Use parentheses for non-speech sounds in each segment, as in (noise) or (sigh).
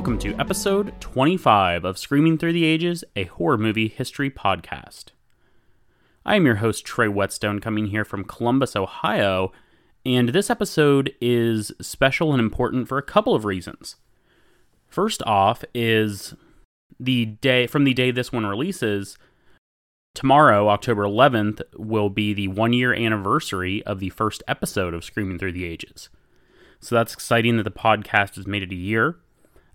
Welcome to episode 25 of Screaming Through the Ages, a horror movie history podcast. I am your host, Trey Whetstone, coming here from Columbus, Ohio, and this episode is special and important for a couple of reasons. First off, is the day from the day this one releases, tomorrow, October 11th, will be the one year anniversary of the first episode of Screaming Through the Ages. So that's exciting that the podcast has made it a year.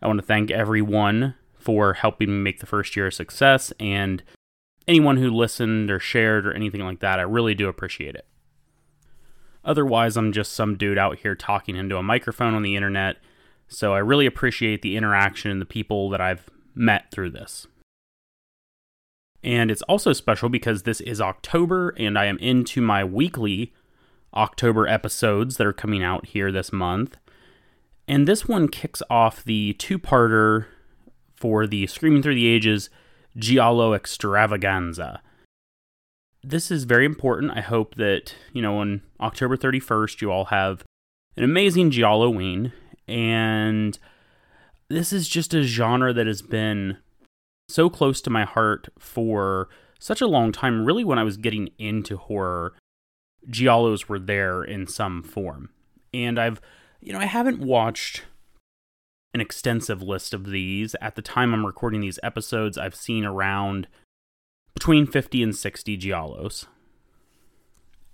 I want to thank everyone for helping me make the first year a success and anyone who listened or shared or anything like that. I really do appreciate it. Otherwise, I'm just some dude out here talking into a microphone on the internet. So I really appreciate the interaction and the people that I've met through this. And it's also special because this is October and I am into my weekly October episodes that are coming out here this month. And this one kicks off the two parter for the Screaming Through the Ages Giallo Extravaganza. This is very important. I hope that, you know, on October 31st, you all have an amazing Gialloween. And this is just a genre that has been so close to my heart for such a long time. Really, when I was getting into horror, Giallos were there in some form. And I've you know, I haven't watched an extensive list of these. At the time I'm recording these episodes, I've seen around between 50 and 60 Giallos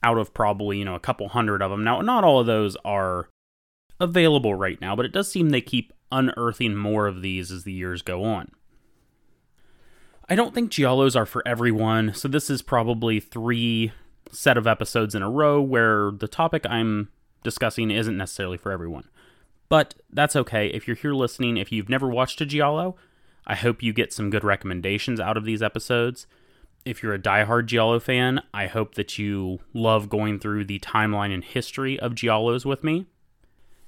out of probably, you know, a couple hundred of them. Now, not all of those are available right now, but it does seem they keep unearthing more of these as the years go on. I don't think Giallos are for everyone, so this is probably three set of episodes in a row where the topic I'm discussing isn't necessarily for everyone. But that's okay. If you're here listening, if you've never watched a Giallo, I hope you get some good recommendations out of these episodes. If you're a diehard Giallo fan, I hope that you love going through the timeline and history of Giallos with me.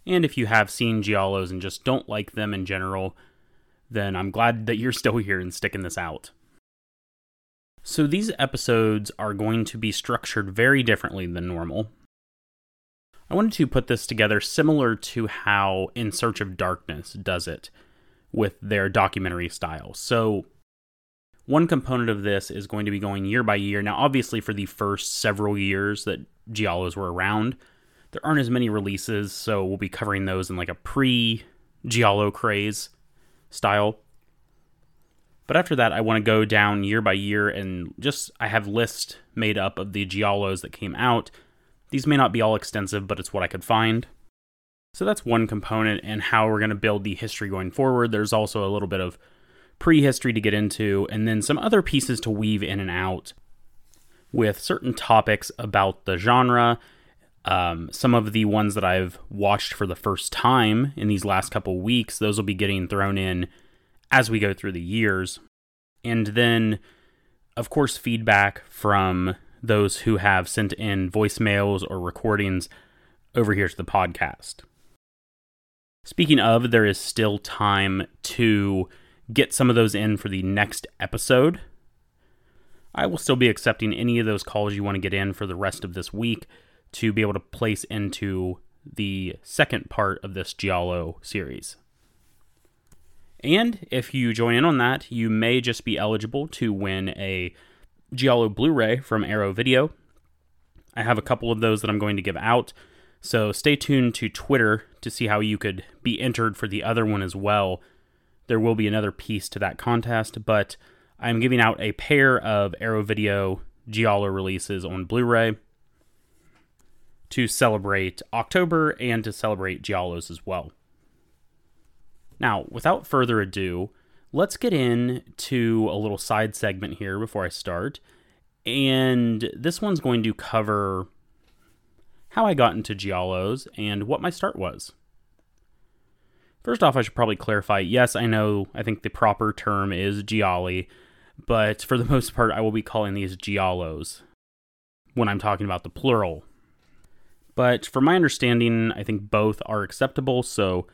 And if you have seen Giallos and just don't like them in general, then I'm glad that you're still here and sticking this out. So, these episodes are going to be structured very differently than normal. I wanted to put this together similar to how In Search of Darkness does it with their documentary style. So, one component of this is going to be going year by year. Now, obviously, for the first several years that Giallos were around, there aren't as many releases, so we'll be covering those in like a pre Giallo craze style. But after that, I want to go down year by year and just I have lists made up of the Giallos that came out these may not be all extensive, but it's what I could find. So that's one component and how we're going to build the history going forward. There's also a little bit of prehistory to get into, and then some other pieces to weave in and out with certain topics about the genre. Um, some of the ones that I've watched for the first time in these last couple weeks, those will be getting thrown in as we go through the years. And then, of course, feedback from those who have sent in voicemails or recordings over here to the podcast. Speaking of, there is still time to get some of those in for the next episode. I will still be accepting any of those calls you want to get in for the rest of this week to be able to place into the second part of this Giallo series. And if you join in on that, you may just be eligible to win a Giallo Blu-ray from Arrow Video. I have a couple of those that I'm going to give out. So stay tuned to Twitter to see how you could be entered for the other one as well. There will be another piece to that contest, but I'm giving out a pair of Arrow Video Giallo releases on Blu-ray to celebrate October and to celebrate Giallos as well. Now, without further ado, let's get into a little side segment here before I start. And this one's going to cover how I got into Giallos and what my start was. First off, I should probably clarify yes, I know, I think the proper term is Gialli, but for the (laughs) most part, I will be calling these Giallos when I'm talking about the plural. But from my understanding, I think both are acceptable, so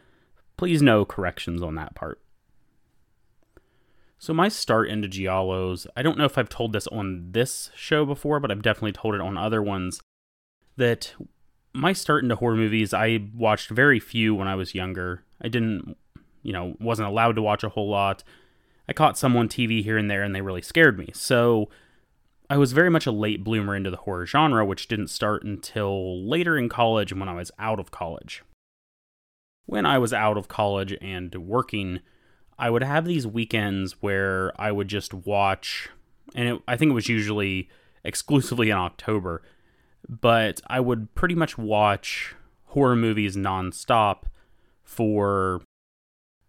please no corrections on that part. So my start into Giallos, I don't know if I've told this on this show before, but I've definitely told it on other ones, that my start into horror movies, I watched very few when I was younger. I didn't you know, wasn't allowed to watch a whole lot. I caught some on TV here and there, and they really scared me. So I was very much a late bloomer into the horror genre, which didn't start until later in college and when I was out of college. When I was out of college and working, I would have these weekends where I would just watch, and it, I think it was usually exclusively in October, but I would pretty much watch horror movies nonstop for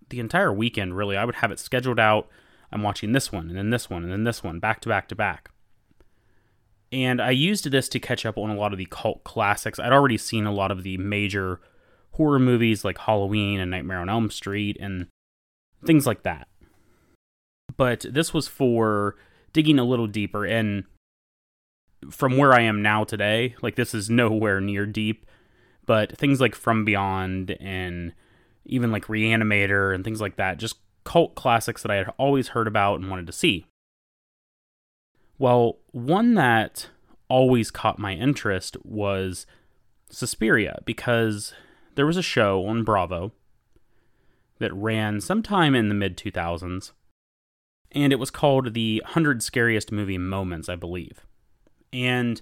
the entire weekend, really. I would have it scheduled out. I'm watching this one, and then this one, and then this one, back to back to back. And I used this to catch up on a lot of the cult classics. I'd already seen a lot of the major horror movies like Halloween and Nightmare on Elm Street and things like that. But this was for digging a little deeper. And from where I am now today, like this is nowhere near deep, but things like From Beyond and even like Reanimator and things like that, just cult classics that I had always heard about and wanted to see. Well, one that always caught my interest was Suspiria because there was a show on Bravo that ran sometime in the mid 2000s, and it was called The 100 Scariest Movie Moments, I believe. And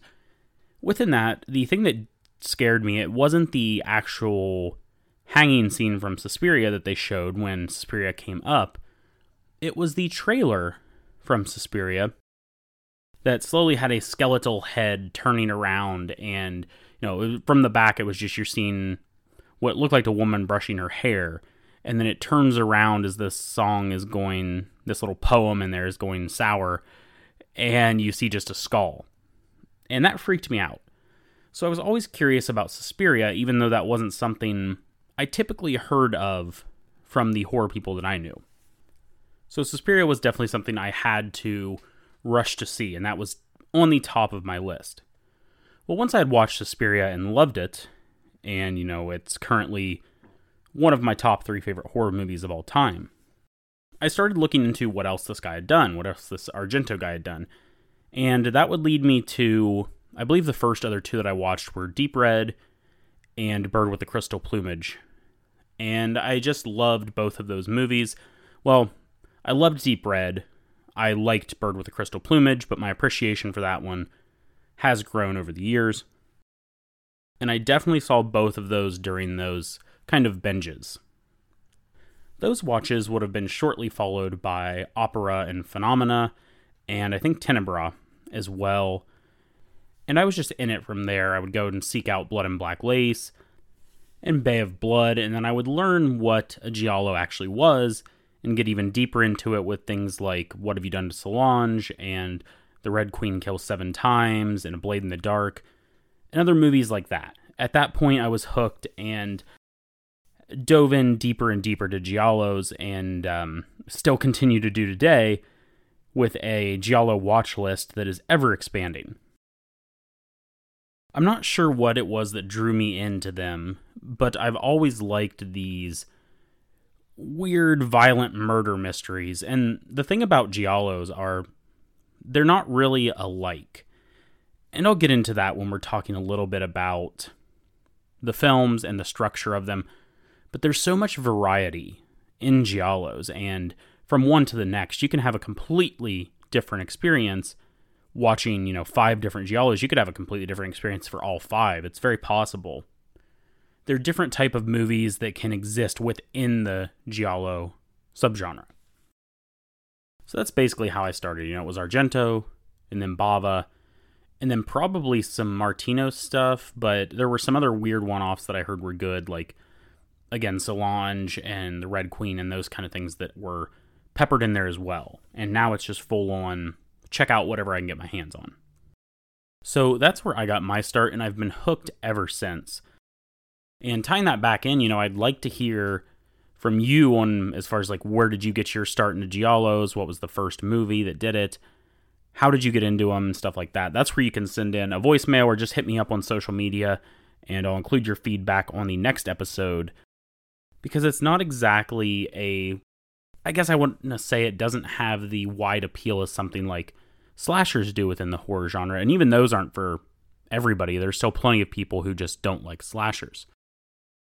within that, the thing that scared me, it wasn't the actual hanging scene from Suspiria that they showed when Suspiria came up. It was the trailer from Suspiria that slowly had a skeletal head turning around and you know from the back it was just you're seeing what looked like a woman brushing her hair and then it turns around as this song is going this little poem in there is going sour and you see just a skull. And that freaked me out. So i was always curious about suspiria even though that wasn't something i typically heard of from the horror people that i knew. So suspiria was definitely something i had to rush to see, and that was on the top of my list. Well, once I had watched Suspiria and loved it, and you know, it's currently one of my top three favorite horror movies of all time, I started looking into what else this guy had done, what else this Argento guy had done. And that would lead me to, I believe the first other two that I watched were Deep Red and Bird with the Crystal Plumage. And I just loved both of those movies. Well, I loved Deep Red I liked Bird with the Crystal Plumage, but my appreciation for that one has grown over the years. And I definitely saw both of those during those kind of binges. Those watches would have been shortly followed by Opera and Phenomena, and I think Tenebre as well. And I was just in it from there. I would go and seek out Blood and Black Lace and Bay of Blood, and then I would learn what a Giallo actually was and get even deeper into it with things like What Have You Done to Solange and The Red Queen Kills Seven Times and A Blade in the Dark and other movies like that. At that point, I was hooked and dove in deeper and deeper to Giallos and um, still continue to do today with a Giallo watch list that is ever expanding. I'm not sure what it was that drew me into them, but I've always liked these weird, violent murder mysteries. And the thing about Giallos are they're not really alike. And I'll get into that when we're talking a little bit about the films and the structure of them. But there's so much variety in Giallos, and from one to the next, you can have a completely different experience watching, you know, five different Giallos. You could have a completely different experience for all five. It's very possible there are different type of movies that can exist within the giallo subgenre. So that's basically how I started. You know, it was Argento, and then Bava, and then probably some Martino stuff, but there were some other weird one-offs that I heard were good, like again Solange and the Red Queen and those kind of things that were peppered in there as well. And now it's just full on check out whatever I can get my hands on. So that's where I got my start, and I've been hooked ever since. And tying that back in, you know, I'd like to hear from you on as far as like where did you get your start into Giallos? What was the first movie that did it? How did you get into them? And stuff like that. That's where you can send in a voicemail or just hit me up on social media and I'll include your feedback on the next episode because it's not exactly a I guess I wouldn't say it doesn't have the wide appeal as something like slashers do within the horror genre. And even those aren't for everybody. There's still plenty of people who just don't like slashers.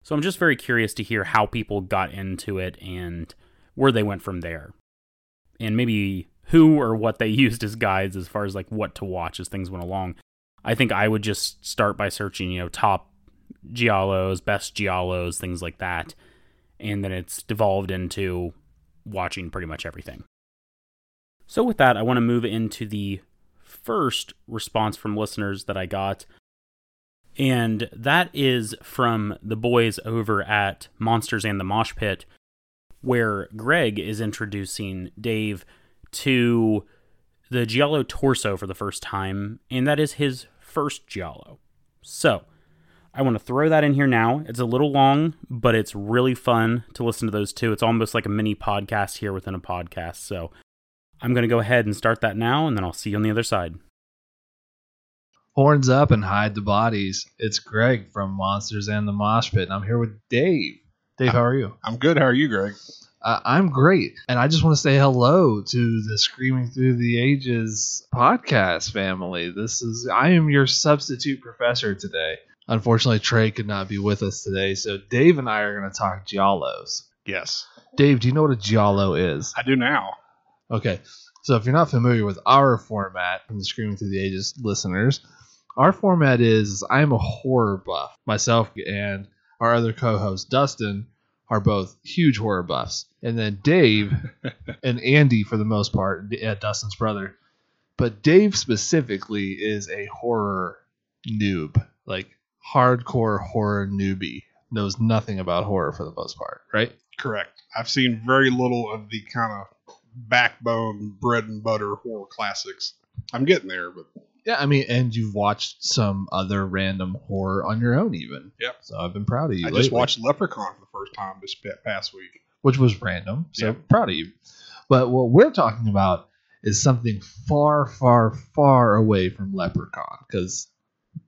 So I'm just very curious to hear how people got into it and where they went from there. And maybe who or what they (laughs) used as guides as far as like what to watch as things went along. I think I would just start by searching, you know, top giallos, best giallos, things like that. And then it's devolved into watching pretty much everything. So, with that, I want to move into the first response from listeners that I got. And that is from the boys over at Monsters and the Mosh Pit, where Greg is introducing Dave to the Giallo torso for the first time, and that is his first Giallo. So, I want to throw that in here now. It's a little long, but it's really fun to listen to those two. It's almost like a mini podcast here within a podcast. So, I'm going to go ahead and start that now, and then I'll see you on the other side. Horns up and hide the bodies. It's Greg from Monsters and the Mosh Pit, and I'm here with Dave. Dave, how are you? I'm good. How are you, Greg? Uh, I'm great, and I just want to say hello to the Screaming Through the Ages podcast family. This is I am your substitute professor today. Unfortunately, Trey could not be with us today, so Dave and I are going to talk giallos. Yes, Dave, do you know what a giallo is? I do now. Okay, so if you're not familiar with our format from the Screaming Through the Ages listeners, our format is I'm a horror buff. Myself and our other co-host Dustin are both huge horror buffs, and then Dave (laughs) and Andy for the most part, yeah, uh, Dustin's brother, but Dave specifically is a horror noob, like hardcore horror newbie, knows nothing about horror for the most part, right? Correct. I've seen very little of the kind of backbone, bread and butter horror classics. I'm getting there, but Yeah, I mean, and you've watched some other random horror on your own, even. Yep. So I've been proud of you. I just watched Leprechaun for the first time this past week. which was random. So Yeah. proud of you. But what we're talking about is something far, far, far away from Leprechaun. Because,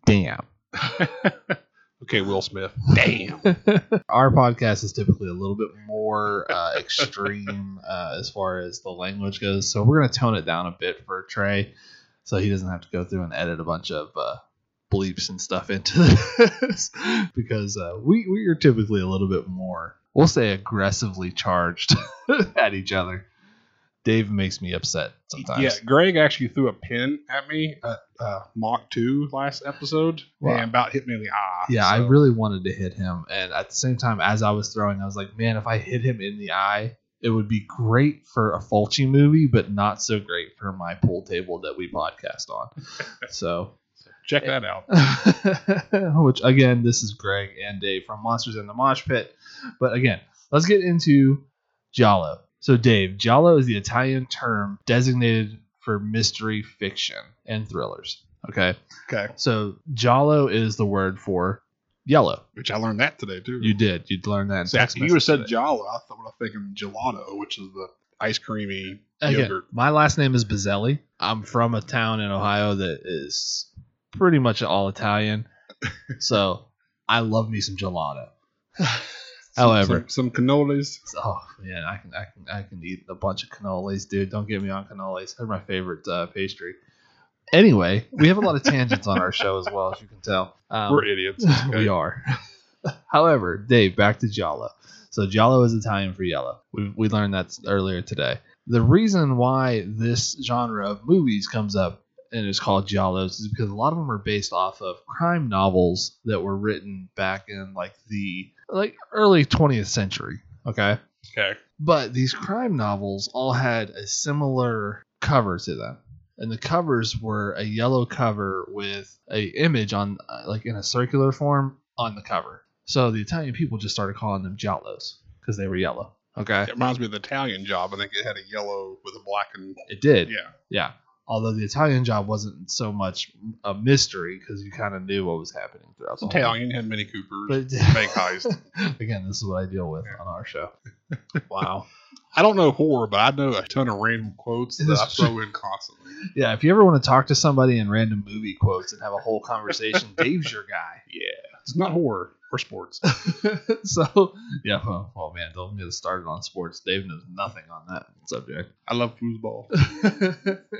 damn. (laughs) okay, Will Smith. Damn. (laughs) Our podcast is typically a little bit more uh, extreme uh, as far as the language goes. So we're going to tone it down a bit for Trey so he doesn't have to go through and edit a bunch of uh, bleeps and stuff into (laughs) this because uh, we, we are typically a little bit more, we'll say, aggressively charged at each other. Dave makes me upset sometimes. Yeah, Greg actually threw a pin at me at uh, Mach 2 last episode Wow. and about hit me in the eye. Yeah, I really wanted to hit him, and at the same time, as I was throwing, I was like, "Man, if I hit him in the eye, it would be great for a Fulci movie, but not so great for my pool table that we podcast on." (laughs) so, check that out. (laughs) which again, this is Greg and Dave from Monsters and the Mosh Pit. But again, let's get into Giallo. So, Dave, Giallo is the Italian term designated for mystery fiction and thrillers. Okay, Okay, so Giallo is the word for yellow. which I learned that today too. You did. You'd learn that. In See, you would have said today. Jala. I thought I was thinking gelato, which is the ice creamy Again, yogurt. my last name is Bazzelli. I'm from a town in Ohio that is pretty much all Italian. (laughs) so I love me some gelato. (laughs) However, some, some cannolis. oh man, I can I can I can eat a bunch of cannolis, dude. Don't get me on cannolis. They're my favorite uh, pastry. Anyway, we have a lot of tangents on our show as well, as you can tell. Um, We're idiots. (laughs) we are. (laughs) However, Dave, back to Giallo. So Giallo is Italian for yellow. We, we learned that earlier today. The reason why this genre of movies comes up and is called Giallos is because a lot of them are based off of crime novels that were written back in like the like early 20th century. Okay. Okay. But these crime novels all had a similar cover to them. And the covers were a yellow cover with a image on uh, like in a circular form on the cover. So the Italian people just started calling them giallos because they were yellow. Okay. It reminds me of the Italian job. I think it had a yellow with a black and It did. yeah. Yeah. Although the Italian job wasn't so much a mystery because you kind of knew what was happening throughout the whole Italian. Had Mini Coopers. But Bank heist. (laughs) again, this is what I deal with on our show. (laughs) Wow. I don't know horror, but I know a ton of random quotes that I throw in constantly. Yeah, if you ever want to talk to somebody in random movie quotes and have a whole conversation, (laughs) Dave's your guy. Yeah. It's not horror or sports. (laughs) (laughs) so yeah, well, well, man, don't get us started on sports. Dave knows nothing on that subject. I love foosball.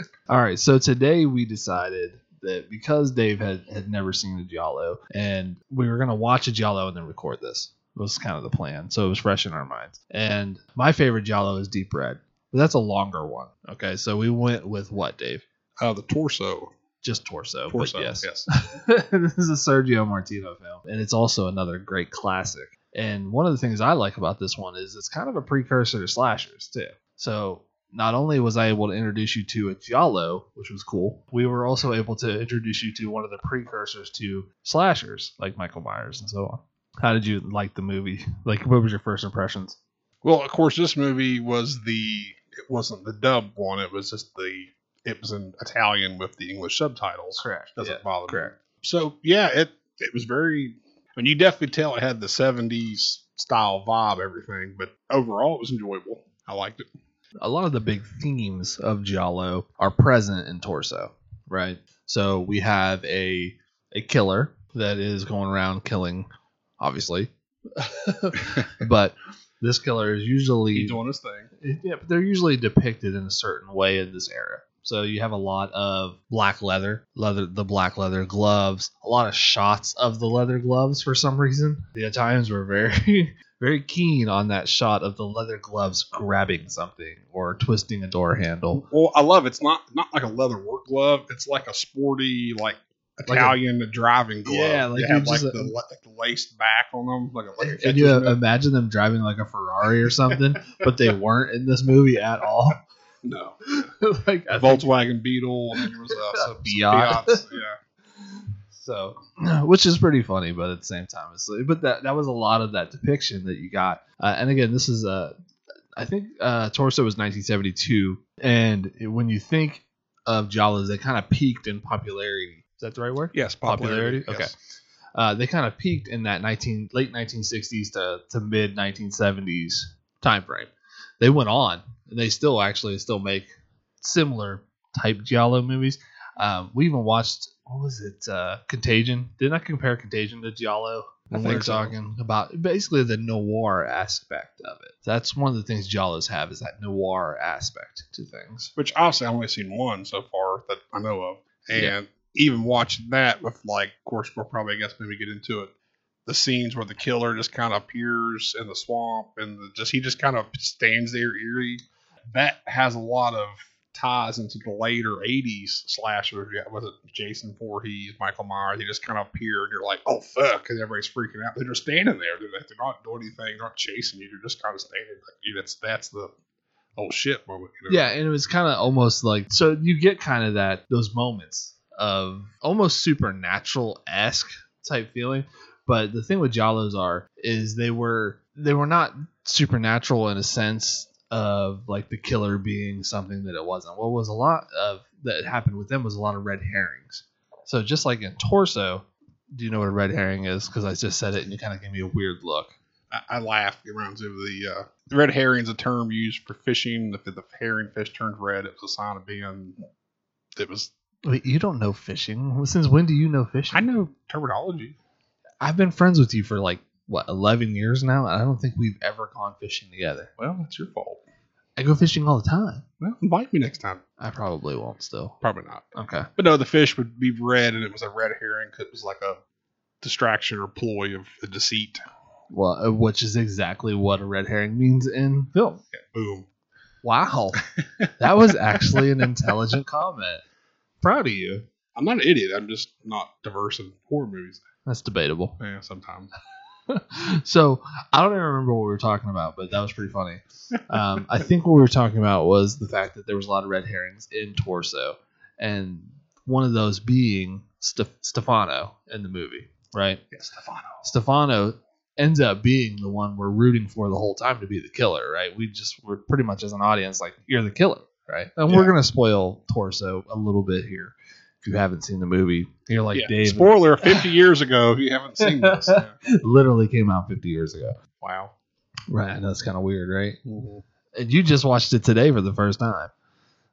(laughs) All right, so today we decided that because Dave had, had never seen a Giallo, and we were gonna watch a Giallo and then record this. It was kind of the plan. So it was fresh in our minds. And my favorite Giallo is Deep Red. But that's a longer one. Okay, so we went with what, Dave? Uh, the torso. Just torso. but Torso. yes. yes. (laughs) this is a Sergio Martino film, and it's also another great classic. And one of the things I like about this one is it's kind of a precursor to slashers too. So not only was I able to introduce you to a giallo, which was cool, we were also able to introduce you to one of the precursors to slashers, like Michael Myers and so on. How did you like the movie? Like, what was your first impressions? Well, of course, this movie was the. It wasn't the dub one. It was just the. It was in Italian with the English subtitles. Correct. Doesn't Yeah, bother me. So yeah, it it was very. I mean, you definitely tell it had the '70s style vibe, everything, but overall, it was enjoyable. I liked it. a lot of the big themes of Giallo are present in Torso, right? So we have a a killer that is going around killing, obviously, (laughs) but this killer is usually He's doing his thing. yeah, but they're usually depicted in a certain way in this era. So you have a lot of black leather, leather, the black leather gloves, a lot of shots of the leather gloves for some reason. The Italians were very, (laughs) very keen on that shot of the leather gloves grabbing something or twisting a door handle. Well, I love it. it's not not like a leather work glove. It's like a sporty like Like a- Italian driving glove. Yeah, like have like just- the, like the laced back on them, like a, like a (laughs) And you imagine them driving like a Ferrari or something, but they weren't in this movie at all. No (laughs) like a I think- Volkswagen Beetle. And there was uh, (laughs) some, Fiat. Fiats, Yeah, (laughs) So, (clears throat) which is pretty funny, but at the same time, it's but that that was a lot of that depiction that you got. Uh, and again, this is uh, I think uh, Torso was 1972, and when you think of Giallos, they kind of peaked in popularity. Is that the right word? yes, Popularity? popularity. Okay. Uh, they kind of peaked in that 19 late 1960s to, to mid 1970s time frame. They went on, they still actually still make similar type Giallo movies. Um, we even watched what was it? Uh, Contagion. Didn't I compare Contagion to Giallo when we were think so. talking about basically the noir aspect of it? That's one of the things Giallos have is that noir aspect to things. Which obviously I've only seen one so far that I know of, and Yeah. even watching that with like, of course, we'll probably I guess maybe get into it. The scenes where the killer just kind of appears in the swamp and the, just he just kind of stands there eerie. That has a lot of ties into the later '80s slashers. Was it Jason Voorhees, Michael Myers? They just kind of appear, and you're like, "Oh fuck!" and everybody's freaking out. They're just standing there. They're, they're not doing anything. They're not chasing you. They're just kind of standing. That's that's the oh shit moment. You know? Yeah, and it was kind of almost like so you get kind of that those moments of almost supernatural esque type feeling. But the thing with Giallos are is they were they were not supernatural in a sense of like the killer being something that it wasn't. What was a lot of that happened with them was a lot of red herrings. So just like in Torso, do you know what a red herring is? Because I just said it and you kind of gave me a weird look. I, I laughed the uh, the red herring is a term used for fishing. If the herring fish turns red, it was a sign of being. It was. Wait, you don't know fishing? Since when do you know fishing? I know terminology. I've been friends with you for like what eleven years now. and I don't think we've ever gone fishing together. Well, that's your fault. I go fishing all the time. Well, invite me next time. I probably won't still. Probably not. Okay. But no, the fish would be red, and it was a red herring 'cause it was like a distraction or ploy of a deceit. Well, uh, which is exactly what a red herring means in film. Yeah, boom. Wow, (laughs) that was actually an intelligent comment. Proud of you. I'm not an idiot. I'm just not diverse in horror movies. That's debatable. Yeah, sometimes. (laughs) so I don't even remember what we were talking about, but that was pretty funny. Um, I think what we were talking about was the fact that there was a lot of red herrings in Torso, and one of those being Stef- Stefano in the movie, right? Yeah, Stefano. Stefano ends up being the one we're rooting for the whole time to be the killer, right? We just we're pretty much as an audience like you're the killer, right? And we're gonna spoil Torso a little bit here if you haven't seen the movie. You're like yeah. Dave, Spoiler: (laughs) 50 years ago, if you haven't seen this. Yeah. (laughs) literally came out 50 years ago. Wow. Right, I know kind of weird, right? Mm-hmm. And you just watched it today for the first time.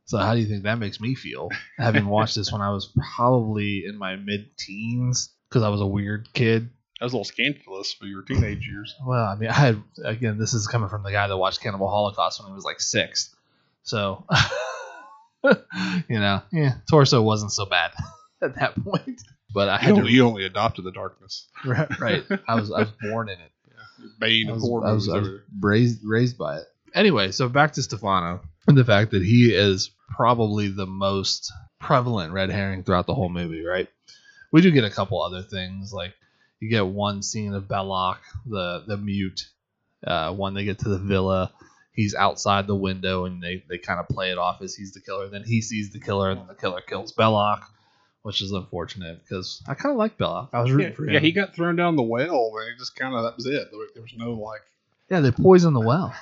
So how do you think that makes me feel? Having (laughs) watched this when I was probably in my mid-teens because I was a weird kid. That was a little scandalous for your teenage years. Well, I mean, I had again. This is coming from the guy that watched Cannibal Holocaust when he was like six. So, (laughs) you know, yeah, torso wasn't so bad (laughs) at that point. But I had only, to you only adopted the darkness. right, right. I was I was (laughs) born in it. Bane I was, I was- I was raised raised by it. Anyway, so back to Stefano and the fact that he is probably the most prevalent red herring throughout the whole movie, right? We do get a couple other things like you get one scene of Belloc, the the mute, uh, when they get to the villa. He's outside the window and they, they kind of play it off as he's the killer. Then he sees the killer and the killer kills Belloc, which is unfortunate because I kind of like Belloc. I was rooting Yeah, for him. yeah, he got thrown down the well, and he just kind of that was it. There, there was no like. Yeah, they poison the well,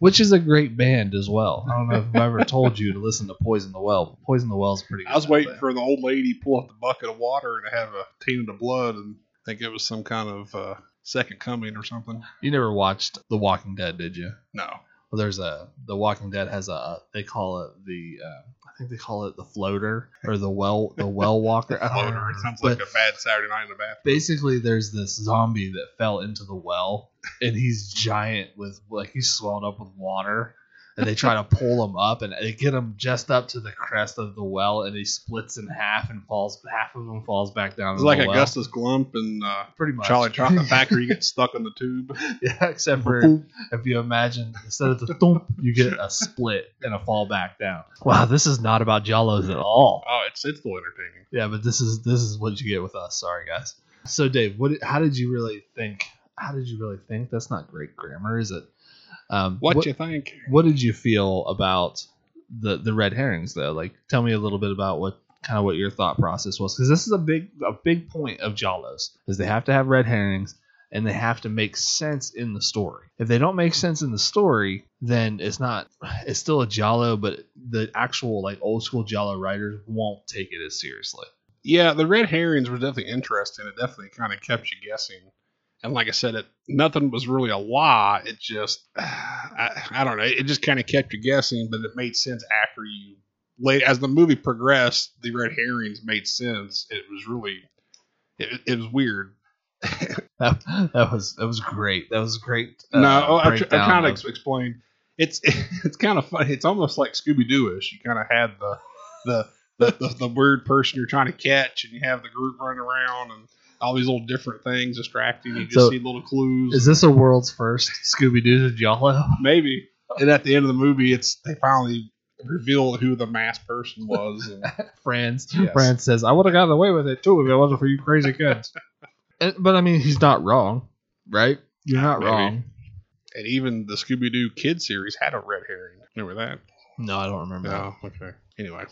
which is a great band as well. I don't know if I've ever told you to listen to Poison the Well. but Poison the Well is pretty. Good I was waiting band. for the old lady to pull up the bucket of water and have a tainted of blood, and think it was some kind of uh, second coming or something. You never watched The Walking Dead, did you? No, Well, there's a The Walking Dead has a they call it the uh, I think they call it the floater or the well the (laughs) well walker. Don't floater. It sounds But like a bad Saturday night in the bathroom. basically there's this zombie that fell into the well and he's giant with like he's swelled up with water and they try to pull him up and they get him just up to the crest of the well and he splits in half and falls half of him falls back down It's like well. Augustus Glump and uh, pretty much Charlie Chocolate (laughs) Factory. You get stuck in the tube. (laughs) yeah except for if you imagine instead of the thump you get a split and a fall back down wow this is not about giallos at all Oh, it's it's still entertaining. Yeah, but this is this is what you get with us. Sorry, guys. So, Dave, what? How did you really think? How did you really think? That's not great grammar, is it? Um, What, what you think? What did you feel about the the red herrings, though? Like, tell me a little bit about what kind of what your thought process was, because this is a big a big point of Giallos is they have to have red herrings and they have to make sense in the story. If they don't make sense in the story, then it's not. It's still a Giallo, but the actual like old school Giallo writers won't take it as seriously. Yeah, the red herrings were definitely interesting. It definitely kind of kept you guessing. And like I said, it nothing was really a lie. It just, (sighs) I, I don't know. It just kind of kept you guessing, but it made sense after you. Late as the movie progressed, the red herrings made sense. It was really, it, it was weird. (laughs) That, that was that was great. That was great. uh, no, I, I, kind of- explained. It's (laughs) it's kind of funny. It's almost like Scooby Doo-ish. You kind of had the the, the the the weird person you're trying to catch, and you have the group running around and all these little different things distracting. You just So, see little clues. Is this a world's first Scooby Doo Giallo? (laughs) maybe? And at the end of the movie, it's they finally reveal who the masked person was. And (laughs) Franz. Yes. Franz says, "I would have gotten away with it too if it wasn't for you crazy kids." (laughs) And- but I mean, he's not wrong, right? You're not Maybe. wrong. and even the Scooby Doo kid series had a red herring. Remember that? No, I don't remember. that. Okay. Anyway,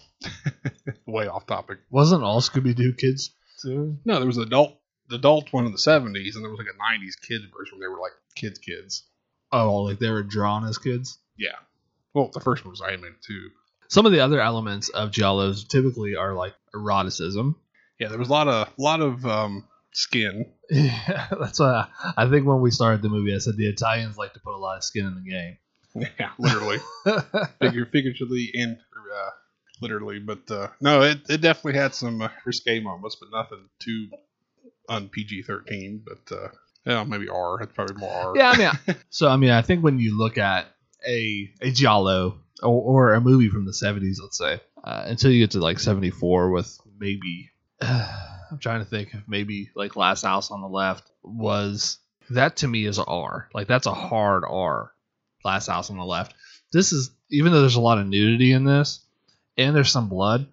way off topic. Wasn't all Scooby Doo kids? Too? No, there was an adult the adult one in the seventies, and there was like a nineties kids version. They were like kids, kids. Oh, like they were drawn as kids. Yeah. Well, the first one was animated too. Some of the other elements of Giallos typically are like eroticism. Yeah, there was a lot of lot of um, skin. Yeah, (laughs) that's why I, I think when we started the movie, I said the Italians like to put a lot of skin in the game. Yeah, literally, (laughs) figure figuratively and uh, literally. But uh, no, it, it definitely had some uh, risque moments, but nothing too on PG thirteen. But uh, yeah, maybe R. It's probably more R. yeah, I mean, (laughs) so I mean, I think when you look at a a giallo or, or a movie from the seventies, let's say, uh, until you get to like seventy four with maybe, (sighs) I'm trying to think of maybe like Last House on the Left was that to me is a R. Like that's a hard R. Last House on the Left. This is even though there's a lot of nudity in this, and there's some blood,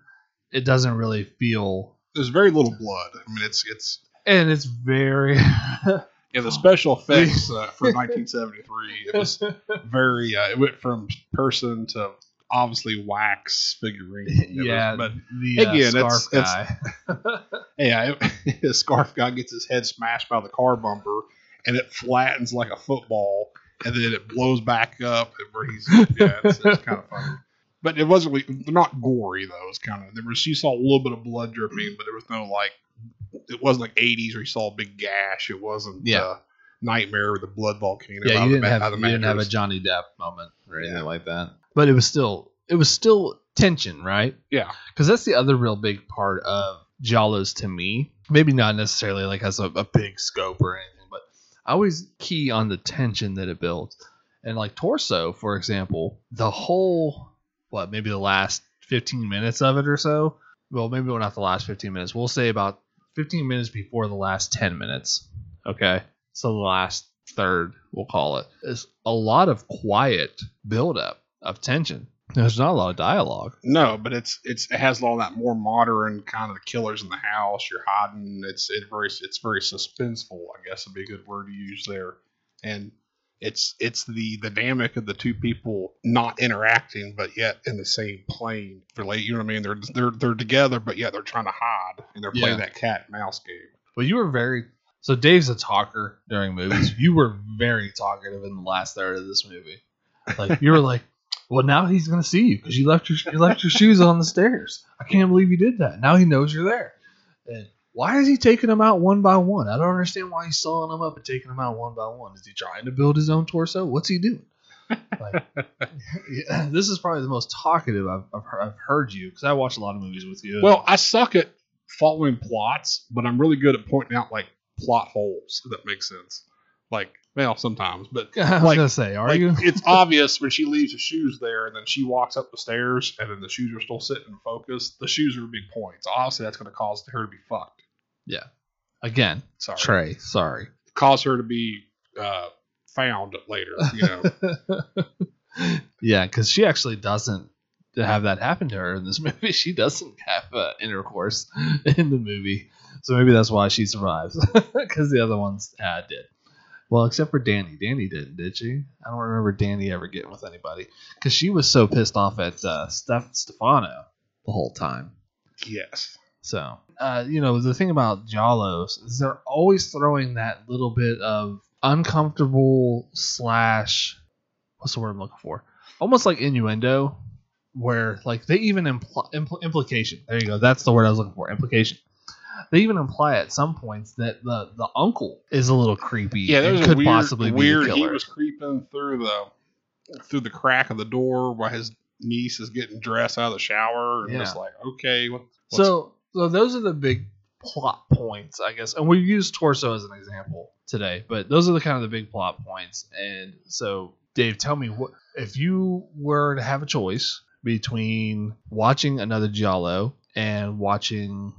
it doesn't really feel, There's very little blood. I mean, it's it's and it's very. (laughs) yeah. The special (laughs) effects uh, for 1973. It was (laughs) very. Uh, it went from person to obviously wax figurine. It was- yeah, but the uh, again, scarf it's- guy. Yeah, it, the scarf guy gets his head smashed by the car bumper, and it flattens like a football, and then it blows back up, and where he's yeah, it's, it's kind of funny. But it wasn't really, they're not gory though. It's kind of there was you saw a little bit of blood dripping, but there was no like it wasn't like 80s where you saw a big gash. It wasn't Yeah. uh, Nightmare with the blood volcano. yeah, you didn't the, have you didn't have a. Johnny Depp moment or anything Yeah. like that. But it was still it was still tension, right? yeah. Because that's the other real big part of Giallos to me. Maybe not necessarily like as a, a big scope or anything, but I always key on the tension that it builds. And like Torso, for example, the whole what maybe the last 15 minutes of it or so. Well, maybe not the last 15 minutes. We'll say about 15 minutes before the last 10 minutes. Okay, so the last third, we'll call it, is a lot of quiet buildup of tension. There's not a lot of dialogue. No, but it's it's it has all that more modern kind of the killers in the house. You're hiding. It's it very it's very suspenseful. I guess would be a good word to use there. And it's it's the the dynamic of the two people not interacting, but yet in the same plane. Relate. You know what I mean? They're they're they're together, but yet they're trying to hide and they're playing Yeah. that cat and mouse game. Well, you were very so. Dave's a talker during movies. you were very talkative in the last third of this movie. Like you were like, "Well, now he's gonna see you because you left your you left your shoes on the stairs. I can't believe you did that. Now he knows you're there. And why is he taking them out one by one? I don't understand why he's sawing them up and taking them out one by one. Is he trying to build his own torso? What's he doing? Like, (laughs) (laughs) yeah, this is probably the most talkative I've, I've, heard, I've heard you because I watch a lot of movies with you. Well, I suck at following plots, but I'm really good at pointing out like plot holes. If that makes sense. Like, well, sometimes, but (laughs) I was like- gonna say, are like, you? it's obvious when she leaves the shoes there, and then she walks up the stairs, and then the shoes are still sitting in focus. The shoes are a big point. So obviously, that's going to cause her to be fucked. Again, Sorry, Trey, sorry. cause her to be uh, found later. You know, (laughs) yeah, because she actually doesn't have that happen to her in this (laughs) movie. She doesn't have uh, intercourse (laughs) in the movie, so maybe that's why she survives. Because the other ones uh, did. Well, except for Danny. Danny didn't, did she? I don't remember Danny ever getting with anybody because she was so pissed off at uh, Steph Stefano the whole time. yes, So, uh, you know, the thing about Giallos is they're always throwing that little bit of uncomfortable slash what's the word I'm looking for? Almost like innuendo, where like they even imply impl- implication. There you go. That's the word I was looking for. Implication. They even imply at some points that the the uncle is a little creepy. yeah. There's a could weird, possibly weird. He was creeping through the through the crack of the door while his niece is getting dressed out of the shower, and Yeah. it's like, okay, what, what's So, so those are the big plot points, I guess. And we use torso as an example today, but those are the kind of the big plot points. And so, Dave, tell me what if you were to have a choice between watching another Giallo and watching,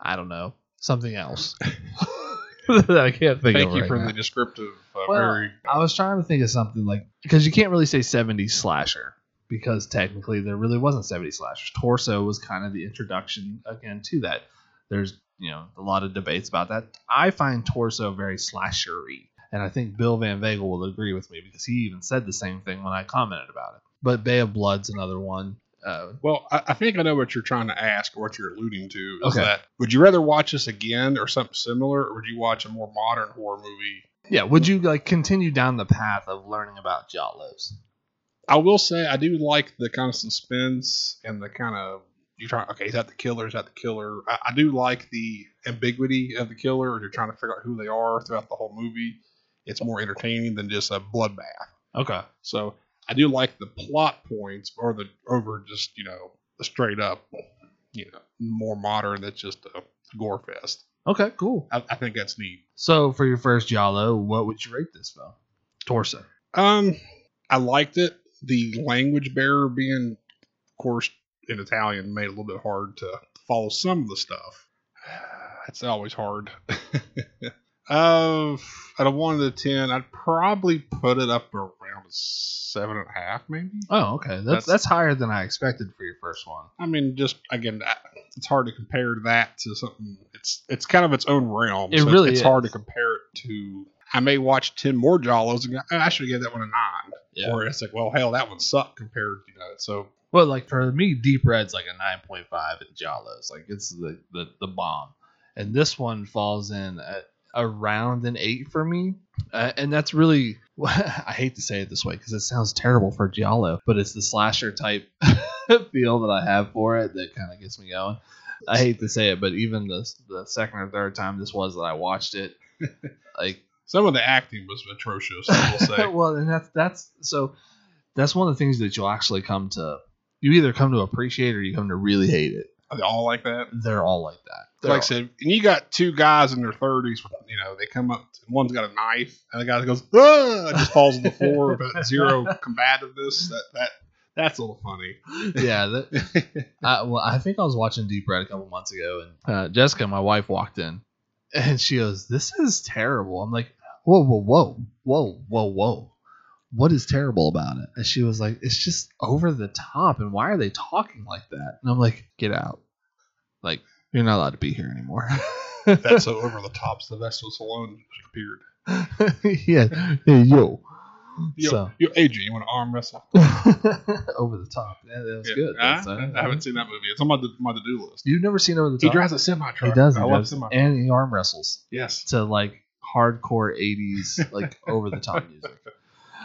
I don't know, something else (laughs) that I can't think Thank you right for now. the descriptive. Uh, Well, very I was trying to think of something like because you can't really say 70s slasher because technically there really wasn't 70s slashers. Torso was kind of the introduction again to that. There's you know a lot of debates about that. I find Torso very slashery, and I think Bill Van Vagel will agree with me because he even said the same thing when I commented about it. But Bay of Blood's another one. Uh, Well, I, I think I know what you're trying to ask or what you're alluding to. Is Okay. that would you rather watch this again or something similar, or would you watch a more modern horror movie? yeah, would you like continue down the path of learning about Giallos? I will say I do like the kind of suspense and the kind of you're trying. Okay, is that the killer? Is that the killer? I, I do like the ambiguity of the killer, or you're trying to figure out who they are throughout the whole movie. It's more entertaining than just a bloodbath. Okay. So I do like the plot points or the over just you know the straight up, you know, more modern. That's just a gore fest. Okay. Cool. I, I think that's neat. So for your first Giallo, what would you rate this film? Torso. Um, I liked it. The language barrier being, of course, in Italian made it a little bit hard to follow some of the stuff. (sighs) It's always hard. (laughs) uh, out of one to ten, I'd probably put it up around seven and a half, maybe. Oh, okay. That's That's- that's, higher than I expected for your first one. I mean, just again, it's hard to compare that to something. It's it's kind of its own realm. It so really it's is. hard to compare it to. I may watch ten more Giallos and "Oh, I should give that one a nine. Yeah. Or it's like, well, hell, that one sucked compared, you know. So Well, like for me, Deep Red's like a nine point five in Giallos. Like it's the, the the bomb, and this one falls in at around an eight for me, uh, and that's really. (laughs) I hate to say it this way because it sounds terrible for Giallo, but it's the slasher type (laughs) feel that I have for it that kind of gets me going. I hate to say it, but even the the second or third time this was that I watched it, (laughs) like some of the acting was atrocious. I will say. (laughs) well, and that's that's so that's one of the things that you'll actually come to. You either come to appreciate or you come to really hate it. Are they all like that? They're all like that. They're like I said, and you got two guys in their thirties. You know, they come up. One's got a knife, and the guy goes, "Ah!" just falls on the floor (laughs) with zero combativeness. That that that's a little funny. yeah. That, (laughs) I, well, I think I was watching Deep Red a couple months ago, and uh, Jessica, my wife, walked in, and she goes, "This is terrible." I'm like, whoa, whoa, whoa, whoa, whoa, whoa. What is terrible about it? And she was like, it's just over the top. And why are they talking like that? And I'm like, get out. Like, you're not allowed to be here anymore. (laughs) That's so over the top. Sylvester Stallone appeared. (laughs) yeah. Hey, yo. Yo, So. yo, AJ, you want to arm wrestle? (laughs) over the top. Yeah, that was Yeah. good. I, uh, I haven't seen that movie. It's on my, my to do list. You've never seen over the Top? He drives a semi truck. He does. He I love semi. And he arm wrestles yes. to like hardcore 80s, like (laughs) over the top music.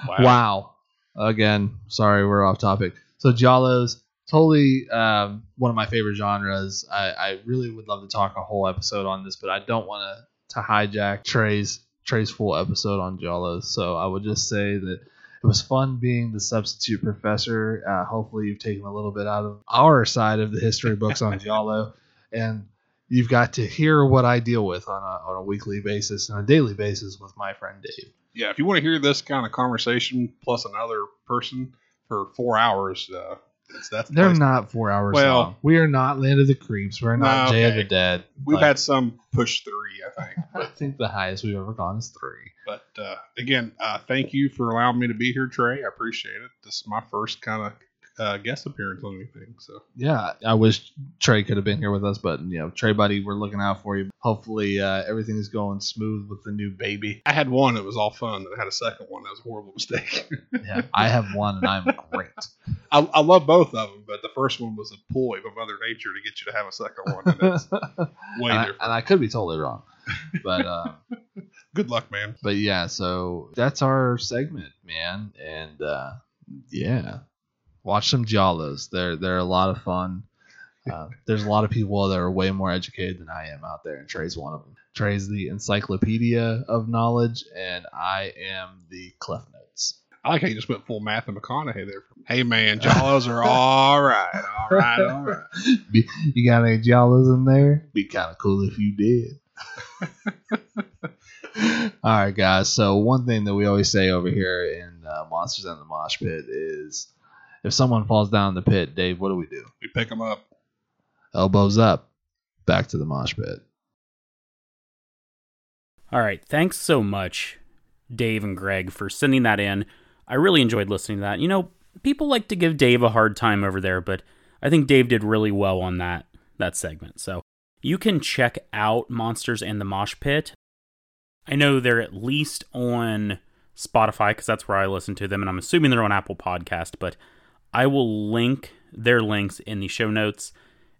Wow. Wow. Again, sorry, we're off topic. So Giallos, totally um, one of my favorite genres. I, I really would love to talk a whole episode on this, but I don't want to to hijack Trey's Trey's full episode on Giallos. So I would just say that it was fun being the substitute professor. Uh, hopefully, you've taken a little bit out of our side of the history books on (laughs) Giallo, and you've got to hear what I deal with on a, on a weekly basis and a daily basis with my friend Dave. Yeah, if you want to hear this kind of conversation plus another person for four hours, uh, that's, that's the They're place. not four hours Well- long. We are not Land of the Creeps. We're not No, Day of the Dead. We've Like, had some push three, I think. (laughs) I think the highest we've ever gone is three. But uh, again, uh, thank you for allowing me to be here, Trey. I appreciate it. This is my first kind of uh, guest appearance on anything. So Yeah, I wish Trey could have been here with us, but you know, Trey, buddy, we're looking out for you. Hopefully, uh, is going smooth with the new baby. I had one it was all fun. I had a second one that was a horrible mistake. (laughs) Yeah, I have one, and I'm great. I, I love both of them, but the first one was a ploy by Mother Nature to get you to have a second one. And it's (laughs) way and, I, different. and I could be totally wrong, but uh, (laughs) Good luck, man. but yeah. So that's our segment, man, and uh, yeah, watch some Giallos. They're they're a lot of fun. Uh, (laughs) there's a lot of people that are way more educated than I am out there, and Trey's one of them. Trey's the encyclopedia of knowledge, and I am the cleft Notes. I like how you just went full Matthew McConaughey there. Hey, man, Giallos are (laughs) all right. All right. All right. Be- you got any Giallos in there? Be kind of cool if you did. (laughs) All right, guys. So one thing that we always say over here in uh, Monsters and the Mosh Pit is, if someone falls down the pit, Dave, what do we do? We pick them up. Elbows up, back to the mosh pit. All right. Thanks so much, Dave and Greg, for sending that in. I really enjoyed listening to that. You know, people like to give Dave a hard time over there, but I think Dave did really well on that that segment. So you can check out Monsters and the Mosh Pit. I know they're at least on Spotify because that's where I listen to them, and I'm assuming they're on Apple Podcast. But I will link their links in the show notes.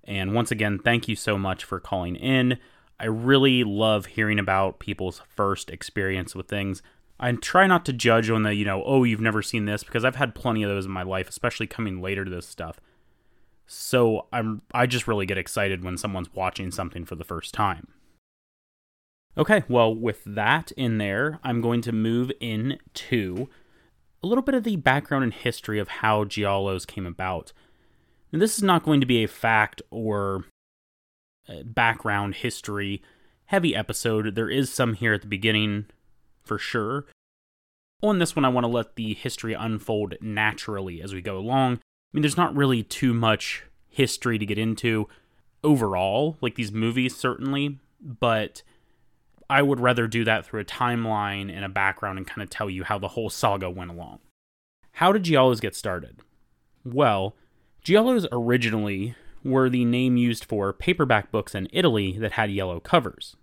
And once again, thank you so much for calling in. I really love hearing about people's first experience with things. I try not to judge on the, you know, oh, you've never seen this because I've had plenty of those in my life, especially coming later to this stuff. So I'm I just really get excited when someone's watching something for the first time. Okay, well, with that in there, I'm going to move into a little bit of the background and history of how Giallos came about. And this is not going to be a fact or uh, background history heavy episode. There is some here at the beginning for sure. On this one, I want to let the history unfold naturally as we go along. I mean, there's not really too much history to get into overall, like these movies, certainly, but I would rather do that through a timeline and a background and kind of tell you how the whole saga went along. How did Giallos get started? Well, Giallos originally were the name used for paperback books in Italy that had yellow covers.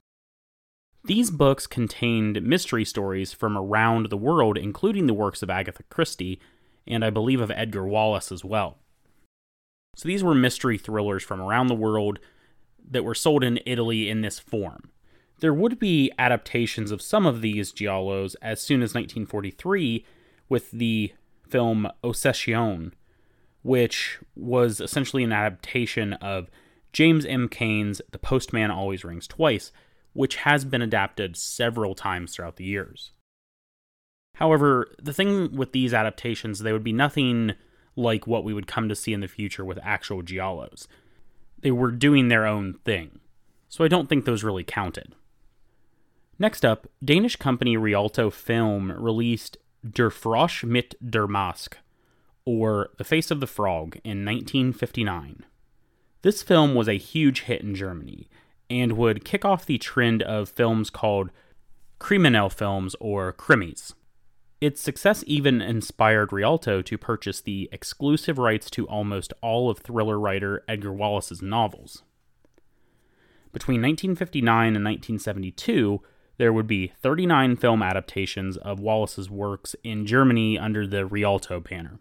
These books contained mystery stories from around the world, including the works of Agatha Christie and I believe of Edgar Wallace as well. So these were mystery thrillers from around the world that were sold in Italy in this form. There would be adaptations of some of these giallos as soon as 1943 with the film Ossessione, which was essentially an adaptation of James M. Cain's The Postman Always Rings Twice, which has been adapted several times throughout the years. However, the thing with these adaptations, they would be nothing like what we would come to see in the future with actual giallos. They were doing their own thing, so I don't think those really counted. Next up, Danish company Rialto Film released Der Frosch mit der Mask, or The Face of the Frog, in 1959. This film was a huge hit in Germany and would kick off the trend of films called Criminal Films, or Krimis. Its success even inspired Rialto to purchase the exclusive rights to almost all of thriller writer Edgar Wallace's novels. Between 1959 and 1972, there would be 39 film adaptations of Wallace's works in Germany under the Rialto banner.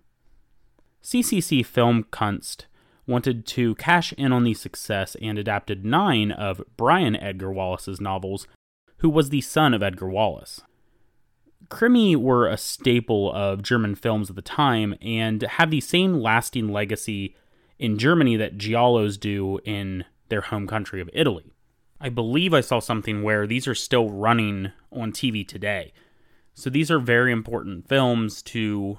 CCC Filmkunst wanted to cash in on the success and adapted nine of Bryan Edgar Wallace's novels, who was the son of Edgar Wallace. Krimi were a staple of German films at the time and have the same lasting legacy in Germany that Giallos do in their home country of Italy. I believe I saw something where these are still running on TV today. So these are very important films to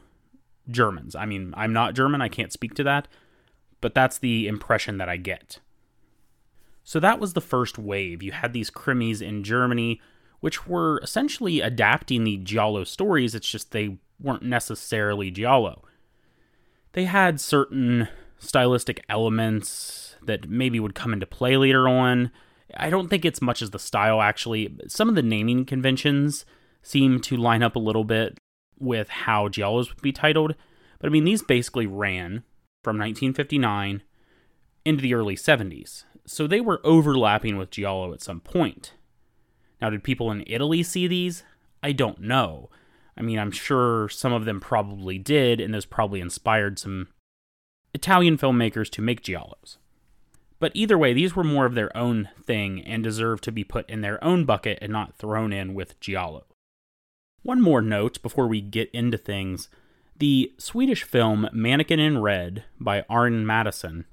Germans. I mean, I'm not German, I can't speak to that, but that's the impression that I get. So that was the first wave. You had these krimis in Germany, which were essentially adapting the Giallo stories, it's just they weren't necessarily Giallo. They had certain stylistic elements that maybe would come into play later on. I don't think it's much as the style, actually. Some of the naming conventions seem to line up a little bit with how Giallos would be titled. But I mean, these basically ran from 1959 into the early 70s. So they were overlapping with Giallo at some point. Now, did people in Italy see these? I don't know. I mean, I'm sure some of them probably did, and those probably inspired some Italian filmmakers to make Giallos. But either way, these were more of their own thing and deserve to be put in their own bucket and not thrown in with Giallo. One more note before we get into things the Swedish film Mannequin in Red by Arne Mattsson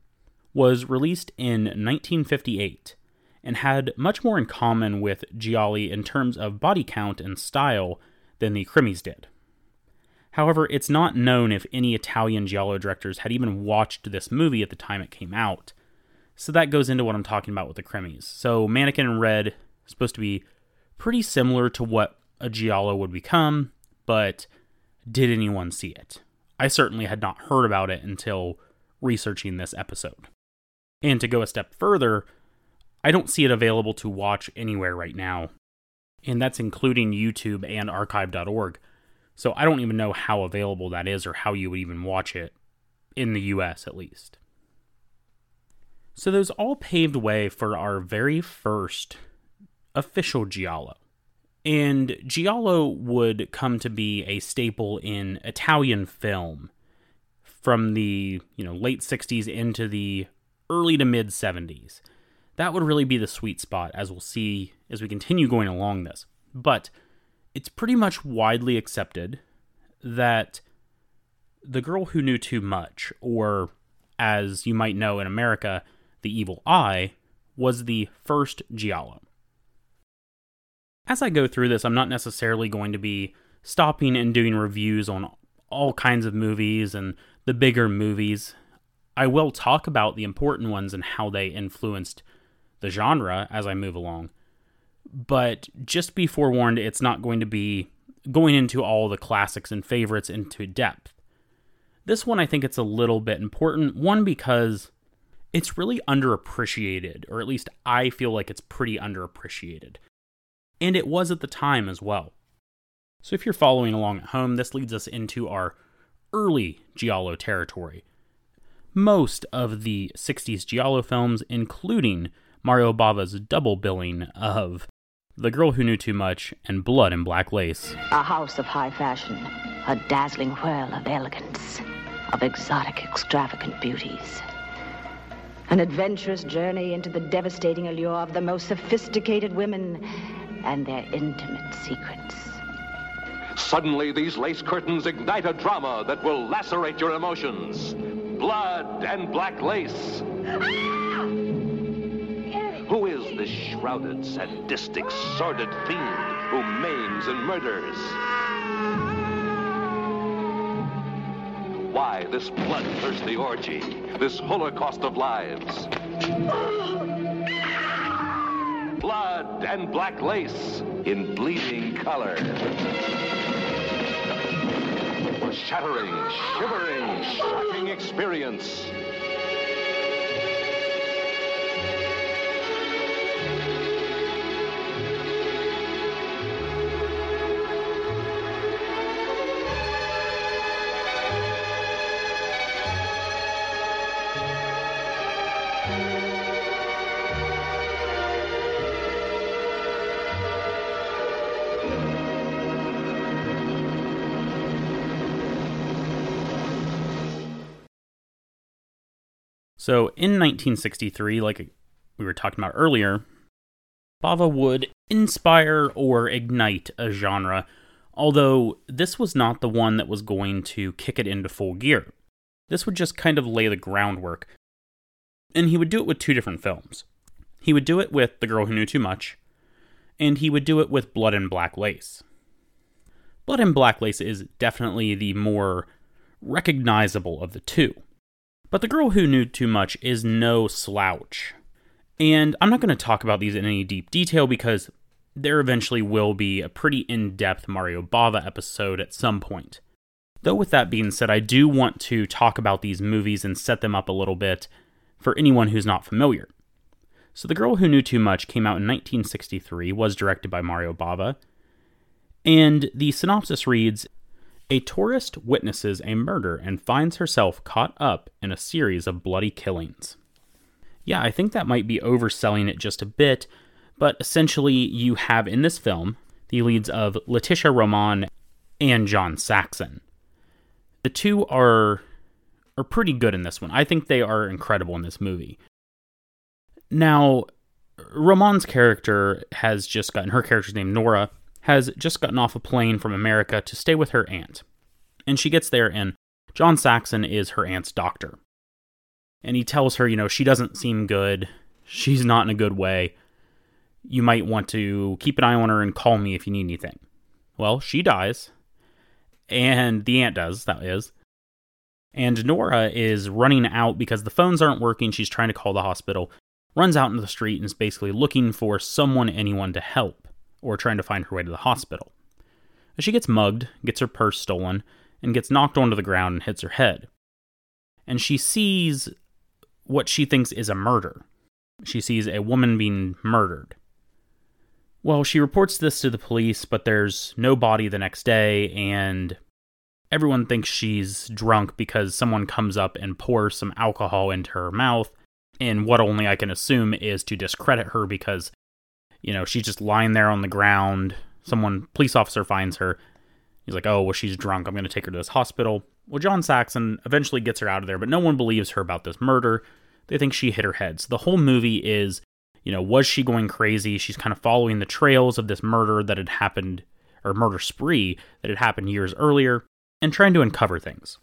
was released in 1958 and had much more in common with Gialli in terms of body count and style than the Krimis did. However, it's not known if any Italian Giallo directors had even watched this movie at the time it came out, so that goes into what I'm talking about with the Krimis. So Mannequin in Red is supposed to be pretty similar to what a Giallo would become, but did anyone see it? I certainly had not heard about it until researching this episode. And to go a step further, I don't see it available to watch anywhere right now, and that's including YouTube and archive.org. So I don't even know how available that is or how you would even watch it in the US at least. So those all paved way for our very first official Giallo. And Giallo would come to be a staple in Italian film from the, you know, late 60s into the early to mid 70s. That would really be the sweet spot as we'll see as we continue going along this. But it's pretty much widely accepted that The Girl Who Knew Too Much, or as you might know in America, the Evil Eye, was the first Giallo. As I go through this, I'm not necessarily going to be stopping and doing reviews on all kinds of movies and the bigger movies. I will talk about the important ones and how they influenced the genre as I move along. But just be forewarned, it's not going to be going into all the classics and favorites into depth. This one, I think it's a little bit important. One, because it's really underappreciated, or at least I feel like it's pretty underappreciated. And it was at the time as well. So if you're following along at home, this leads us into our early Giallo territory. Most of the 60s Giallo films, including Mario Bava's double billing of The Girl Who Knew Too Much and Blood and Black Lace. A house of high fashion, a dazzling whirl of elegance, of exotic, extravagant beauties. An adventurous journey into the devastating allure of the most sophisticated women and their intimate secrets. Suddenly, these lace curtains ignite a drama that will lacerate your emotions. Blood and black lace. Ah! Who is this shrouded, sadistic, sordid fiend who maims and murders? Why this bloodthirsty orgy, this holocaust of lives? Blood and black lace in bleeding color. A shattering, shivering, shocking experience. So in 1963, like we were talking about earlier, Bava would inspire or ignite a genre, although this was not the one that was going to kick it into full gear. This would just kind of lay the groundwork. And he would do it with two different films. He would do it with The Girl Who Knew Too Much, and he would do it with Blood and Black Lace. Blood and Black Lace is definitely the more recognizable of the two. But The Girl Who Knew Too Much is no slouch. And I'm not going to talk about these in any deep detail because there eventually will be a pretty in depth Mario Bava episode at some point. Though, with that being said, I do want to talk about these movies and set them up a little bit for anyone who's not familiar. So, The Girl Who Knew Too Much came out in 1963, was directed by Mario Bava, and the synopsis reads A tourist witnesses a murder and finds herself caught up in a series of bloody killings. Yeah, I think that might be overselling it just a bit, but essentially, you have in this film the leads of Leticia Roman and John Saxon. The two are are pretty good in this one. I think they are incredible in this movie. Now, Roman's character has just gotten her character's name Nora has just gotten off a plane from America to stay with her aunt. And she gets there and John Saxon is her aunt's doctor. And he tells her, you know, she doesn't seem good. She's not in a good way. You might want to keep an eye on her and call me if you need anything. Well, she dies. And the aunt does, that is. And Nora is running out because the phones aren't working. She's trying to call the hospital, runs out into the street, and is basically looking for someone, anyone to help, or trying to find her way to the hospital. She gets mugged, gets her purse stolen, and gets knocked onto the ground and hits her head. And she sees what she thinks is a murder. She sees a woman being murdered. Well, she reports this to the police, but there's no body the next day, and everyone thinks she's drunk because someone comes up and pours some alcohol into her mouth, and what only I can assume is to discredit her because, you know, she's just lying there on the ground. Someone, police officer finds her. He's like, oh, well, she's drunk. I'm going to take her to this hospital. Well, John Saxon eventually gets her out of there, but no one believes her about this murder. They think she hit her head. So the whole movie is, you know, was she going crazy? She's kind of following the trails of this murder that had happened, or murder spree that had happened years earlier, and trying to uncover things.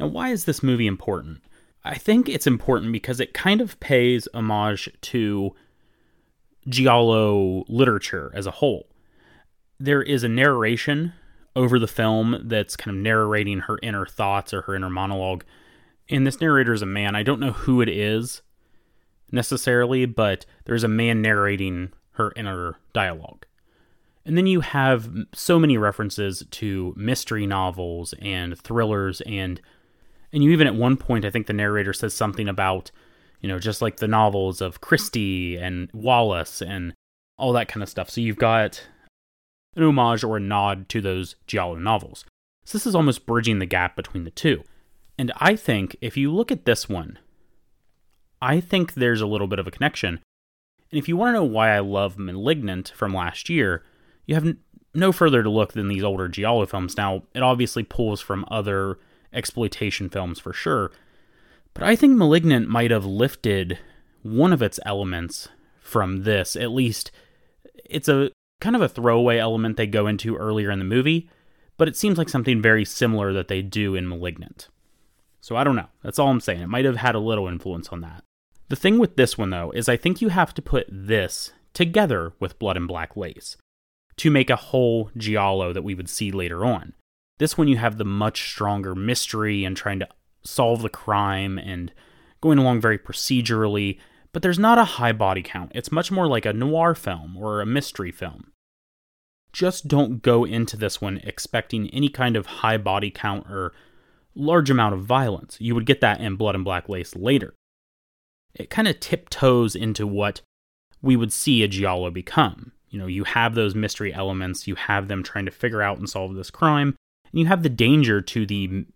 Now, why is this movie important? I think it's important because it kind of pays homage to Giallo literature as a whole. There is a narration over the film that's kind of narrating her inner thoughts or her inner monologue. And this narrator is a man. I don't know who it is necessarily, but there's a man narrating her inner dialogue. And then you have so many references to mystery novels and thrillers and and you even at one point I think the narrator says something about, you know, just like the novels of Christie and Wallace and all that kind of stuff. So you've got an homage or a nod to those Giallo novels. So this is almost bridging the gap between the two. And I think if you look at this one, I think there's a little bit of a connection. And if you want to know why I love Malignant from last year, you have no further to look than these older Giallo films. Now, it obviously pulls from other exploitation films for sure, but I think Malignant might have lifted one of its elements from this. At least, it's a kind of a throwaway element they go into earlier in the movie, but it seems like something very similar that they do in Malignant. So I don't know. That's all I'm saying. It might have had a little influence on that. The thing with this one, though, is I think you have to put this together with Blood and Black Lace to make a whole Giallo that we would see later on. This one, you have the much stronger mystery and trying to solve the crime and going along very procedurally, but there's not a high body count. It's much more like a noir film or a mystery film. Just don't go into this one expecting any kind of high body count or large amount of violence. You would get that in Blood and Black Lace later. It kind of tiptoes into what we would see a Giallo become. You know, you have those mystery elements, you have them trying to figure out and solve this crime, and you have the danger to the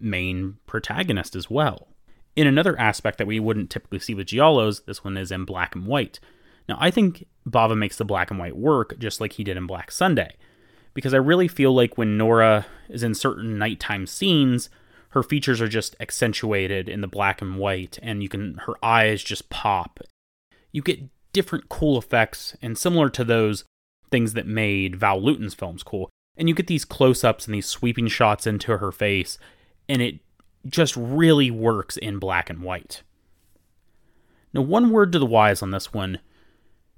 main protagonist as well. In another aspect that we wouldn't typically see with Giallos, this one is in black and white. Now, I think Bava makes the black and white work just like he did in Black Sunday, because I really feel like when Nora is in certain nighttime scenes, her features are just accentuated in the black and white, and you can her eyes just pop. You get different cool effects, and similar to those things that made Val Lewton's films cool. And you get these close ups and these sweeping shots into her face, and it just really works in black and white. Now, one word to the wise on this one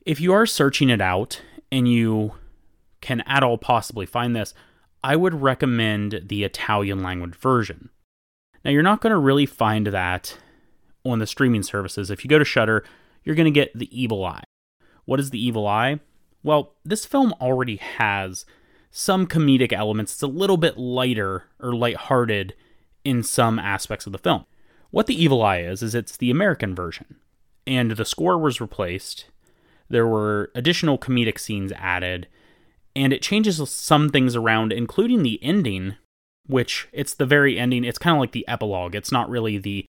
if you are searching it out and you can at all possibly find this, I would recommend the Italian language version. Now, you're not going to really find that on the streaming services. If you go to Shudder, you're going to get The Evil Eye. What is The Evil Eye? Well, this film already has some comedic elements. It's a little bit lighter or lighthearted in some aspects of the film. What The Evil Eye is, is it's the American version. And the score was replaced. There were additional comedic scenes added, and it changes some things around, including the ending, which it's the very ending. It's kind of like the epilogue. It's not really the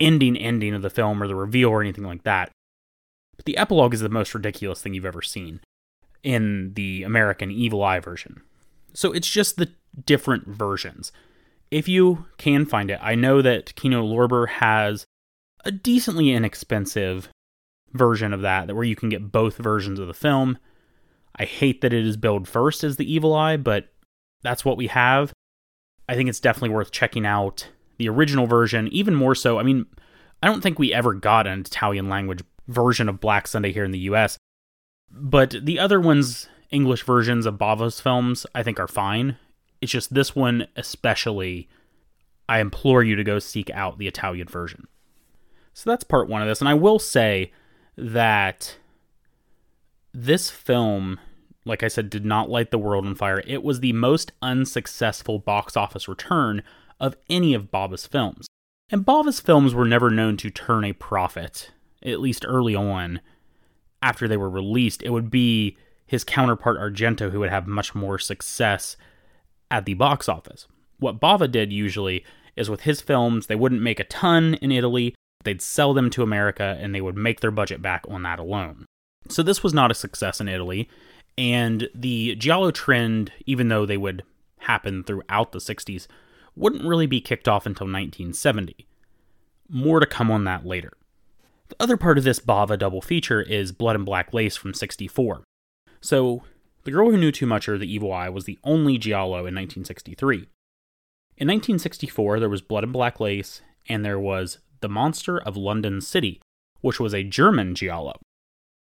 ending ending of the film or the reveal or anything like that. But the epilogue is the most ridiculous thing you've ever seen in the American Evil Eye version. So it's just the different versions. If you can find it, I know that Kino Lorber has a decently inexpensive version of that, where you can get both versions of the film. I hate that it is billed first as the Evil Eye, but that's what we have. I think it's definitely worth checking out the original version, even more so. I mean, I don't think we ever got an Italian language version of Black Sunday here in the US, but the other ones, English versions of Bava's films, I think are fine. It's just this one, especially, I implore you to go seek out the Italian version. So that's part one of this. And I will say that this film, like I said, did not light the world on fire. It was the most unsuccessful box office return of any of Bava's films. And Bava's films were never known to turn a profit, at least early on. After they were released, it would be his counterpart Argento who would have much more success at the box office. What Bava did usually is with his films, they wouldn't make a ton in Italy, they'd sell them to America and they would make their budget back on that alone. So this was not a success in Italy, and the Giallo trend, even though they would happen throughout the 60s, wouldn't really be kicked off until 1970. More to come on that later. The other part of this Bava double feature is Blood and Black Lace from 64. So, The Girl Who Knew Too Much or The Evil Eye was the only Giallo in 1963. In 1964, there was Blood and Black Lace, and there was The Monster of London City, which was a German Giallo.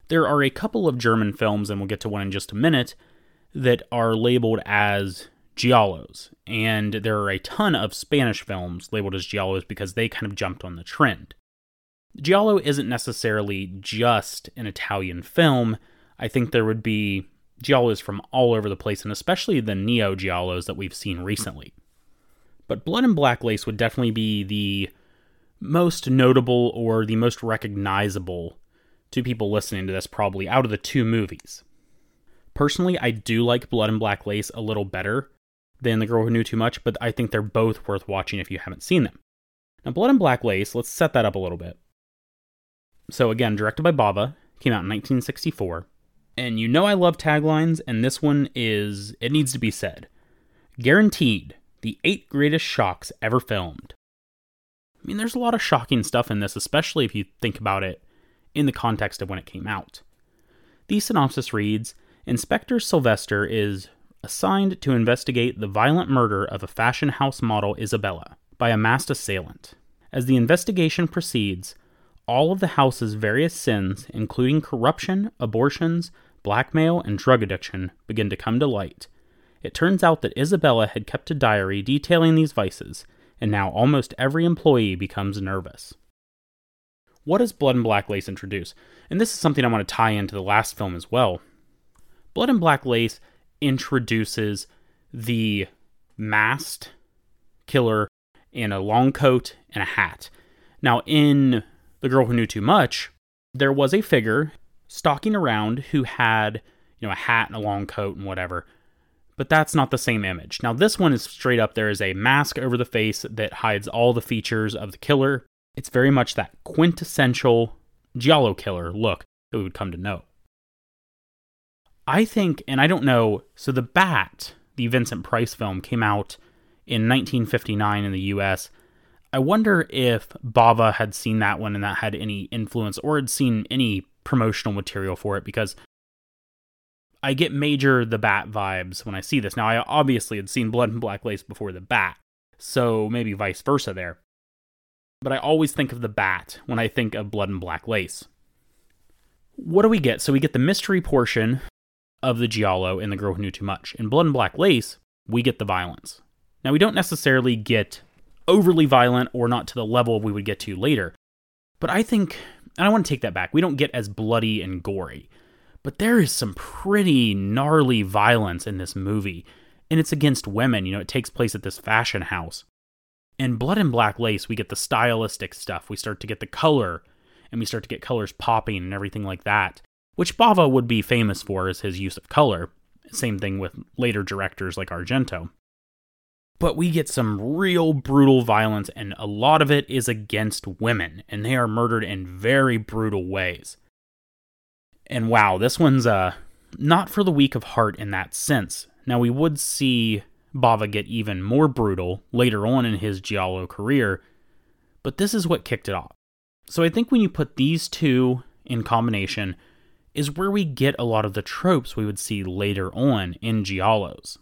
There are a couple of German films, and we'll get to one in just a minute, that are labeled as Giallos, and there are a ton of Spanish films labeled as Giallos because they kind of jumped on the trend. Giallo isn't necessarily just an Italian film. I think there would be Giallos from all over the place, and especially the Neo Giallos that we've seen recently. But Blood and Black Lace would definitely be the most notable or the most recognizable to people listening to this, probably out of the two movies. Personally, I do like Blood and Black Lace a little better than The Girl Who Knew Too Much, but I think they're both worth watching if you haven't seen them. Now, Blood and Black Lace, let's set that up a little bit. So, again, directed by Bava, came out in 1964. And you know I love taglines, and this one is, it needs to be said. Guaranteed, the eight greatest shocks ever filmed. I mean, there's a lot of shocking stuff in this, especially if you think about it in the context of when it came out. The synopsis reads Inspector Sylvester is assigned to investigate the violent murder of a fashion house model Isabella by a masked assailant. As the investigation proceeds, all of the house's various sins, including corruption, abortions, blackmail, and drug addiction, begin to come to light. It turns out that Isabella had kept a diary detailing these vices, and now almost every employee becomes nervous. What does Blood and Black Lace introduce? And this is something I want to tie into the last film as well. Blood and Black Lace introduces the masked killer in a long coat and a hat. Now, in The Girl Who Knew Too Much, there was a figure stalking around who had, you know, a hat and a long coat and whatever. But that's not the same image. Now, this one is straight up there is a mask over the face that hides all the features of the killer. It's very much that quintessential Giallo killer look that we would come to know. I think, and I don't know, so The Bat, the Vincent Price film, came out in 1959 in the US. I wonder if Bava had seen that one and that had any influence or had seen any promotional material for it because I get major the bat vibes when I see this. Now, I obviously had seen Blood and Black Lace before the bat, so maybe vice versa there. But I always think of the bat when I think of Blood and Black Lace. What do we get? So we get the mystery portion of the Giallo in The Girl Who Knew Too Much. In Blood and Black Lace, we get the violence. Now, we don't necessarily get overly violent or not to the level we would get to later, but I think, and I want to take that back, we don't get as bloody and gory. But there is some pretty gnarly violence in this movie, and it's against women. You know, it takes place at this fashion house. In Blood and Black Lace, we get the stylistic stuff. We start to get the color, and we start to get colors popping and everything like that which Bava would be famous for is his use of color. Same thing with later directors like Argento. But we get some real brutal violence, and a lot of it is against women, and they are murdered in very brutal ways. And wow, this one's uh, not for the weak of heart in that sense. Now, we would see Bava get even more brutal later on in his Giallo career, but this is what kicked it off. So I think when you put these two in combination, is where we get a lot of the tropes we would see later on in Giallos.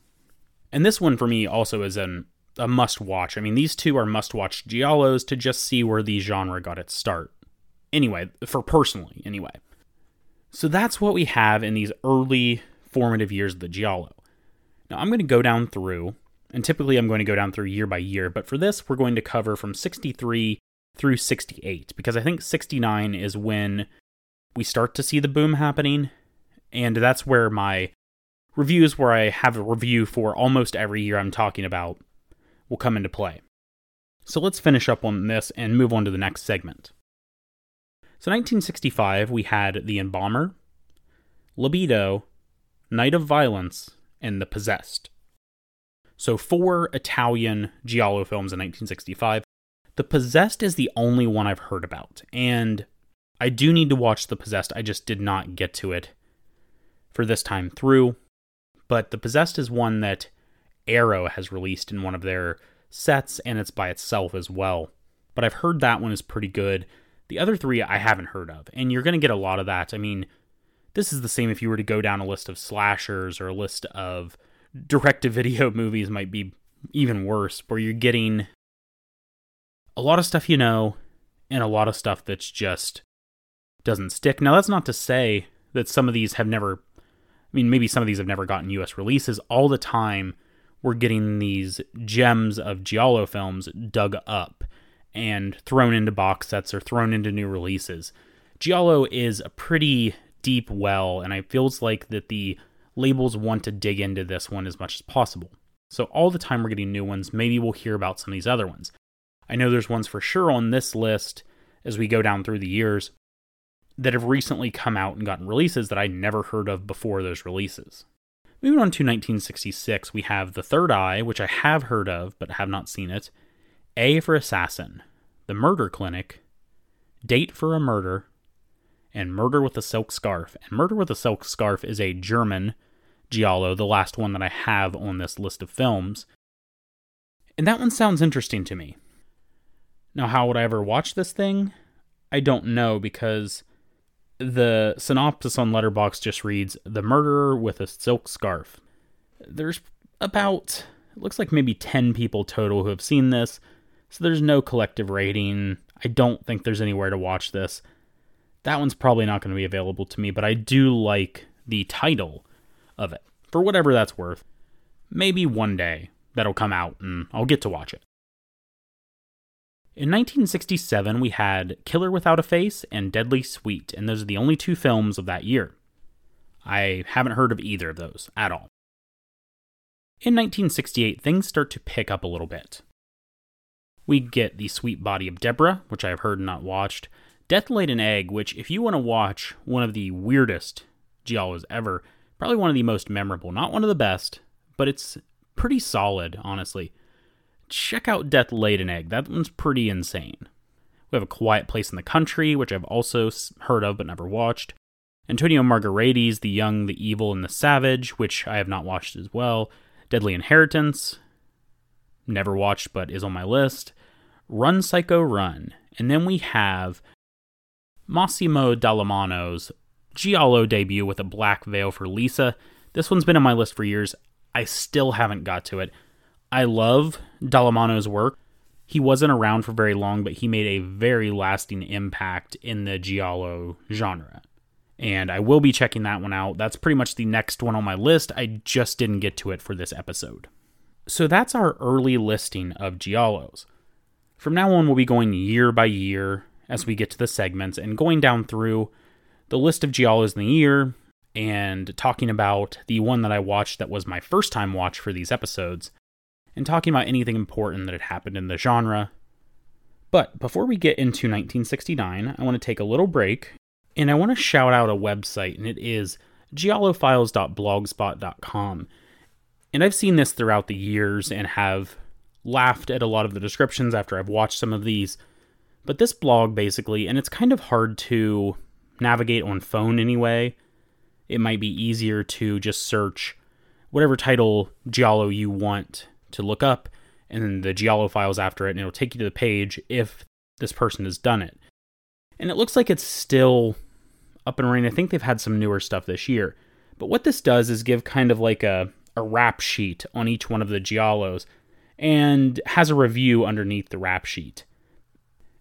And this one for me also is an, a must watch. I mean, these two are must watch Giallos to just see where the genre got its start. Anyway, for personally, anyway. So that's what we have in these early formative years of the Giallo. Now I'm going to go down through, and typically I'm going to go down through year by year, but for this we're going to cover from 63 through 68 because I think 69 is when we start to see the boom happening. And that's where my reviews, where I have a review for almost every year I'm talking about, will come into play. So let's finish up on this and move on to the next segment. So 1965, we had The Embalmer, Libido, Night of Violence, and The Possessed. So four Italian Giallo films in 1965. The Possessed is the only one I've heard about, and I do need to watch The Possessed. I just did not get to it for this time through. But The Possessed is one that Arrow has released in one of their sets, and it's by itself as well. But I've heard that one is pretty good. The other three I haven't heard of, and you're going to get a lot of that. I mean, this is the same if you were to go down a list of slashers or a list of direct to video (laughs) movies, might be even worse, where you're getting a lot of stuff you know and a lot of stuff that's just doesn't stick. Now, that's not to say that some of these have never, I mean, maybe some of these have never gotten US releases. All the time, we're getting these gems of Giallo films dug up and thrown into box sets or thrown into new releases. Giallo is a pretty deep well, and it feels like that the labels want to dig into this one as much as possible. So all the time we're getting new ones. Maybe we'll hear about some of these other ones. I know there's ones for sure on this list as we go down through the years that have recently come out and gotten releases that I never heard of before those releases. Moving on to 1966, we have The Third Eye, which I have heard of but have not seen it, A for Assassin, The Murder Clinic, Date for a Murder, and Murder with a Silk Scarf. And Murder with a Silk Scarf is a German Giallo, the last one that I have on this list of films. And that one sounds interesting to me. Now, how would I ever watch this thing? I don't know because the synopsis on Letterboxd just reads The Murderer with a Silk Scarf. There's about, looks like maybe 10 people total who have seen this, so there's no collective rating. I don't think there's anywhere to watch this. That one's probably not going to be available to me, but I do like the title of it, for whatever that's worth. Maybe one day that'll come out and I'll get to watch it. In 1967, we had Killer Without a Face and Deadly Sweet, and those are the only two films of that year. I haven't heard of either of those at all. In 1968, things start to pick up a little bit. We get The Sweet Body of Deborah, which I have heard and not watched, Death Laid an Egg, which, if you want to watch one of the weirdest Giallos ever, probably one of the most memorable. Not one of the best, but it's pretty solid, honestly check out Death Laid an Egg. That one's pretty insane. We have A Quiet Place in the Country, which I've also heard of but never watched. Antonio Margheriti's The Young, the Evil, and the Savage, which I have not watched as well. Deadly Inheritance. never watched but is on my list, Run Psycho Run. And then we have Massimo Dallamano's Giallo debut with a black veil for Lisa. This one's been on my list for years. I still haven't got to it. I love Dallamano's work. He wasn't around for very long, but he made a very lasting impact in the Giallo genre. And I will be checking that one out. That's pretty much the next one on my list. I just didn't get to it for this episode. So that's our early listing of Giallos. From now on, we'll be going year by year as we get to the segments and going down through the list of Giallos in the year and talking about the one that I watched that was my first time watch for these episodes and talking about anything important that had happened in the genre. But before we get into 1969, I want to take a little break and I want to shout out a website, and it is giallofiles.blogspot.com. And I've seen this throughout the years and have laughed at a lot of the descriptions after I've watched some of these. But this blog basically, and it's kind of hard to navigate on phone anyway. It might be easier to just search whatever title Giallo you want to look up, and then the Giallo files after it, and it'll take you to the page if this person has done it. And it looks like it's still up and running. I think they've had some newer stuff this year. But what this does is give kind of like a, a rap sheet on each one of the Giallos and has a review underneath the rap sheet.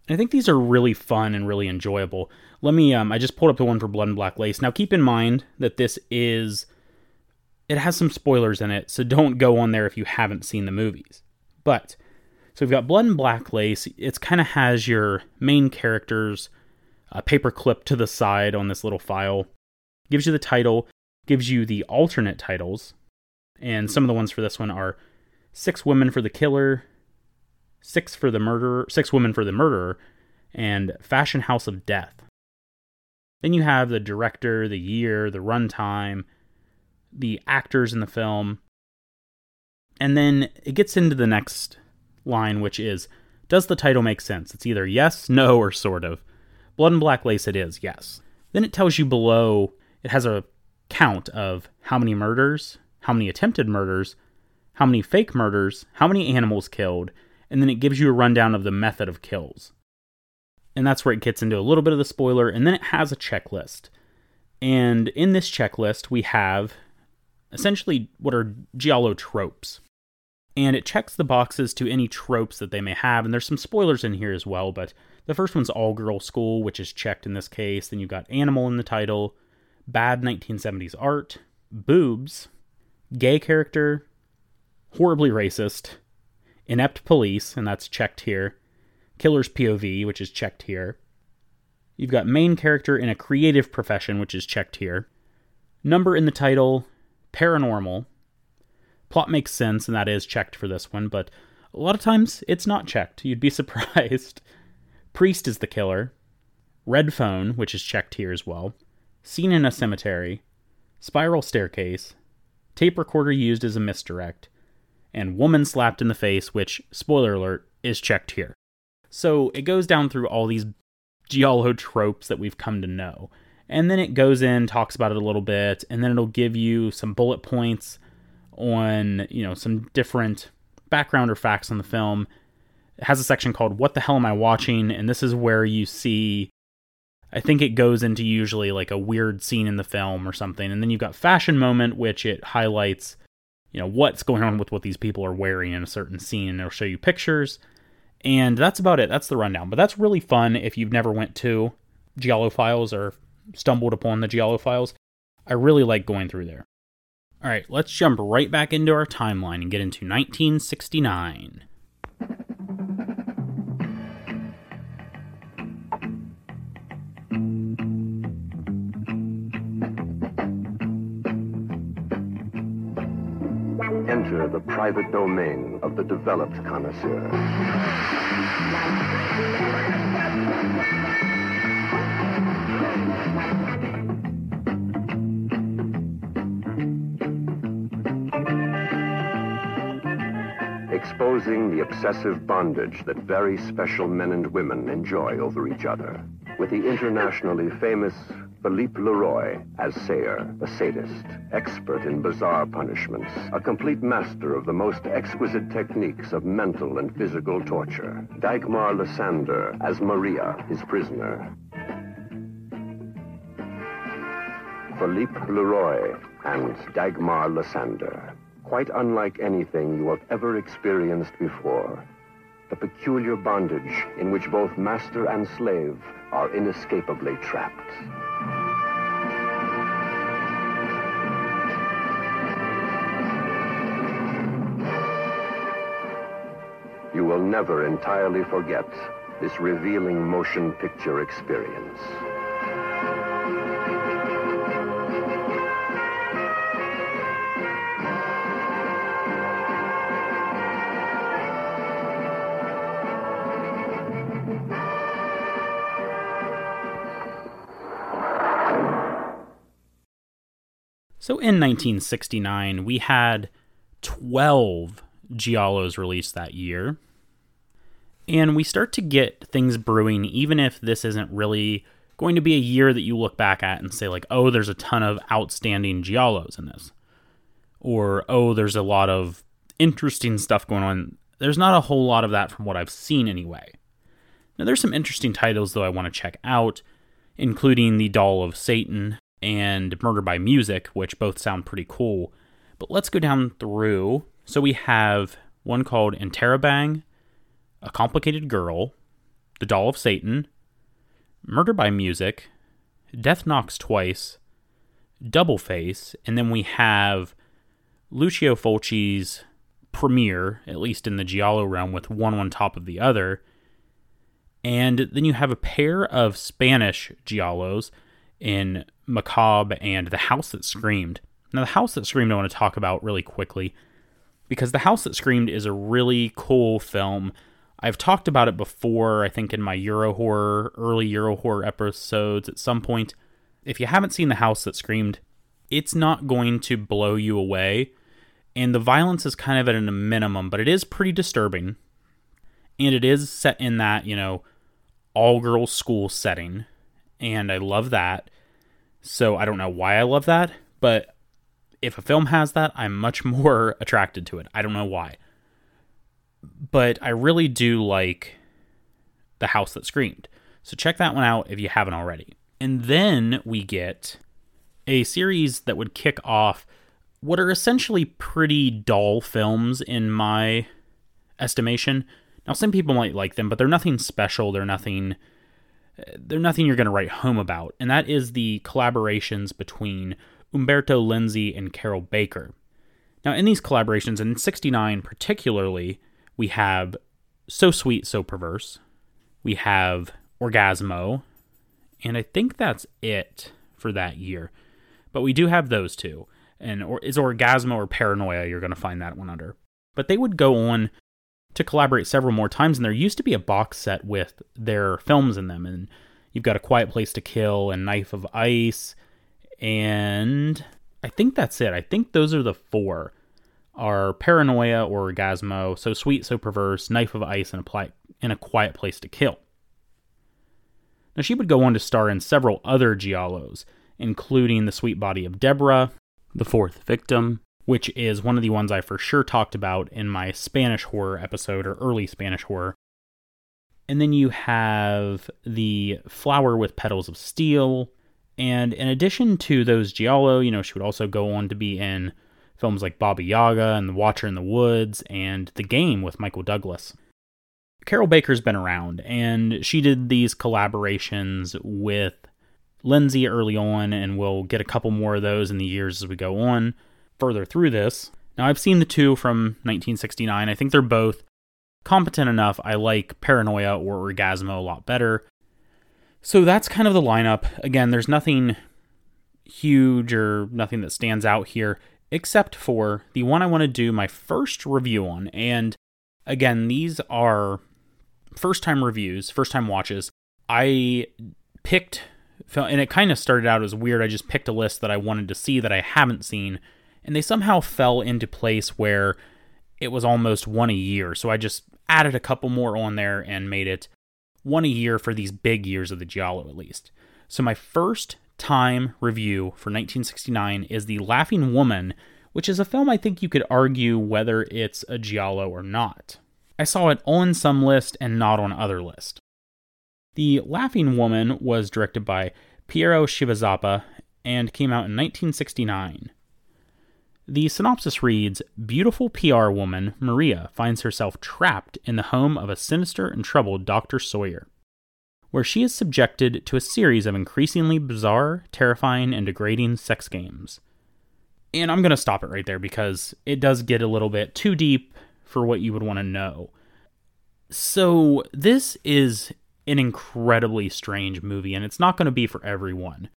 And I think these are really fun and really enjoyable. Let me, um, I just pulled up the one for Blood and Black Lace. Now keep in mind that this is, it has some spoilers in it, so don't go on there if you haven't seen the movies. But, so we've got Blood and Black Lace. It's kind of has your main characters uh, a paper clip to the side on this little file. Gives you the title, gives you the alternate titles, and some of the ones for this one are Six Women for the Killer, Six for the Murderer, Six Women for the Murderer, and Fashion House of Death. Then you have the director, the year, the runtime, the actors in the film, and then it gets into the next line, which is Does the title make sense? It's either yes, no, or sort of. Blood and Black Lace it is, yes. Then it tells you below, it has a count of how many murders, how many attempted murders, how many fake murders, how many animals killed, and then it gives you a rundown of the method of kills. And that's where it gets into a little bit of the spoiler, and then it has a checklist. And in this checklist, we have essentially what are Giallo tropes. And it checks the boxes to any tropes that they may have, and there's some spoilers in here as well, but the first one's All Girl School, which is checked in this case. Then you've got Animal in the title, Bad 1970s Art, Boobs, Gay Character, Horribly Racist, Inept Police, and that's checked here, Killer's POV, which is checked here. You've got Main Character in a Creative Profession, which is checked here. Number in the title, Paranormal. Plot makes sense, and that is checked for this one, but a lot of times it's not checked. You'd be (laughs) surprised. Priest is the killer. Red phone, which is checked here as well. Scene in a cemetery. Spiral staircase. Tape recorder used as a misdirect. And woman slapped in the face, which, spoiler alert, is checked here. So it goes down through all these Giallo tropes that we've come to know. And then it goes in, talks about it a little bit, and then it'll give you some bullet points on, you know, some different background or facts on the film it has a section called What the Hell Am I Watching? And this is where you see, I think it goes into usually like a weird scene in the film or something. And then you've got Fashion Moment, which it highlights, you know, what's going on with what these people are wearing in a certain scene. And it'll show you pictures. And that's about it. That's the rundown. But that's really fun if you've never went to Giallo Files or stumbled upon the Giallo Files. I really like going through there. All right, let's jump right back into our timeline and get into 1969. Enter the private domain of the developed connoisseur. Exposing the obsessive bondage that very special men and women enjoy over each other with the internationally famous Philippe Leroy as Sayer, a sadist, expert in bizarre punishments, a complete master of the most exquisite techniques of mental and physical torture. Dagmar Lassander as Maria, his prisoner. Philippe Leroy and Dagmar Lassander. Quite unlike anything you have ever experienced before. The peculiar bondage in which both master and slave are inescapably trapped. You will never entirely forget this revealing motion picture experience. So in 1969, we had 12 Giallos released that year. And we start to get things brewing, even if this isn't really going to be a year that you look back at and say, like, oh, there's a ton of outstanding Giallos in this. Or, oh, there's a lot of interesting stuff going on. There's not a whole lot of that from what I've seen anyway. Now, there's some interesting titles, though, I want to check out, including The Doll of Satan and Murder by Music, which both sound pretty cool. But let's go down through. So we have one called Interrobang, A Complicated Girl, The Doll of Satan, Murder by Music, Death Knocks Twice, Double Face, and then we have Lucio Fulci's premiere, at least in the Giallo realm, with one on top of the other. And then you have a pair of Spanish Giallos in Macabre and The House That Screamed. Now, The House That Screamed, I want to talk about really quickly because The House That Screamed is a really cool film. I've talked about it before, I think in my Euro horror, early Euro horror episodes at some point. If you haven't seen The House That Screamed, it's not going to blow you away. And the violence is kind of at a minimum, but it is pretty disturbing. And it is set in that, you know, all girls school setting. And I love that. So I don't know why I love that, but if a film has that, I'm much (laughs) more attracted to it. I don't know why. But I really do like The House That Screamed. So check that one out if you haven't already. And then we get a series that would kick off what are essentially pretty dull films in my estimation. Now some people might like them, but they're nothing special. They're nothing they're nothing you're going to write home about. And that is the collaborations between Umberto Lenzi and Carroll Baker. Now, in these collaborations, in 69 particularly, we have So Sweet, So Perverse, we have Orgasmo, and I think that's it for that year. But we do have those two. And or, is Orgasmo or Paranoia, you're going to find that one under. But they would go on to collaborate several more times, and there used to be a box set with their films in them. And you've got A Quiet Place to Kill and Knife of Ice and I think that's it. I think those are the four are Paranoia or Orgasmo, So Sweet, So Perverse, Knife of Ice, and a, and a Quiet Place to Kill. Now, she would go on to star in several other Giallos, including The Sweet Body of Deborah, The Fourth Victim, which is one of the ones I for sure talked about in my Spanish horror episode or early Spanish horror. And then you have The Flower with Petals of Steel, and in addition to those Giallo, you know, she would also go on to be in films like Baba Yaga and The Watcher in the Woods and The Game with Michael Douglas. Carroll Baker's been around, and she did these collaborations with Lenzi early on, and we'll get a couple more of those in the years as we go on further through this. Now, I've seen the two from 1969. I think they're both competent enough. I like Paranoia or Orgasmo a lot better. So that's kind of the lineup. Again, there's nothing huge or nothing that stands out here except for the one I want to do my first review on. And again, these are first time reviews, first time watches. I picked, and it kind of started out as weird. I just picked a list that I wanted to see that I haven't seen, and they somehow fell into place where it was almost one a year. So I just added a couple more on there and made it one a year for these big years of the Giallo, at least. So my first time review for 1969 is The Laughing Woman, which is a film I think you could argue whether it's a Giallo or not. I saw it on some list and not on other list. The Laughing Woman was directed by Piero Schivazappa and came out in 1969. The synopsis reads Beautiful PR woman Maria finds herself trapped in the home of a sinister and troubled Dr. Sawyer, where she is subjected to a series of increasingly bizarre, terrifying, and degrading sex games. And I'm going to stop it right there because it does get a little bit too deep for what you would want to know. So, this is an incredibly strange movie, and it's not going to be for everyone.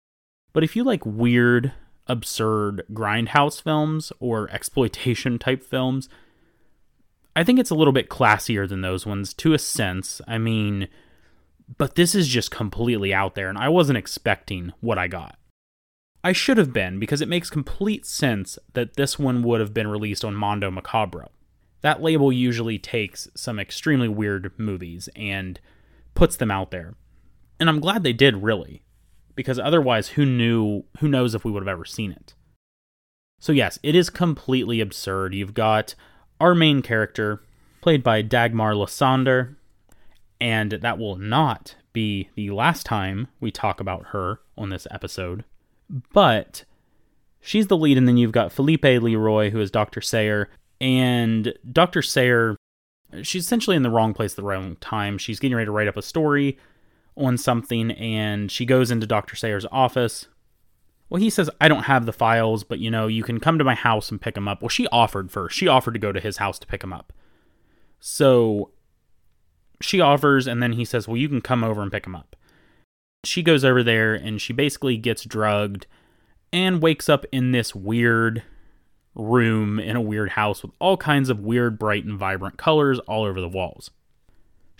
But if you like weird, absurd grindhouse films or exploitation type films, I think it's a little bit classier than those ones to a sense. I mean, but this is just completely out there, and I wasn't expecting what I got. I should have been, because it makes complete sense that this one would have been released on Mondo Macabro. That label usually takes some extremely weird movies and puts them out there. And I'm glad they did, really because otherwise who knew who knows if we would have ever seen it. So yes, it is completely absurd. You've got our main character played by Dagmar Lassander, and that will not be the last time we talk about her on this episode. But she's the lead, and then you've got Felipe Leroy, who is Dr. Sayer, and Dr. Sayer, she's essentially in the wrong place at the wrong time. She's getting ready to write up a story on something and she goes into Dr. Sayer's office. Well, he says, I don't have the files, but you know, you can come to my house and pick them up. Well, she offered first. She offered to go to his house to pick them up. So she offers, and then he says, Well, you can come over and pick them up. She goes over there and she basically gets drugged and wakes up in this weird room in a weird house with all kinds of weird, bright, and vibrant colors all over the walls.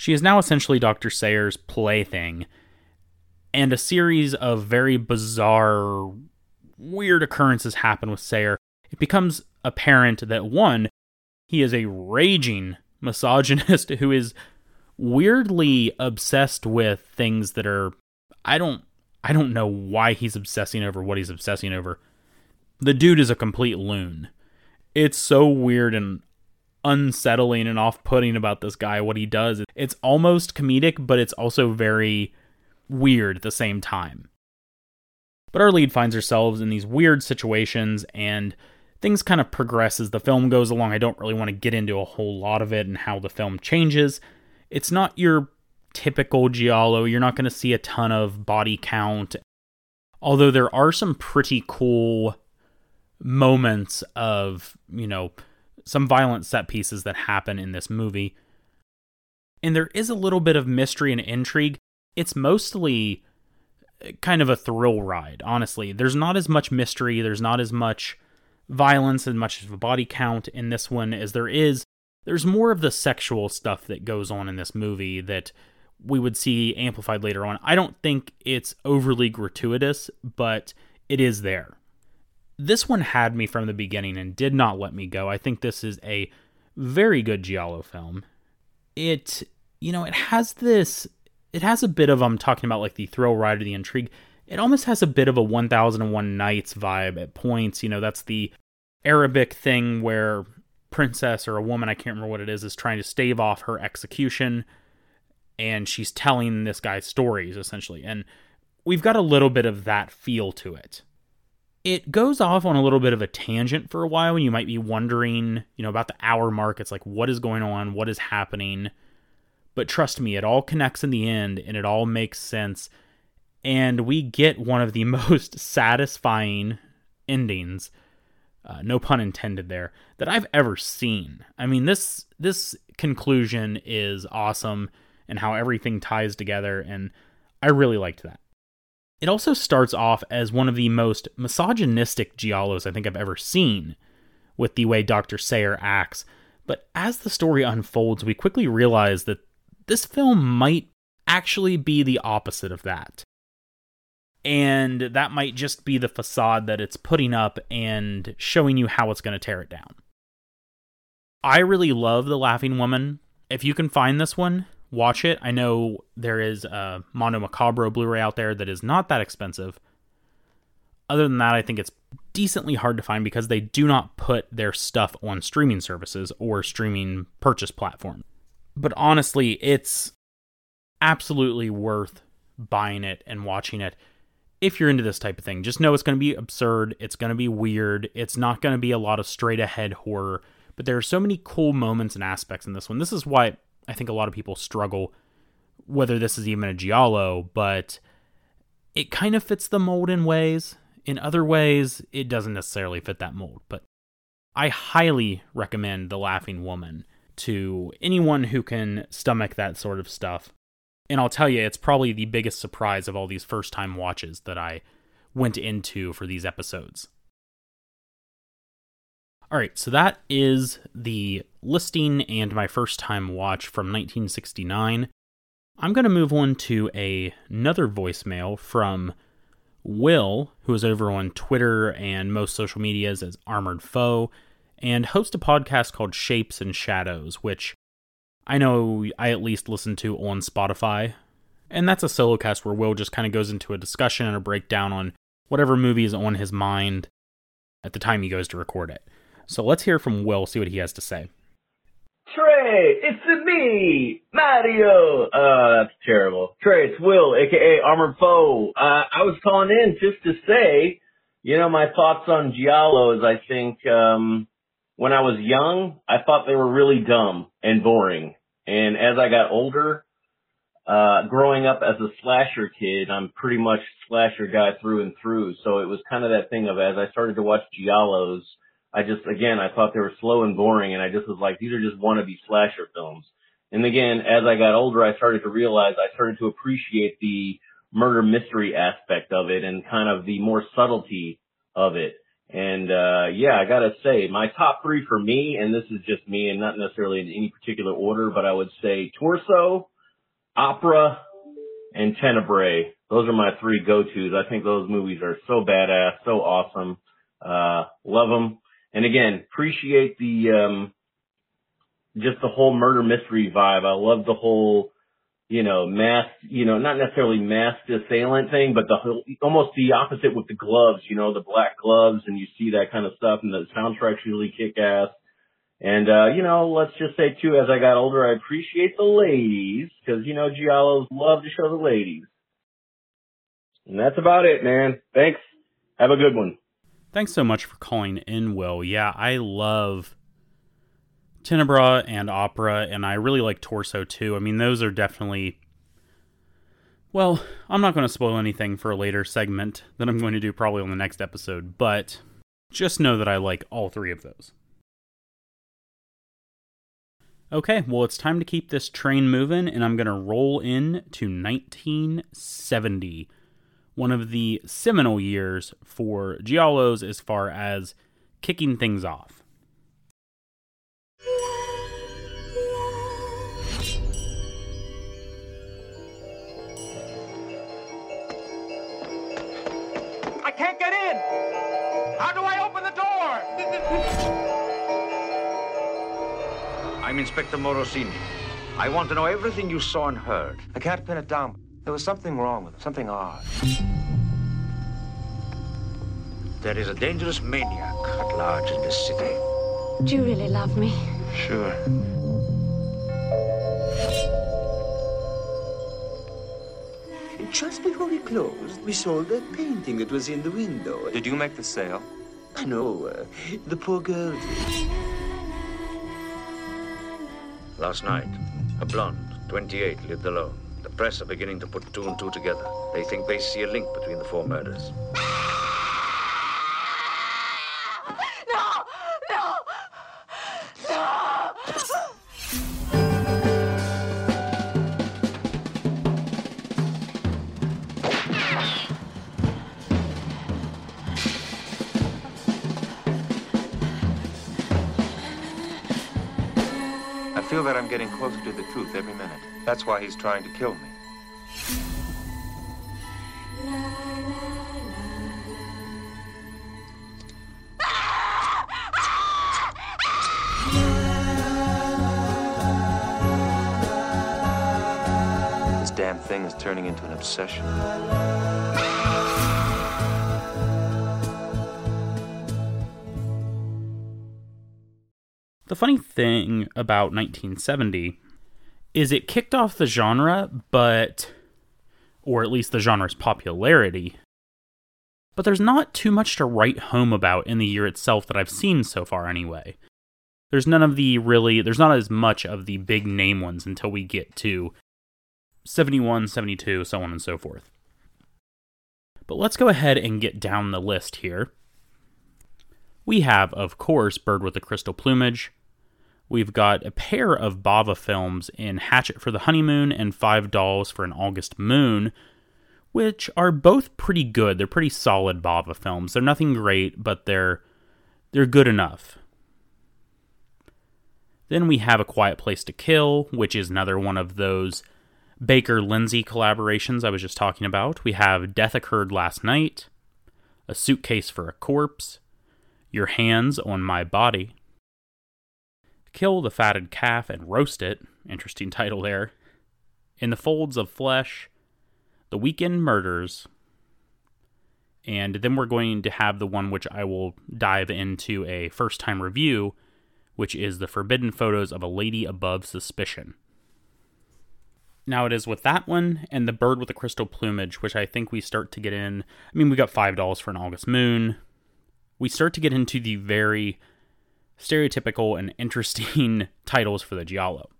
She is now essentially Dr. Sayer's plaything, and a series of very bizarre, weird occurrences happen with Sayer. It becomes apparent that one, he is a raging misogynist (laughs) who is weirdly obsessed with things that are I don't I don't know why he's obsessing over what he's obsessing over. The dude is a complete loon. It's so weird and unsettling and off-putting about this guy what he does. It's almost comedic but it's also very weird at the same time. But our lead finds ourselves in these weird situations and things kind of progress as the film goes along. I don't really want to get into a whole lot of it and how the film changes. It's not your typical giallo. You're not going to see a ton of body count. Although there are some pretty cool moments of you know some violent set pieces that happen in this movie. And there is a little bit of mystery and intrigue. It's mostly kind of a thrill ride, honestly. There's not as much mystery, there's not as much violence and much of a body count in this one as there is. There's more of the sexual stuff that goes on in this movie that we would see amplified later on. I don't think it's overly gratuitous, but it is there this one had me from the beginning and did not let me go. I think this is a very good Giallo film. It, you know, it has this, it has a bit of, I'm talking about like the thrill ride or the intrigue. It almost has a bit of a 1001 Nights vibe at points. You know, that's the Arabic thing where princess or a woman, I can't remember what it is, is trying to stave off her execution and she's telling this guy stories essentially. And we've got a little bit of that feel to it it goes off on a little bit of a tangent for a while and you might be wondering you know about the hour mark. It's like what is going on? What is happening? But trust me it all connects in the end and it all makes sense. And we get one of the (laughs) most satisfying endings uh, no pun intended there that i've ever seen. I mean this this conclusion is awesome and how everything ties together and i really liked that it also starts off as one of the most misogynistic giallos I think I've ever seen, with the way Dr. Sayer acts. But as the story unfolds, we quickly realize that this film might actually be the opposite of that. And that might just be the facade that it's putting up and showing you how it's going to tear it down. I really love The Laughing Woman. If you can find this one, watch it. I know there is a Mondo Macabro Blu ray out there that is not that expensive. Other than that, I think it's decently hard to find because they do not put their stuff on streaming services or streaming purchase platforms. But honestly, it's absolutely worth buying it and watching it if you're into this type of thing. Just know it's going to be absurd, it's going to be weird, it's not going to be a lot of straight ahead horror, but there are so many cool moments and aspects in this one. This is why I think a lot of people struggle whether this is even a giallo, but it kind of fits the mold in ways. In other ways, it doesn't necessarily fit that mold, but I highly recommend The Laughing Woman to anyone who can stomach that sort of stuff. And I'll tell you, it's probably the biggest surprise of all these first time watches that I went into for these episodes. All right, so that is the listing and my first time watch from 1969. I'm going to move on to a, another voicemail from Will, who is over on Twitter and most social medias as Armored Foe, and hosts a podcast called Shapes and Shadows, which I know I at least listen to on Spotify. And that's a solo cast where Will just kind of goes into a discussion and a breakdown on whatever movie is on his mind at the time he goes to record it. So let's hear from Will, see what he has to say. Trey, it's me, Mario. Uh, that's terrible. Trey, it's Will, aka Armored Foe. Uh, I was calling in just to say, you know, my thoughts on Giallos. I think, um, when I was young, I thought they were really dumb and boring. And as I got older, uh, growing up as a slasher kid, I'm pretty much slasher guy through and through. So it was kind of that thing of as I started to watch Giallos, I just, again, I thought they were slow and boring and I just was like, these are just wannabe slasher films. And again, as I got older, I started to realize I started to appreciate the murder mystery aspect of it and kind of the more subtlety of it. And, uh, yeah, I gotta say, my top three for me, and this is just me and not necessarily in any particular order, but I would say Torso, Opera, and Tenebrae. Those are my three go-tos. I think those movies are so badass, so awesome. Uh, love them. And again, appreciate the, um, just the whole murder mystery vibe. I love the whole, you know, masked, you know, not necessarily masked assailant thing, but the whole, almost the opposite with the gloves, you know, the black gloves and you see that kind of stuff and the soundtrack's really kick ass. And, uh, you know, let's just say too, as I got older, I appreciate the ladies because, you know, Giallos love to show the ladies. And that's about it, man. Thanks. Have a good one. Thanks so much for calling in, Will. Yeah, I love Tenebre and Opera, and I really like Torso too. I mean, those are definitely. Well, I'm not going to spoil anything for a later segment that I'm going to do probably on the next episode, but just know that I like all three of those. Okay, well, it's time to keep this train moving, and I'm going to roll in to 1970, one of the seminal years for Giallos as far as kicking things off. I can't get in! How do I open the door? I'm Inspector Morosini. I want to know everything you saw and heard. I can't pin it down. There was something wrong with him, something odd. There is a dangerous maniac at large in this city. Do you really love me? Sure. Just before we closed, we sold that painting that was in the window. Did you make the sale? No, uh, the poor girl did. Last night, a blonde, 28, lived alone. The press are beginning to put two and two together. They think they see a link between the four murders. I'm getting closer to the truth every minute. That's why he's trying to kill me. This damn thing is turning into an obsession. The funny thing about 1970 is it kicked off the genre, but, or at least the genre's popularity, but there's not too much to write home about in the year itself that I've seen so far, anyway. There's none of the really, there's not as much of the big name ones until we get to 71, 72, so on and so forth. But let's go ahead and get down the list here. We have, of course, Bird with the Crystal Plumage. We've got a pair of Bava films in Hatchet for the Honeymoon and Five Dolls for an August Moon, which are both pretty good. They're pretty solid Bava films. They're nothing great, but they're they're good enough. Then we have A Quiet Place to Kill, which is another one of those Baker Lenzi collaborations I was just talking about. We have Death Occurred Last Night, A Suitcase for a Corpse, Your Hands on My Body, Kill the Fatted Calf and Roast It, interesting title there, In the Folds of Flesh, The Weekend Murders, and then we're going to have the one which I will dive into a first time review, which is The Forbidden Photos of a Lady Above Suspicion. Now it is with that one and the bird with the crystal plumage, which I think we start to get in. I mean, we got five dolls for an August moon. We start to get into the very stereotypical and interesting (laughs) titles for the Giallo.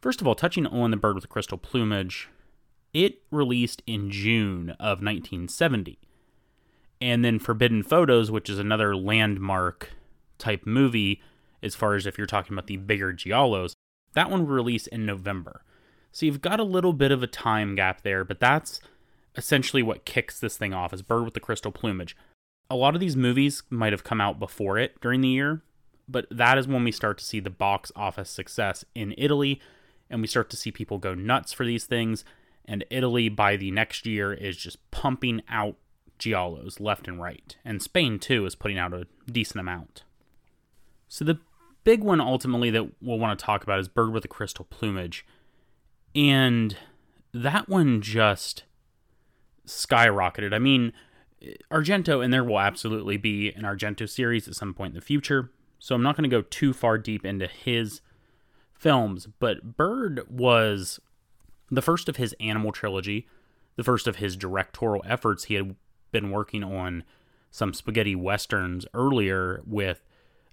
First of all, touching on the bird with the crystal plumage, it released in June of 1970. And then Forbidden Photos, which is another landmark type movie as far as if you're talking about the bigger Giallos, that one released in November. So you've got a little bit of a time gap there, but that's essentially what kicks this thing off is Bird with the Crystal Plumage. A lot of these movies might have come out before it during the year, but that is when we start to see the box office success in Italy and we start to see people go nuts for these things and Italy by the next year is just pumping out giallos left and right. And Spain too is putting out a decent amount. So the big one ultimately that we'll want to talk about is Bird with a Crystal Plumage. And that one just skyrocketed. I mean, Argento, and there will absolutely be an Argento series at some point in the future. So I'm not going to go too far deep into his films, but Bird was the first of his animal trilogy, the first of his directorial efforts. He had been working on some spaghetti westerns earlier with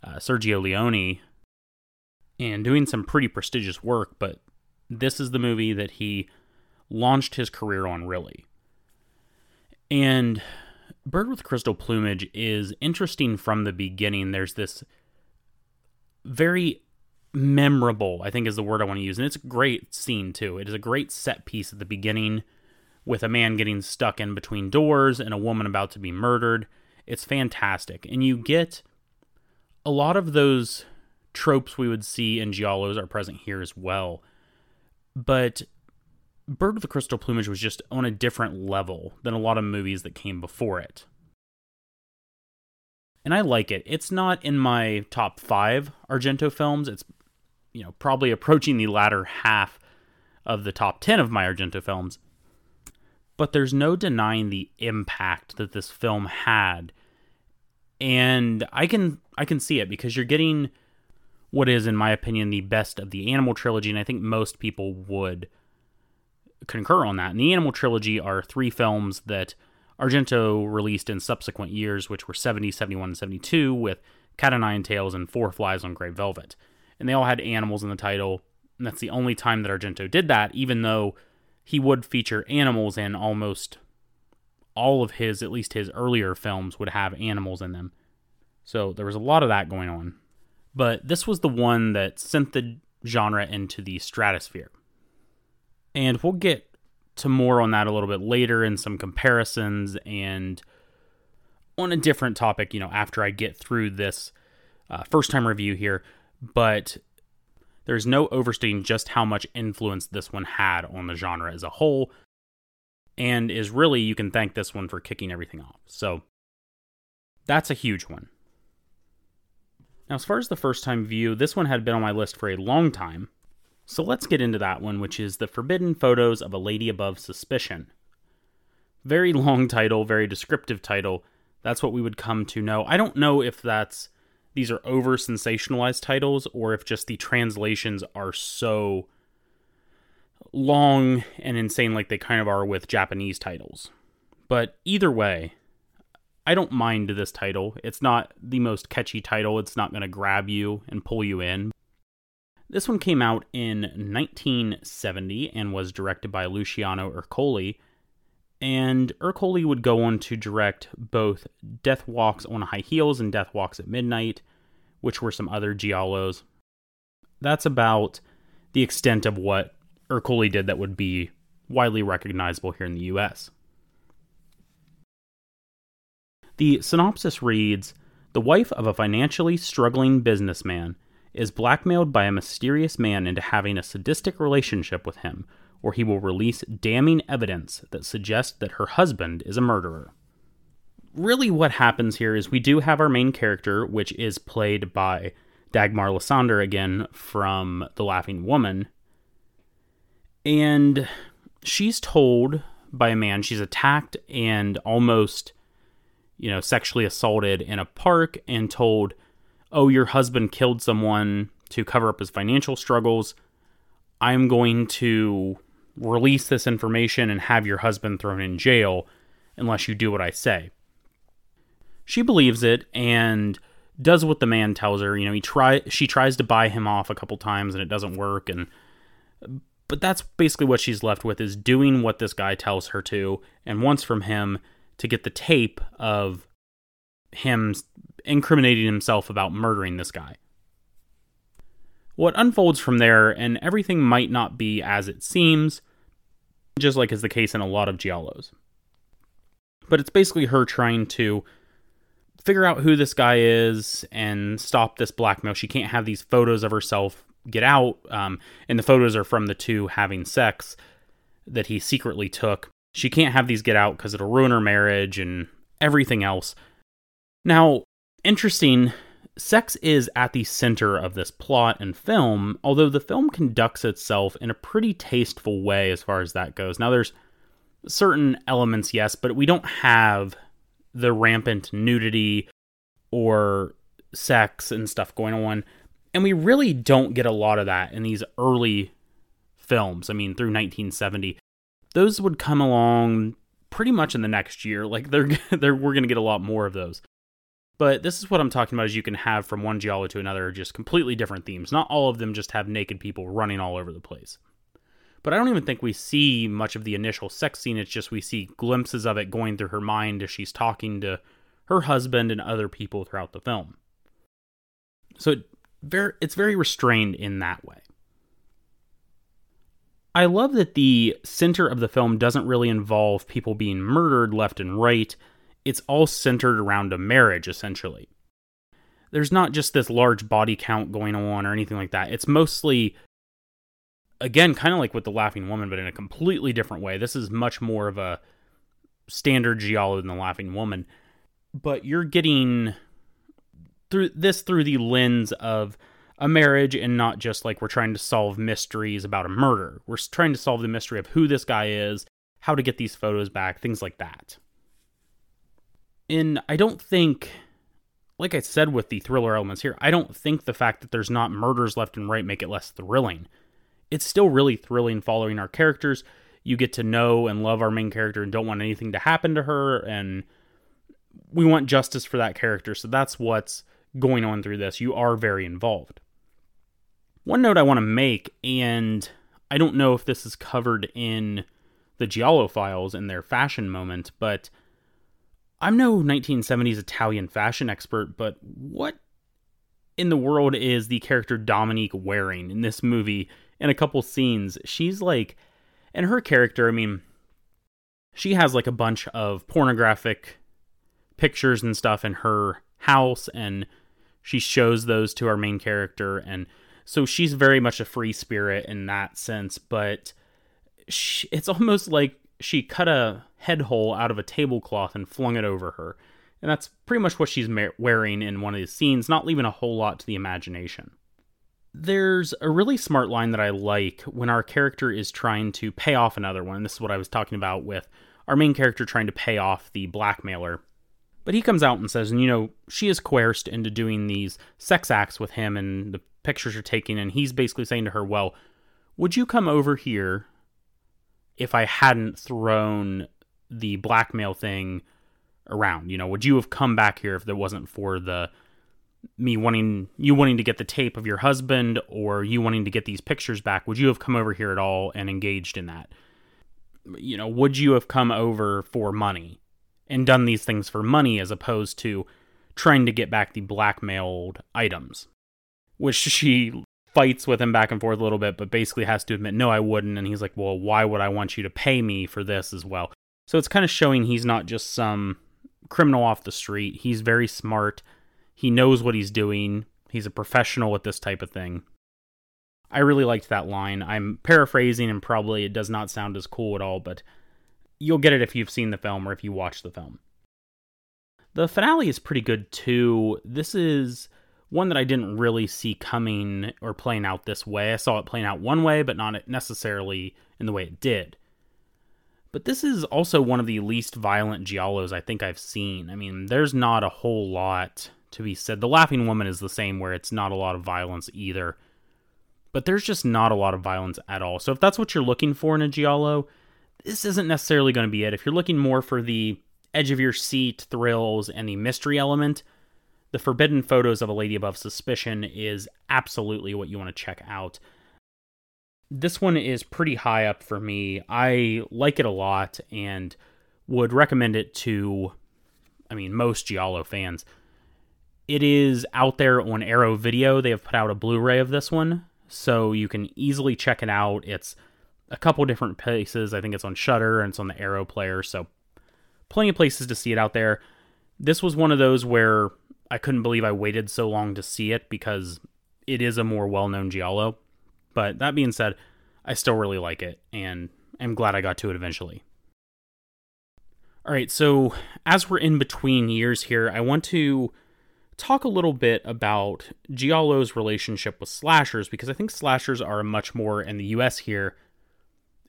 uh, Sergio Leone and doing some pretty prestigious work, but this is the movie that he launched his career on, really. And Bird with Crystal Plumage is interesting from the beginning. There's this very memorable, I think is the word I want to use. And it's a great scene, too. It is a great set piece at the beginning with a man getting stuck in between doors and a woman about to be murdered. It's fantastic. And you get a lot of those tropes we would see in Giallos are present here as well but Bird with the Crystal Plumage was just on a different level than a lot of movies that came before it. And I like it. It's not in my top five Argento films. It's, you know, probably approaching the latter half of the top 10 of my Argento films. But there's no denying the impact that this film had. And I can I can see it because you're getting what is, in my opinion, the best of the Animal trilogy, and I think most people would concur on that. And the Animal trilogy are three films that Argento released in subsequent years, which were 70, 71, and 72, with Cat o' Nine Tails and Four Flies on Grey Velvet. And they all had animals in the title, and that's the only time that Argento did that, even though he would feature animals in almost all of his, at least his earlier films, would have animals in them. So there was a lot of that going on but this was the one that sent the genre into the stratosphere. And we'll get to more on that a little bit later in some comparisons and on a different topic, you know, after I get through this uh, first time review here. But there's no overstating just how much influence this one had on the genre as a whole. And is really, you can thank this one for kicking everything off. So that's a huge one. Now, as far as the first time view, this one had been on my list for a long time. So let's get into that one, which is The Forbidden Photos of a Lady Above Suspicion. Very long title, very descriptive title. That's what we would come to know. I don't know if that's these are over sensationalized titles or if just the translations are so long and insane like they kind of are with Japanese titles. But either way, I don't mind this title. It's not the most catchy title, it's not going to grab you and pull you in. This one came out in 1970 and was directed by Luciano Ercoli. And Ercoli would go on to direct both Death Walks on High Heels and Death Walks at Midnight, which were some other giallos. That's about the extent of what Ercoli did that would be widely recognizable here in the US. The synopsis reads The wife of a financially struggling businessman is blackmailed by a mysterious man into having a sadistic relationship with him, or he will release damning evidence that suggests that her husband is a murderer. Really, what happens here is we do have our main character, which is played by Dagmar Lassander again from The Laughing Woman. And she's told by a man she's attacked and almost, you know, sexually assaulted in a park and told oh, your husband killed someone to cover up his financial struggles. I'm going to release this information and have your husband thrown in jail unless you do what I say. She believes it and does what the man tells her. You know, he try she tries to buy him off a couple times and it doesn't work and but that's basically what she's left with is doing what this guy tells her to and wants from him to get the tape of him incriminating himself about murdering this guy. What unfolds from there, and everything might not be as it seems, just like is the case in a lot of Giallos. But it's basically her trying to figure out who this guy is and stop this blackmail. She can't have these photos of herself get out, um, and the photos are from the two having sex that he secretly took. She can't have these get out because it'll ruin her marriage and everything else. Now, interesting, sex is at the center of this plot and film, although the film conducts itself in a pretty tasteful way as far as that goes. Now, there's certain elements, yes, but we don't have the rampant nudity or sex and stuff going on. And we really don't get a lot of that in these early films. I mean, through 1970. Those would come along pretty much in the next year. Like they're, (laughs) they're we're going to get a lot more of those. But this is what I'm talking about is you can have from one giallo to another just completely different themes. Not all of them just have naked people running all over the place. But I don't even think we see much of the initial sex scene. It's just we see glimpses of it going through her mind as she's talking to her husband and other people throughout the film. So it very, it's very restrained in that way. I love that the center of the film doesn't really involve people being murdered left and right it's all centered around a marriage, essentially. There's not just this large body count going on or anything like that. It's mostly, again, kind of like with The Laughing Woman, but in a completely different way. This is much more of a standard giallo than The Laughing Woman. But you're getting through this through the lens of a marriage and not just like we're trying to solve mysteries about a murder. We're trying to solve the mystery of who this guy is, how to get these photos back, things like that in I don't think like I said with the thriller elements here, I don't think the fact that there's not murders left and right make it less thrilling. It's still really thrilling following our characters. You get to know and love our main character and don't want anything to happen to her and we want justice for that character. So that's what's going on through this. You are very involved. One note I want to make and I don't know if this is covered in the Giallo files in their fashion moment, but I'm no 1970s Italian fashion expert, but what in the world is the character Dominique wearing in this movie in a couple scenes? She's like, and her character, I mean, she has like a bunch of pornographic pictures and stuff in her house, and she shows those to our main character. And so she's very much a free spirit in that sense, but she, it's almost like she cut a head hole out of a tablecloth and flung it over her. And that's pretty much what she's wearing in one of these scenes, not leaving a whole lot to the imagination. There's a really smart line that I like when our character is trying to pay off another one. This is what I was talking about with our main character trying to pay off the blackmailer. But he comes out and says, and you know, she is coerced into doing these sex acts with him, and the pictures are taken, and he's basically saying to her, Well, would you come over here if I hadn't thrown the blackmail thing around? You know, would you have come back here if there wasn't for the me wanting you wanting to get the tape of your husband or you wanting to get these pictures back? Would you have come over here at all and engaged in that? You know, would you have come over for money and done these things for money as opposed to trying to get back the blackmailed items? Which (laughs) she fights with him back and forth a little bit, but basically has to admit, no, I wouldn't. And he's like, well, why would I want you to pay me for this as well? So it's kind of showing he's not just some criminal off the street. He's very smart. He knows what he's doing. He's a professional with this type of thing. I really liked that line. I'm paraphrasing and probably it does not sound as cool at all, but you'll get it if you've seen the film or if you watch the film. The finale is pretty good too. This is one that I didn't really see coming or playing out this way. I saw it playing out one way, but not necessarily in the way it did. But this is also one of the least violent Giallos I think I've seen. I mean, there's not a whole lot to be said. The Laughing Woman is the same, where it's not a lot of violence either. But there's just not a lot of violence at all. So if that's what you're looking for in a Giallo, this isn't necessarily going to be it. If you're looking more for the edge of your seat thrills and the mystery element, the Forbidden Photos of a Lady Above Suspicion is absolutely what you want to check out. This one is pretty high up for me. I like it a lot and would recommend it to, I mean, most Giallo fans. It is out there on Arrow Video. They have put out a Blu ray of this one, so you can easily check it out. It's a couple different places. I think it's on Shudder and it's on the Arrow player, so plenty of places to see it out there. This was one of those where I couldn't believe I waited so long to see it because it is a more well known Giallo. But that being said, I still really like it and I'm glad I got to it eventually. All right, so as we're in between years here, I want to talk a little bit about Giallo's relationship with slashers because I think slashers are a much more, in the US here,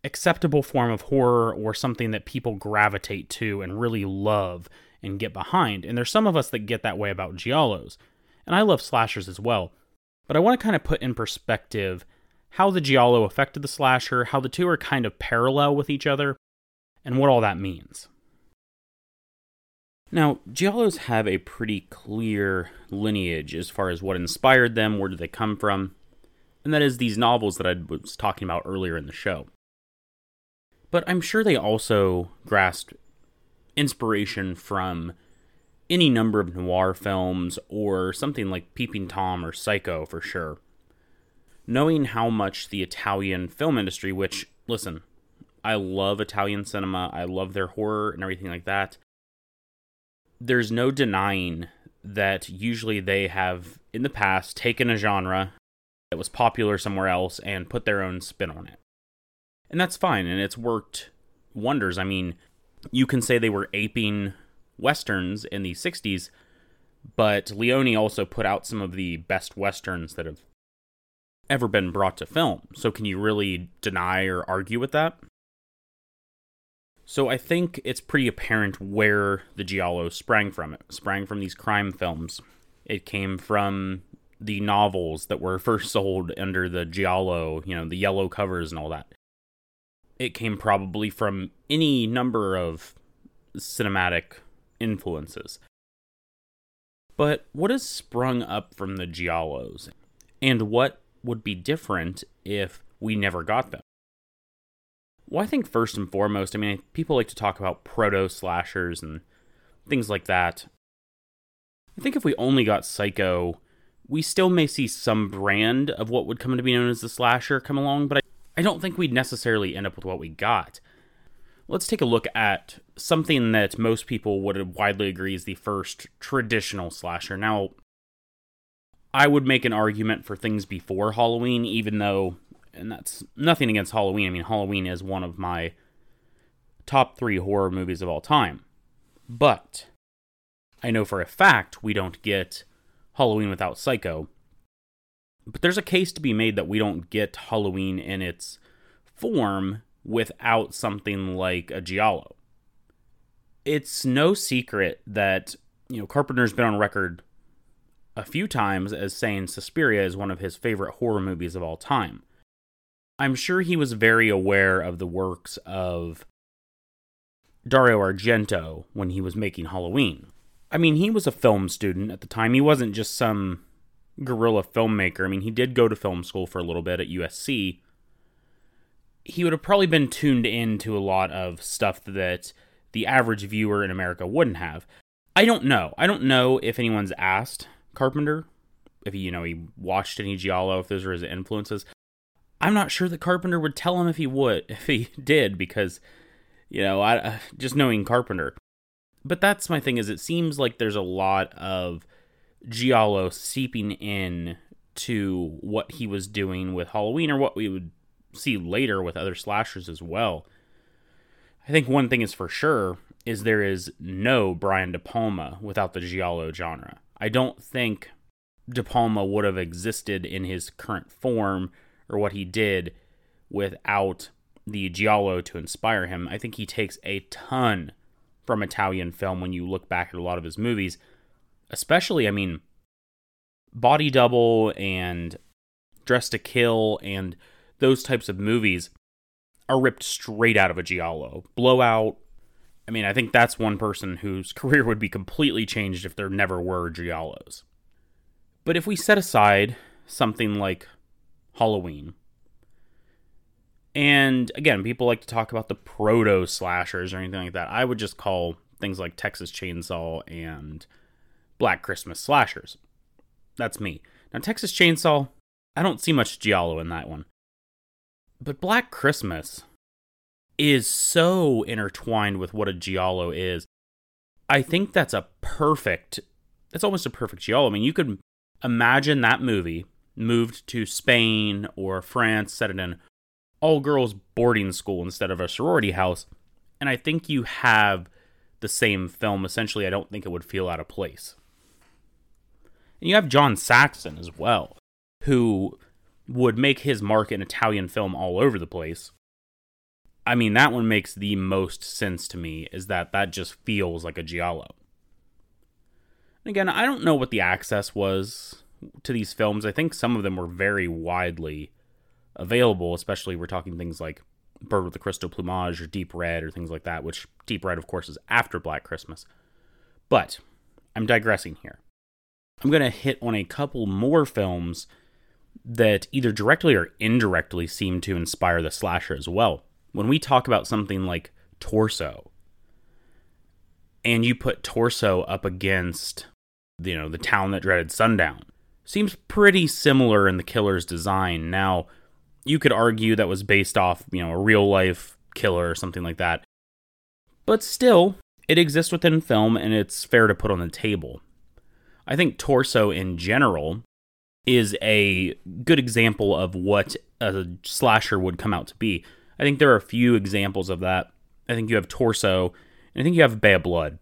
acceptable form of horror or something that people gravitate to and really love and get behind. And there's some of us that get that way about giallos. And I love slashers as well. But I want to kind of put in perspective how the giallo affected the slasher, how the two are kind of parallel with each other, and what all that means. Now, giallos have a pretty clear lineage as far as what inspired them, where did they come from, and that is these novels that I was talking about earlier in the show. But I'm sure they also grasped inspiration from any number of noir films or something like Peeping Tom or Psycho for sure. Knowing how much the Italian film industry, which, listen, I love Italian cinema, I love their horror and everything like that. There's no denying that usually they have, in the past, taken a genre that was popular somewhere else and put their own spin on it. And that's fine, and it's worked wonders. I mean, you can say they were aping westerns in the 60s, but Leone also put out some of the best westerns that have ever been brought to film. So can you really deny or argue with that? So I think it's pretty apparent where the Giallo sprang from. It sprang from these crime films. It came from the novels that were (laughs) first sold under the Giallo, you know, the yellow covers and all that it came probably from any number of cinematic influences. But what has sprung up from the Giallos? And what would be different if we never got them? Well, I think first and foremost, I mean, people like to talk about proto slashers and things like that. I think if we only got Psycho, we still may see some brand of what would come to be known as the slasher come along, but I don't think we'd necessarily end up with what we got. Let's take a look at something that most people would widely agree is the first traditional slasher. Now, I would make an argument for things before Halloween, even though, and that's nothing against Halloween. I mean, Halloween is one of my top three horror movies of all time. But I know for a fact we don't get Halloween without Psycho, but there's a case to be made that we don't get Halloween in its form without something like a Giallo. It's no secret that you know, Carpenter's been on record a few times as saying Suspiria is one of his favorite horror movies of all time. I'm sure he was very aware of the works of Dario Argento when he was making Halloween. I mean, he was a film student at the time. He wasn't just some guerrilla filmmaker. I mean, he did go to film school for a little bit at USC. He would have probably been tuned into a lot of stuff that the average viewer in America wouldn't have. I don't know. I don't know if anyone's asked Carpenter if he, you know, he watched any Giallo, if those were his influences. I'm not sure that Carpenter would tell him if he would, (laughs) if he did, because, you know, I uh, just knowing Carpenter. But that's my thing is it seems like there's a lot of Giallo seeping in to what he was doing with Halloween or what we would see later with other slashers as well. I think one thing is for sure is there is no Brian De Palma without the Giallo genre. I don't think De Palma would have existed in his current form or what he did without the Giallo to inspire him. I think he takes a ton from Italian film when you look back at a lot of his movies. Especially, I mean, Body Double and Dress to Kill and those types of movies are ripped straight out of a Giallo. Blowout. I mean, I think that's one person whose (laughs) career would be completely changed if there never were Giallos. But if we set aside something like Halloween. And again, people like to talk about the proto slashers or anything like that. I would just call things like Texas Chainsaw and Black Christmas slashers. That's me. Now, Texas Chainsaw, I don't see much Giallo in that one. But Black Christmas is so intertwined with what a Giallo is. I think that's a perfect, it's almost a perfect Giallo. I mean, you could imagine that movie moved to Spain or France, set it in all girls boarding school instead of a sorority house. And I think you have the same film. Essentially, I don't think it would feel out of place. And you have John Saxon as well, who would make his mark in Italian film all over the place. I mean, that one makes the most sense to me, is that that just feels like a Giallo. Again, I don't know what the access was to these films, I think some of them were very widely available, especially we're talking things like Bird with the Crystal Plumage or Deep Red or things like that, which Deep Red, of course, is after Black Christmas. But I'm digressing here. I'm going to hit on a couple more films that either directly or indirectly seem to inspire the slasher as well. When we talk about something like Torso, and you put Torso up against, you know, the town that dreaded sundown, seems pretty similar in the killer's design. Now, you could argue that was based off, you know, a real life killer or something like that. But still, it exists within film and it's fair to put on the table. I think Torso in general is a good example of what a slasher would come out to be. I think there are a few examples of that. I think you have Torso, and I think you have Bay of Blood.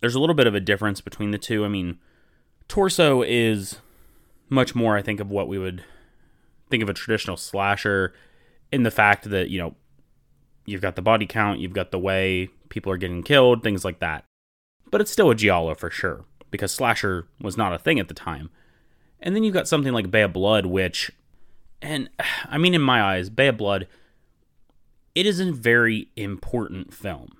There's a little bit of a difference between the two. I mean, Torso is much more, I think, of what we would think of a traditional slasher in the fact that, you know, you've got the body count, you've got the way people are getting killed, things like that. But it's still a Giallo for sure, because slasher was not a thing at the time. And then you've got something like Bay of Blood, which, and (sighs) I mean, in my eyes, Bay of Blood, it is a very important film.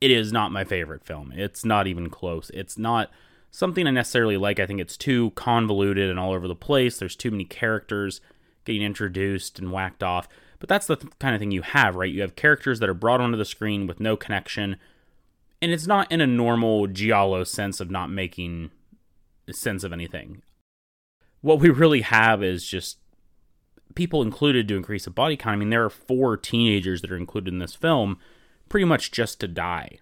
It is not my favorite film. It's not even close. It's not something I necessarily like. I think it's too convoluted and all over the place. There's too many characters getting introduced and whacked off. But that's the th- kind of thing you have, right? You have characters that are brought onto the screen with no connection. And it's not in a normal Giallo sense of not making sense of anything. What we really have is just people included to increase the body count. I mean, there are four teenagers that are included in this film pretty much just to die.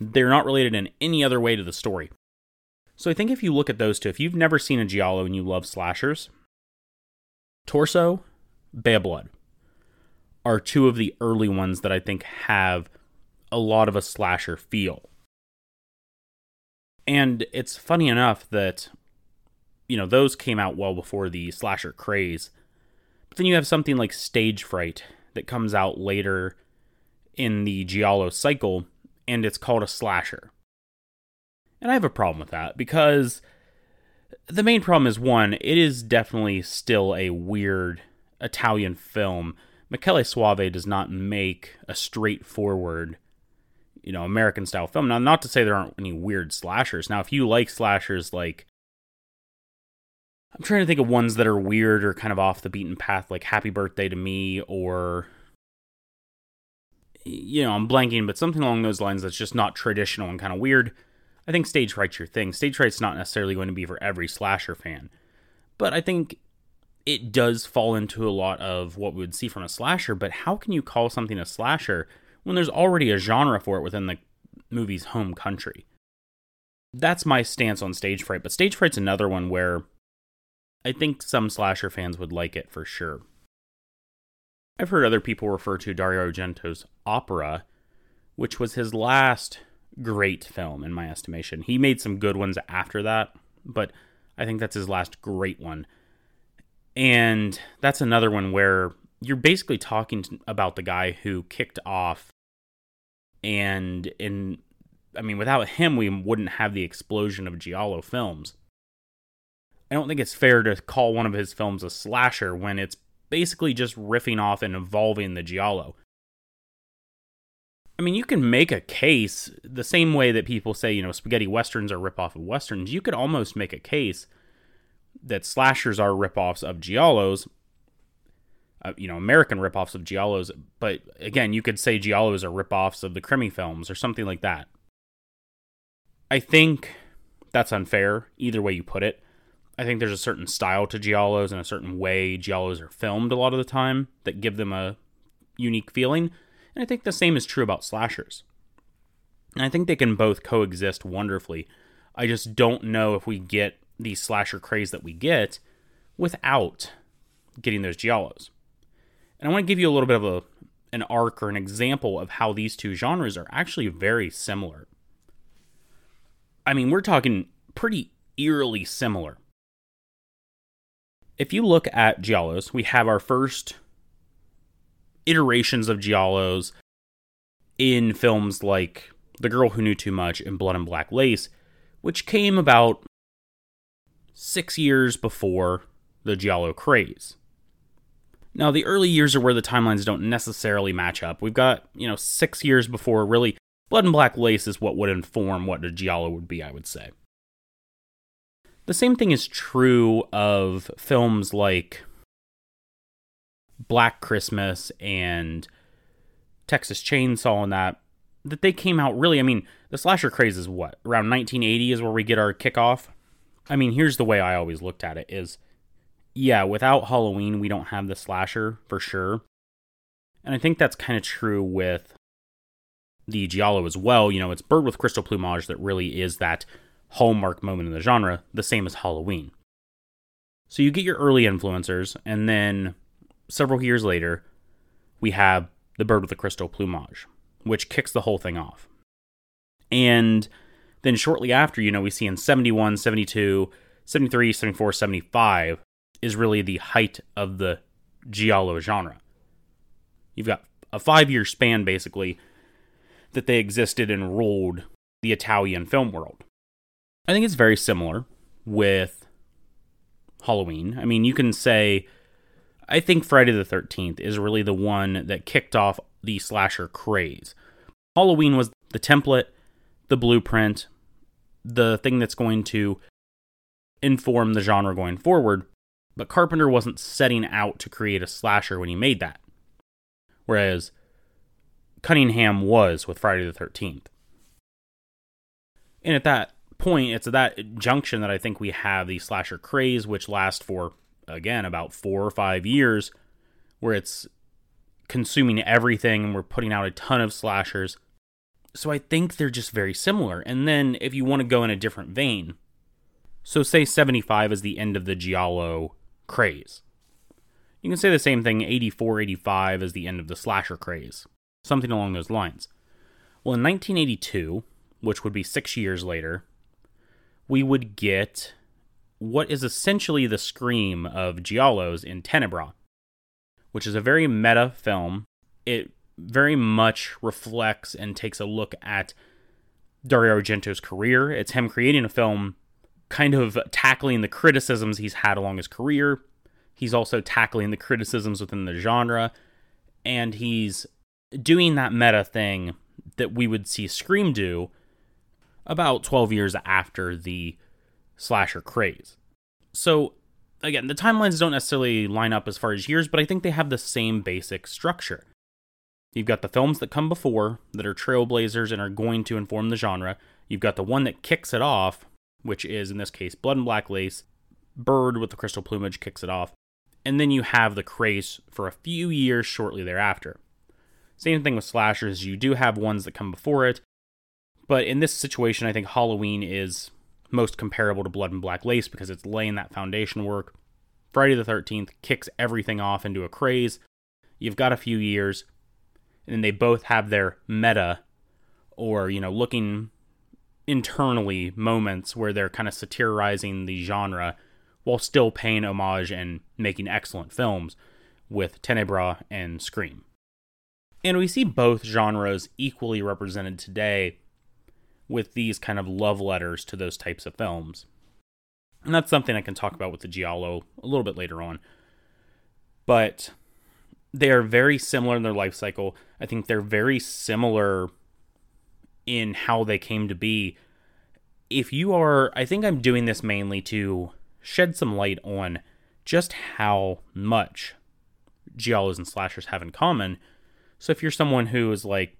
They're not related in any other way to the story. So I think if you look at those two, if you've never seen a Giallo and you love slashers, Torso, Bay of Blood are two of the early ones that I think have a lot of a slasher feel. And it's funny enough that, you know, those came out well before the slasher craze. But then you have something like Stage Fright that comes out later in the Giallo cycle and it's called a slasher. And I have a problem with that because the main problem is one, it is definitely still a weird Italian film. Michele Soavi does not make a straightforward, you know, American style film. Now, not to say there aren't any weird slashers. Now, if you like slashers like I'm trying to think of ones that are weird or kind of off the beaten path, like Happy Birthday to Me, or you know, I'm blanking, but something along those lines that's just not traditional and kind of weird. I think stage fright's your thing. Stage fright's not necessarily going to be for every slasher fan, but I think it does fall into a lot of what we would see from a slasher. But how can you call something a slasher when there's already a genre for it within the movie's home country? That's my stance on stage fright. But stage fright's another one where I think some slasher fans would like it for sure. I've heard other people refer to Dario Argento's Opera, which was his last great film in my estimation. He made some good ones after that, but I think that's his last great one. And that's another one where you're basically talking about the guy who kicked off and in I mean without him we wouldn't have the explosion of giallo films. I don't think it's fair to call one of his films a slasher when it's basically just riffing off and evolving the giallo. I mean, you can make a case the same way that people say, you know, spaghetti westerns are ripoff of westerns. You could almost make a case that slashers are ripoffs of giallos, uh, you know, American ripoffs of giallos. But again, you could say giallos are ripoffs of the Krimi films or something like that. I think that's unfair, either way you put it. I think there's a certain style to giallos and a certain way giallos are filmed a lot of the time that give them a unique feeling. And I think the same is true about slashers. And I think they can both coexist wonderfully. I just don't know if we get the slasher craze that we get without getting those giallos. And I want to give you a little bit of a an arc or an example of how these two genres are actually very similar. I mean, we're talking pretty eerily similar if you look at giallos, we have our first iterations of giallos in films like The Girl Who Knew Too Much and Blood and Black Lace, which came about six years before the giallo craze. Now, the early years are where the timelines don't necessarily match up. We've got, you know, six years before really Blood and Black Lace is what would inform what a giallo would be, I would say. The same thing is true of films like Black Christmas and Texas Chainsaw and that that they came out really I mean the slasher craze is what around 1980 is where we get our kickoff. I mean here's the way I always looked at it is yeah, without Halloween we don't have the slasher for sure. And I think that's kind of true with the Giallo as well. You know, it's Bird with Crystal Plumage that really is that hallmark moment in the genre, the same as Halloween. So you get your early influencers, and then several years later, we have The Bird with the Crystal Plumage, which kicks the whole thing off. And then shortly after, you know, we see in 71, 72, 73, 74, 75 is really the height of the Giallo genre. You've got a five year span, basically, that they existed and ruled the Italian film world. I think it's very similar with Halloween. I mean, you can say, I think Friday the 13th is really the one that kicked off the slasher craze. Halloween was the template, the blueprint, the thing that's going to inform the genre going forward. But Carpenter wasn't setting out to create a slasher when he made that. Whereas Cunningham was with Friday the 13th. And at that point, it's at that junction that I think we have the slasher craze, which lasts for, again, about four or five years, where it's consuming everything and we're putting out a ton of slashers. So I think they're just very similar. And then if you want to go in a different vein, so say 75 is the end of the Giallo craze. You can say the same thing 84, 85 is the end of the slasher craze. Something along those lines. Well, in 1982, which would be six years later, we would get what is essentially the scream of Giallos in Tenebre, which is a very meta film. It very much reflects and takes a look at Dario Argento's career. It's him creating a film kind of tackling the criticisms he's had along his career. He's also tackling the criticisms within the genre and he's doing that meta thing that we would see Scream do about 12 years after the slasher craze. So, again, the timelines don't necessarily line up as far as years, but I think they have the same basic structure. You've got the films that come before that are trailblazers and are going to inform the genre. You've got the one that kicks it off, which is, in this case, Blood and Black Lace. Bird with the crystal plumage kicks it off. And then you have the craze for a few years shortly thereafter. Same thing with slashers, you do have ones that come before it, but in this situation, I think Halloween is most comparable to Blood and Black Lace because it's laying that foundation work. Friday the 13th kicks everything off into a craze. You've got a few years, and then they both have their meta or, you know, looking internally moments where they're kind of satirizing the genre while still paying homage and making excellent films with Tenebrae and Scream. And we see both genres equally represented today with these kind of love letters to those types of films. And that's something I can talk about with the Giallo a little bit later on. But they are very similar in their life cycle. I think they're very similar in how they came to be. If you are, I think I'm doing this mainly to shed some light on just how much giallos and slashers have in common. So if you're someone who is like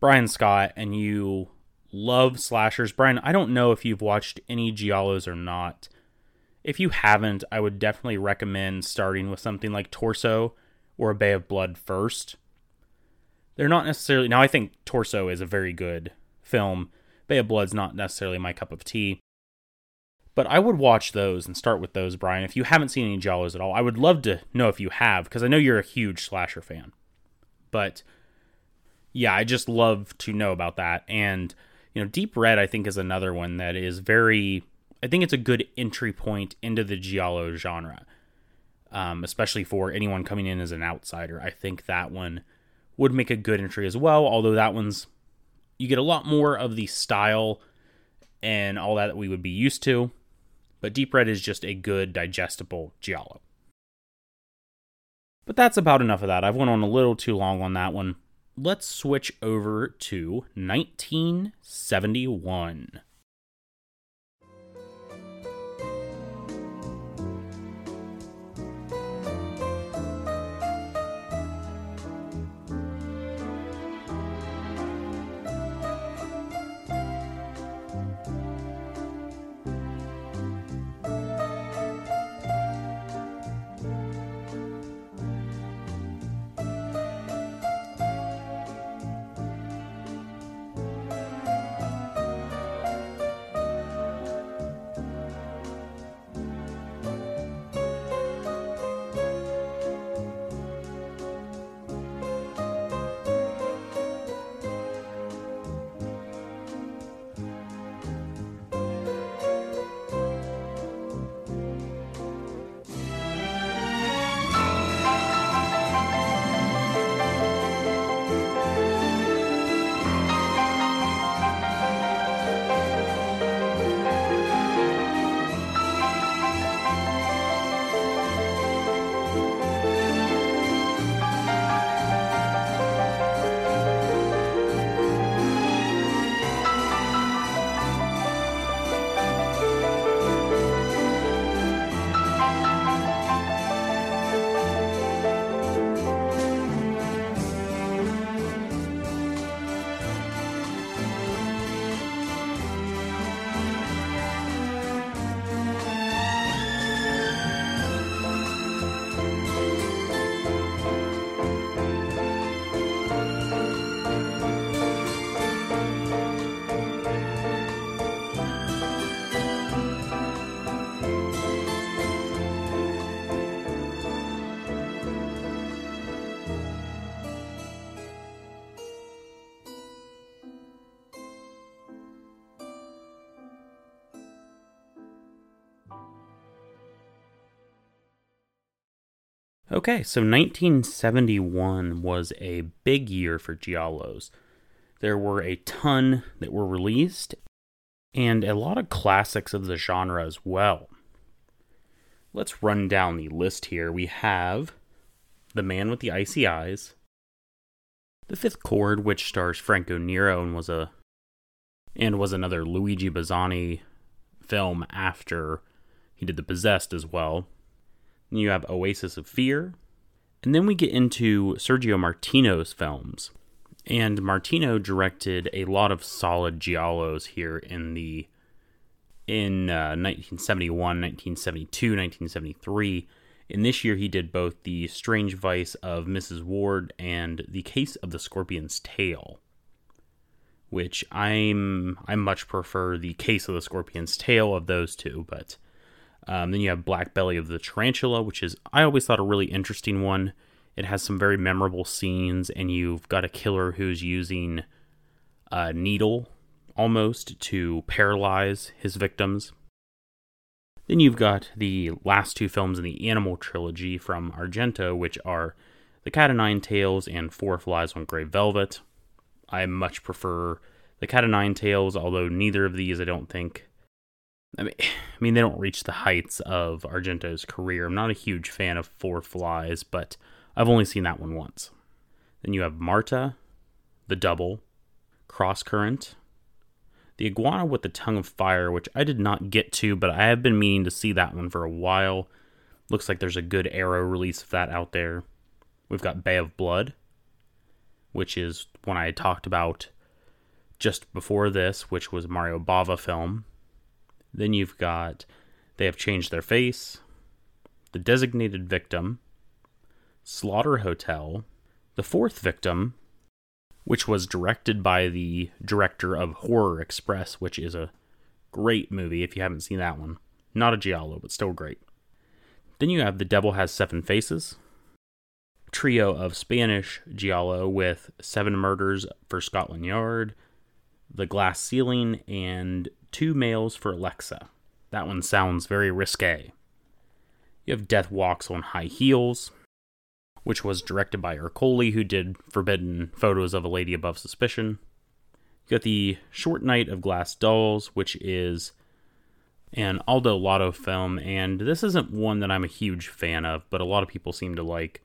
Brian Scott and you love slashers, Brian, I don't know if you've watched any giallos or not. If you haven't, I would definitely recommend starting with something like Torso or A Bay of Blood first. They're not necessarily now I think Torso is a very good film. Bay of Blood's not necessarily my cup of tea. But I would watch those and start with those, Brian. If you haven't seen any Giallos at all, I would love to know if you have, because I know you're a huge slasher fan. But yeah, I just love to know about that. And, you know, Deep Red, I think, is another one that is very, I think it's a good entry point into the Giallo genre, um, especially for anyone coming in as an outsider. I think that one would make a good entry as well, although that one's, you get a lot more of the style and all that that we would be used to but deep red is just a good digestible giallo. But that's about enough of that. I've went on a little too long on that one. Let's switch over to 1971. Okay, so 1971 was a big year for Giallos. There were a ton that were released, and a lot of classics of the genre as well. Let's run down the list here. We have The Man with the Icy Eyes, The Fifth Cord, which stars Franco Nero and was a and was another Luigi Bazzoni film after he did The Possessed as well. And you have Oasis of Fear. And then we get into Sergio Martino's films. And Martino directed a lot of solid giallos here in the in uh, 1971, 1972, 1973. In this year, he did both The Strange Vice of Mrs. Ward and The Case of the Scorpion's Tail, which I'm I much prefer The Case of the Scorpion's Tail of those two. But um, then you have Black Belly of the Tarantula, which is I always thought a really interesting one. It has some very memorable scenes, and you've got a killer who's using a needle almost to paralyze his victims. Then you've got the last two films in the Animal trilogy from Argento, which are The Cat o' Nine Tails and Four Flies on Grey Velvet. I much prefer The Cat o' Nine Tails, although neither of these I don't think. I mean, (sighs) I mean, they don't reach the heights of Argento's career. I'm not a huge fan of Four Flies, but I've only seen that one once. Then you have Marta, The Double, Cross Current, The Iguana with the Tongue of Fire, which I did not get to, but I have been meaning to see that one for a while. Looks like there's a good Arrow release of that out there. We've got Bay of Blood, which is one I talked about just before this, which was Mario Bava film. Then you've got They Have Changed Their Face, The Designated Victim, Slaughter Hotel, The Fourth Victim, which was directed by the director of Horror Express, which is a great movie if you haven't seen that one. Not a Giallo, but still great. Then you have The Devil Has Seven Faces, trio of Spanish Giallo with Seven Murders for Scotland Yard, The Glass Ceiling, and Two Males for Alexa. That one sounds very risque. You have Death Walks on High Heels, which was directed by Ercoli, who did Forbidden Photos of a Lady Above Suspicion. You got the Short Night of Glass Dolls, which is an Aldo Lado film, and this isn't one that I'm a huge fan of, but a lot of people seem to like.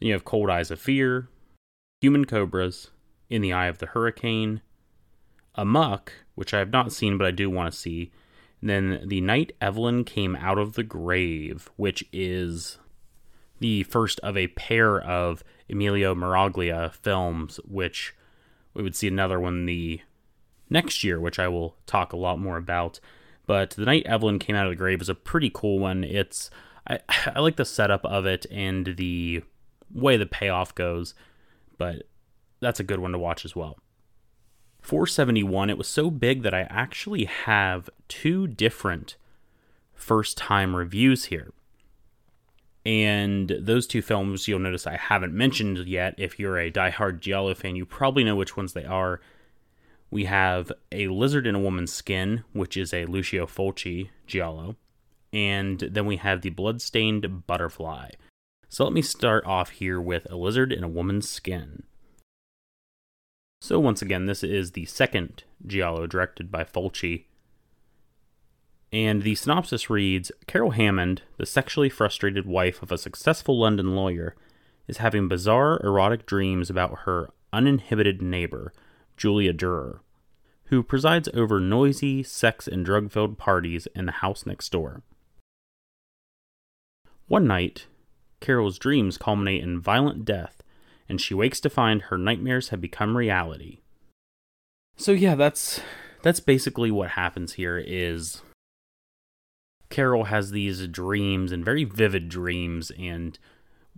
You have Cold Eyes of Fear, Human Cobras, In the Eye of the Hurricane, Amuck, which I have not seen but I do want to see, and then The Night Evelyn Came Out of the Grave, which is the first of a pair of Emilio Miraglia films, which we would see another one the next year, which I will talk a lot more about. But the night Evelyn came out of the grave is a pretty cool one. It's I, (laughs) I like the setup of it and the way the payoff goes, but that's a good one to watch as well. 471, it was so big that I actually have two different first time reviews here. And those two films you'll notice I haven't mentioned yet. If you're a die-hard Giallo fan, you probably know which ones they are. We have A Lizard in a Woman's Skin, which is a Lucio Fulci Giallo. And then we have The Bloodstained Butterfly. So let me start off here with A Lizard in a Woman's Skin. So once again, this is the second Giallo directed by Fulci and the synopsis reads Carol Hammond, the sexually frustrated wife of a successful London lawyer, is having bizarre erotic dreams about her uninhibited neighbor, Julia Durer, who presides over noisy, sex and drug filled parties in the house next door. One night, Carol's dreams culminate in violent death, and she wakes to find her nightmares have become reality. So yeah, that's that's basically what happens here is Carol has these dreams and very vivid dreams and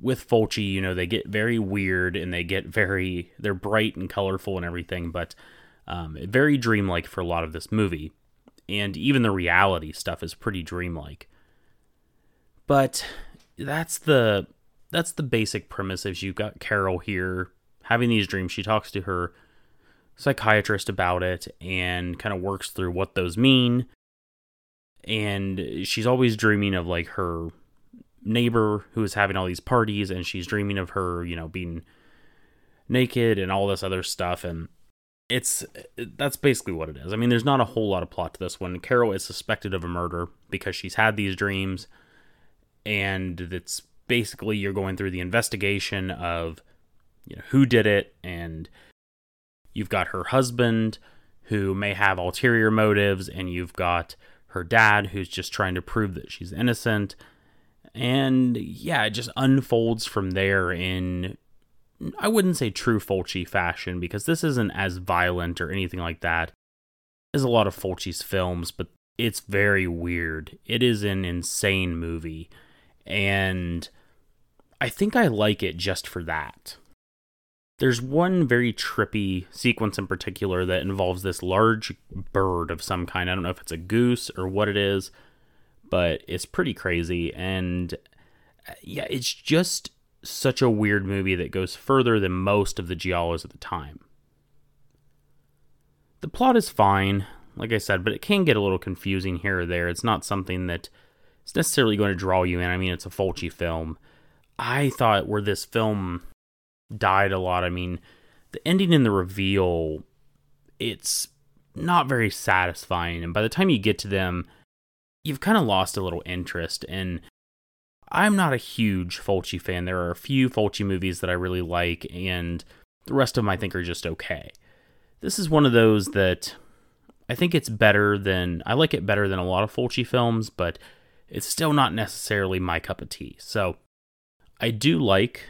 with Fulci, you know, they get very weird and they get very they're bright and colorful and everything, but um, very dreamlike for a lot of this movie. And even the reality stuff is pretty dreamlike. But that's the that's the basic premise is you've got Carol here having these dreams. She talks to her psychiatrist about it and kind of works through what those mean and she's always dreaming of like her neighbor who is having all these parties and she's dreaming of her, you know, being naked and all this other stuff and it's that's basically what it is. I mean, there's not a whole lot of plot to this one. Carol is suspected of a murder because she's had these dreams and it's basically you're going through the investigation of you know who did it and you've got her husband who may have ulterior motives and you've got her dad who's just trying to prove that she's innocent. And yeah it just unfolds from there in i wouldn't say true fulci fashion because this isn't as violent or anything like that as a lot of fulci's films but it's very weird. It is an insane movie and I think I like it just for that. There's one very trippy sequence in particular that involves this large bird of some kind. I don't know if it's a goose or what it is, but it's pretty crazy. And uh, yeah, it's just such a weird movie that goes further than most of the Giallos at the time. The plot is fine, like I said, but it can get a little confusing here or there. It's not something that is necessarily going to draw you in. I mean, it's a Fulci film I thought where this film died a lot. I mean, the ending and the reveal, it's not very satisfying. And by the time you get to them, you've kind of lost a little interest. And I'm not a huge Fulci fan. There are a few Fulci movies that I really like, and the rest of them I think are just okay. This is one of those that I think it's better than, I like it better than a lot of Fulci films, but it's still not necessarily my cup of tea. So I do like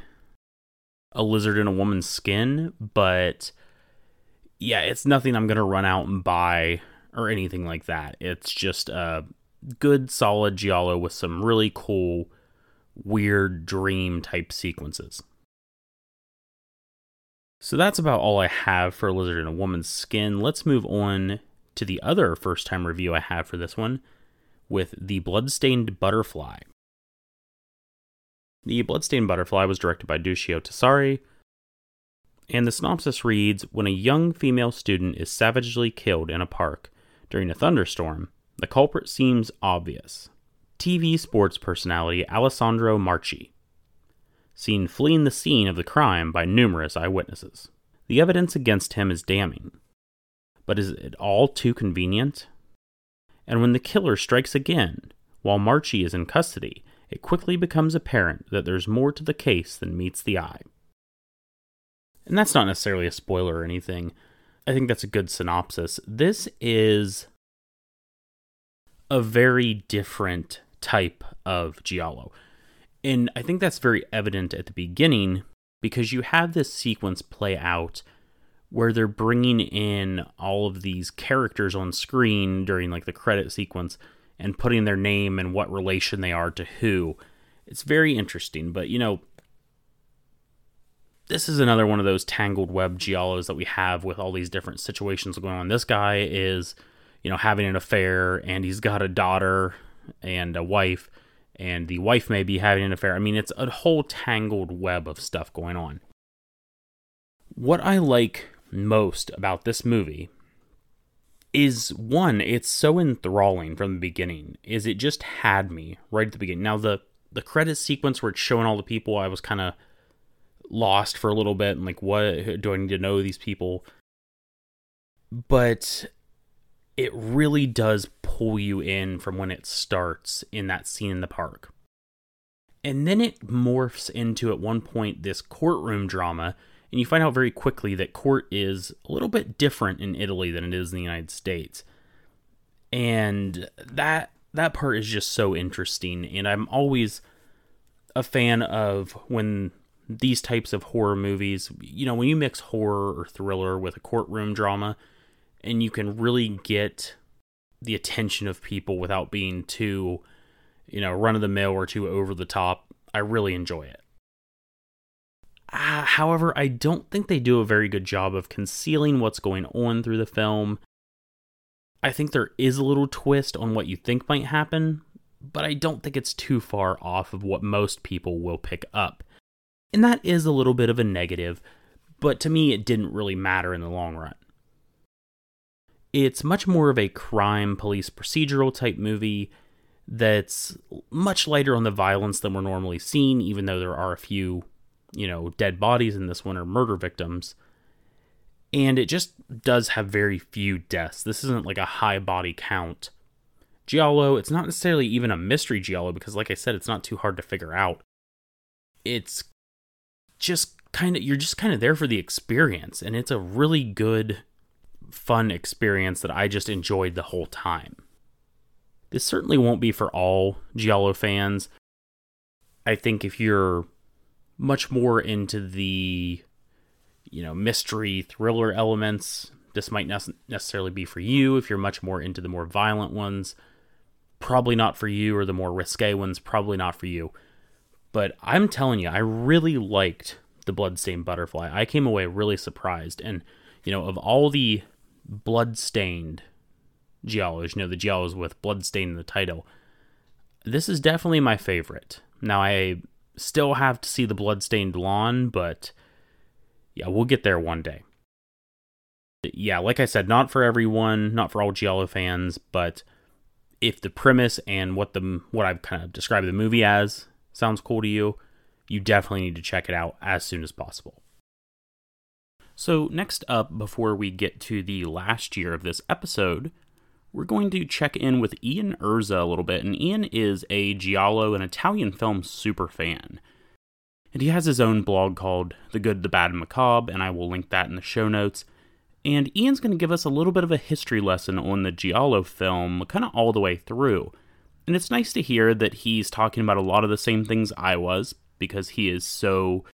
a lizard in a woman's skin, but yeah, it's nothing I'm going to run out and buy or anything like that. It's just a good, solid Giallo with some really cool, weird dream type sequences. So that's about all I have for a lizard in a woman's skin. Let's move on to the other first time review I have for this one with The Bloodstained Butterfly. The Bloodstained Butterfly was directed by Duccio Tessari, and the synopsis reads When a young female student is savagely killed in a park during a thunderstorm, the culprit seems obvious. TV sports personality Alessandro Marchi, seen fleeing the scene of the crime by numerous eyewitnesses. The evidence against him is damning. But is it all too convenient? And when the killer strikes again, while Marchi is in custody, it quickly becomes apparent that there's more to the case than meets the eye. And that's not necessarily a spoiler or anything. I think that's a good synopsis. This is a very different type of Giallo. And I think that's very evident at the beginning because you have this sequence play out where they're bringing in all of these characters on screen during like the credit sequence and putting their name and what relation they are to who. It's very interesting, but you know, this is another one of those tangled web giallos that we have with all these different situations going on. This guy is, you know, having an affair and he's got a daughter and a wife, and the wife may be having an affair. I mean, it's a whole tangled web of stuff going on. What I like most about this movie is one, it's so enthralling from the beginning. Is it just had me right at the beginning. Now the the credit sequence where it's showing all the people, I was kind of lost for a little bit and like what do I need to know these people? But it really does pull you in from when it starts in that scene in the park. And then it morphs into at one point this courtroom drama and you find out very quickly that court is a little bit different in Italy than it is in the United States. And that that part is just so interesting and I'm always a fan of when these types of horror movies, you know, when you mix horror or thriller with a courtroom drama and you can really get the attention of people without being too, you know, run of the mill or too over the top, I really enjoy it. Uh, however, I don't think they do a very good job of concealing what's going on through the film. I think there is a little twist on what you think might happen, but I don't think it's too far off of what most people will pick up. And that is a little bit of a negative, but to me, it didn't really matter in the long run. It's much more of a crime police procedural type movie that's much lighter on the violence than we're normally seeing, even though there are a few, you know, dead bodies in this one or murder victims. And it just does have very few deaths. This isn't like a high body count. Giallo, it's not necessarily even a mystery Giallo because, like I said, it's not too hard to figure out. It's just kind of, you're just kind of there for the experience. And it's a really good, fun experience that I just enjoyed the whole time. This certainly won't be for all Giallo fans. I think if you're much more into the, you know, mystery thriller elements, this might not necessarily be for you. If you're much more into the more violent ones, probably not for you, or the more risque ones, probably not for you. But I'm telling you, I really liked the Bloodstained Butterfly. I came away really surprised. And, you know, of all the Bloodstained Giallos, you know, the Giallos with Bloodstain in the title. This is definitely my favorite. Now, I still have to see the Bloodstained Lawn, but yeah, we'll get there one day. Yeah, like I said, not for everyone, not for all Giallo fans, but if the premise and what the what I've kind of described the movie as sounds cool to you, you definitely need to check it out as soon as possible. So, next up, before we get to the last year of this episode, we're going to check in with Ian Urza a little bit. And Ian is a Giallo and Italian film super fan. And he has his own blog called The Good, the Bad, and Macabre, and I will link that in the show notes. And Ian's going to give us a little bit of a history lesson on the Giallo film, kind of all the way through. And it's nice to hear that he's talking about a lot of the same things I was, because he is so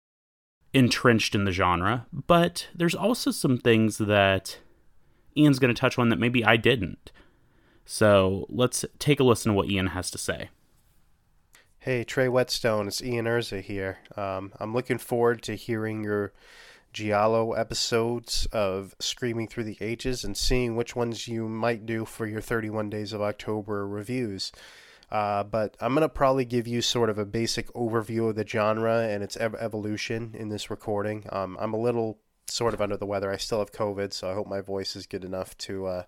entrenched in the genre. But there's also some things that Ian's going to touch on that maybe I didn't. So let's take a listen to what Ian has to say. Hey, Trey Whetstone, it's Ian Urza here. Um, I'm looking forward to hearing your Giallo episodes of Screaming Through the Ages and seeing which ones you might do for your 31 Days of October reviews. Uh, but I'm going to probably give you sort of a basic overview of the genre and its ev- evolution in this recording. Um, I'm a little sort of under the weather. I still have COVID, so I hope my voice is good enough to, uh,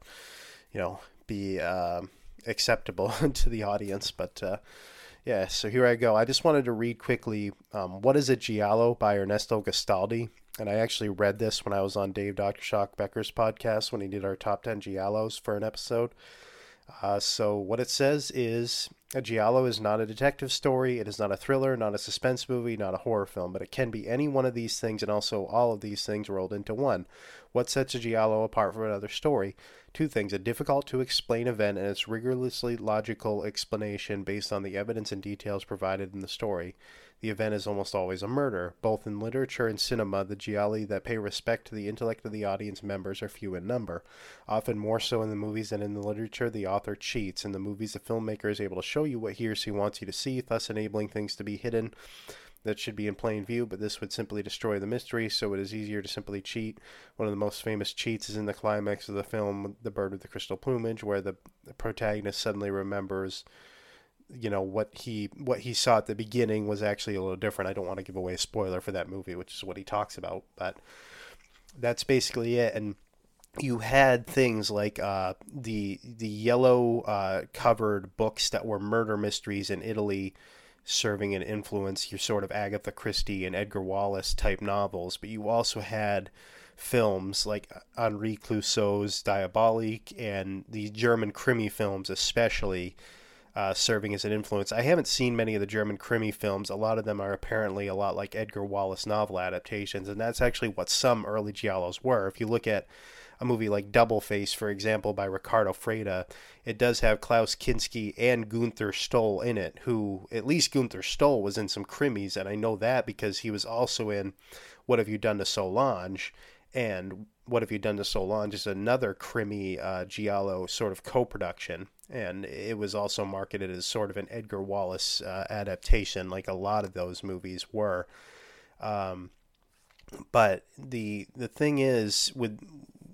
you know, be uh, acceptable (laughs) to the audience. But uh, yeah, so here I go. I just wanted to read quickly um, What is a Giallo by Ernesto Gastaldi. And I actually read this when I was on Dave Dr. Shock Becker's podcast when he did our top 10 Giallos for an episode. Uh, so, what it says is a Giallo is not a detective story, it is not a thriller, not a suspense movie, not a horror film, but it can be any one of these things and also all of these things rolled into one. What sets a Giallo apart from another story? Two things a difficult to explain event and its rigorously logical explanation based on the evidence and details provided in the story. The event is almost always a murder. Both in literature and cinema, the gialli that pay respect to the intellect of the audience members are few in number. Often more so in the movies than in the literature, the author cheats. In the movies, the filmmaker is able to show you what he or she wants you to see, thus enabling things to be hidden that should be in plain view, but this would simply destroy the mystery, so it is easier to simply cheat. One of the most famous cheats is in the climax of the film The Bird with the Crystal Plumage, where the, the protagonist suddenly remembers you know what he what he saw at the beginning was actually a little different. I don't want to give away a spoiler for that movie, which is what he talks about, but that's basically it. And you had things like uh, the the yellow uh, covered books that were murder mysteries in Italy serving an influence, your sort of Agatha Christie and Edgar Wallace type novels, but you also had films like Henri Clouzot's Diabolique and the German Krimi films, especially. Uh, serving as an influence. I haven't seen many of the German Krimi films. A lot of them are apparently a lot like Edgar Wallace novel adaptations, and that's actually what some early Giallos were. If you look at a movie like Double Face, for example, by Riccardo Freda, it does have Klaus Kinski and Gunther Stoll in it, who, at least Gunther Stoll was in some krimis, and I know that because he was also in What Have You Done to Solange, and What Have You Done to Solange is another krimi uh, Giallo sort of co-production, and it was also marketed as sort of an Edgar Wallace uh, adaptation, like a lot of those movies were. Um, but the the thing is with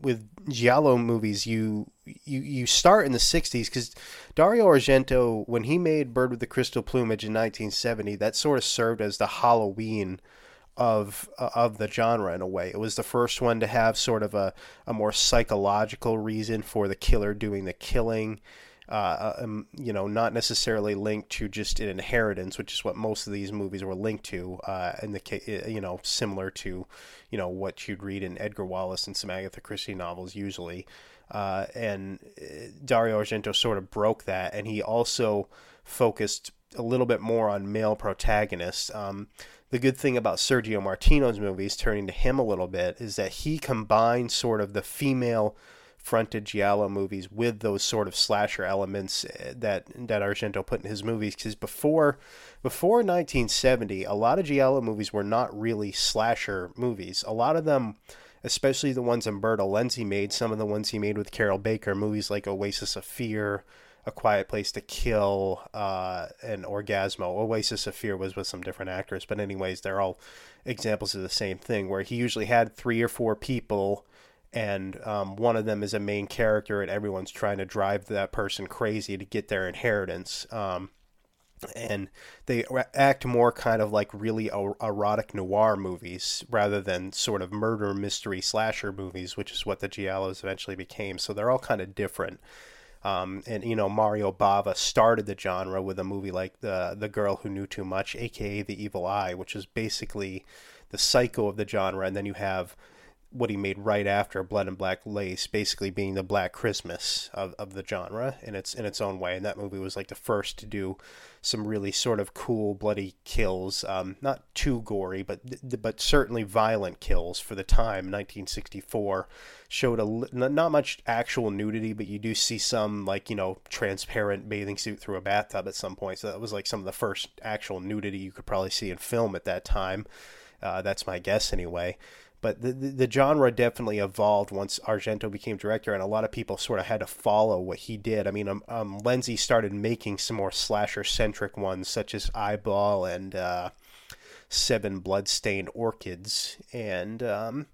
with giallo movies you you you start in the 60s because dario argento when he made bird with the crystal plumage in 1970 that sort of served as the halloween of uh, of the genre in a way. It was the first one to have sort of a, a more psychological reason for the killer doing the killing uh, um, you know, not necessarily linked to just an inheritance, which is what most of these movies were linked to. Uh, in the case, you know, similar to, you know, what you'd read in Edgar Wallace and some Agatha Christie novels usually. Uh, and uh, Dario Argento sort of broke that, and he also focused a little bit more on male protagonists. Um, the good thing about Sergio Martino's movies, turning to him a little bit, is that he combined sort of the female fronted giallo movies with those sort of slasher elements eh, that that Argento put in his movies because before before 1970 a lot of giallo movies were not really slasher movies a lot of them especially the ones Umberto Lenzi made some of the ones he made with Carroll Baker movies like Oasis of Fear a Quiet Place to Kill, uh, and Orgasmo. Oasis of Fear was with some different actors, but anyways, they're all examples of the same thing. Where he usually had three or four people and um, one of them is a main character, and everyone's trying to drive that person crazy to get their inheritance. Um, and they act more kind of like really erotic noir movies rather than sort of murder mystery slasher movies, which is what the Giallos eventually became. So they're all kind of different. Um, and you know Mario Bava started the genre with a movie like the the Girl Who Knew Too Much, aka The Evil Eye, which is basically the psycho of the genre. And then you have what he made right after Blood and Black Lace, basically being the Black Christmas of, of the genre in its in its own way. And that movie was like the first to do some really sort of cool bloody kills, um, not too gory, but but certainly violent kills for the time. 1964 showed a not much actual nudity, but you do see some like you know transparent bathing suit through a bathtub at some point. So that was like some of the first actual nudity you could probably see in film at that time. Uh, that's my guess anyway but the, the, the genre definitely evolved once Argento became director, and a lot of people sort of had to follow what he did. I mean, um, um Lenzi started making some more slasher centric ones, such as Eyeball and uh, Seven Bloodstained Orchids, and um,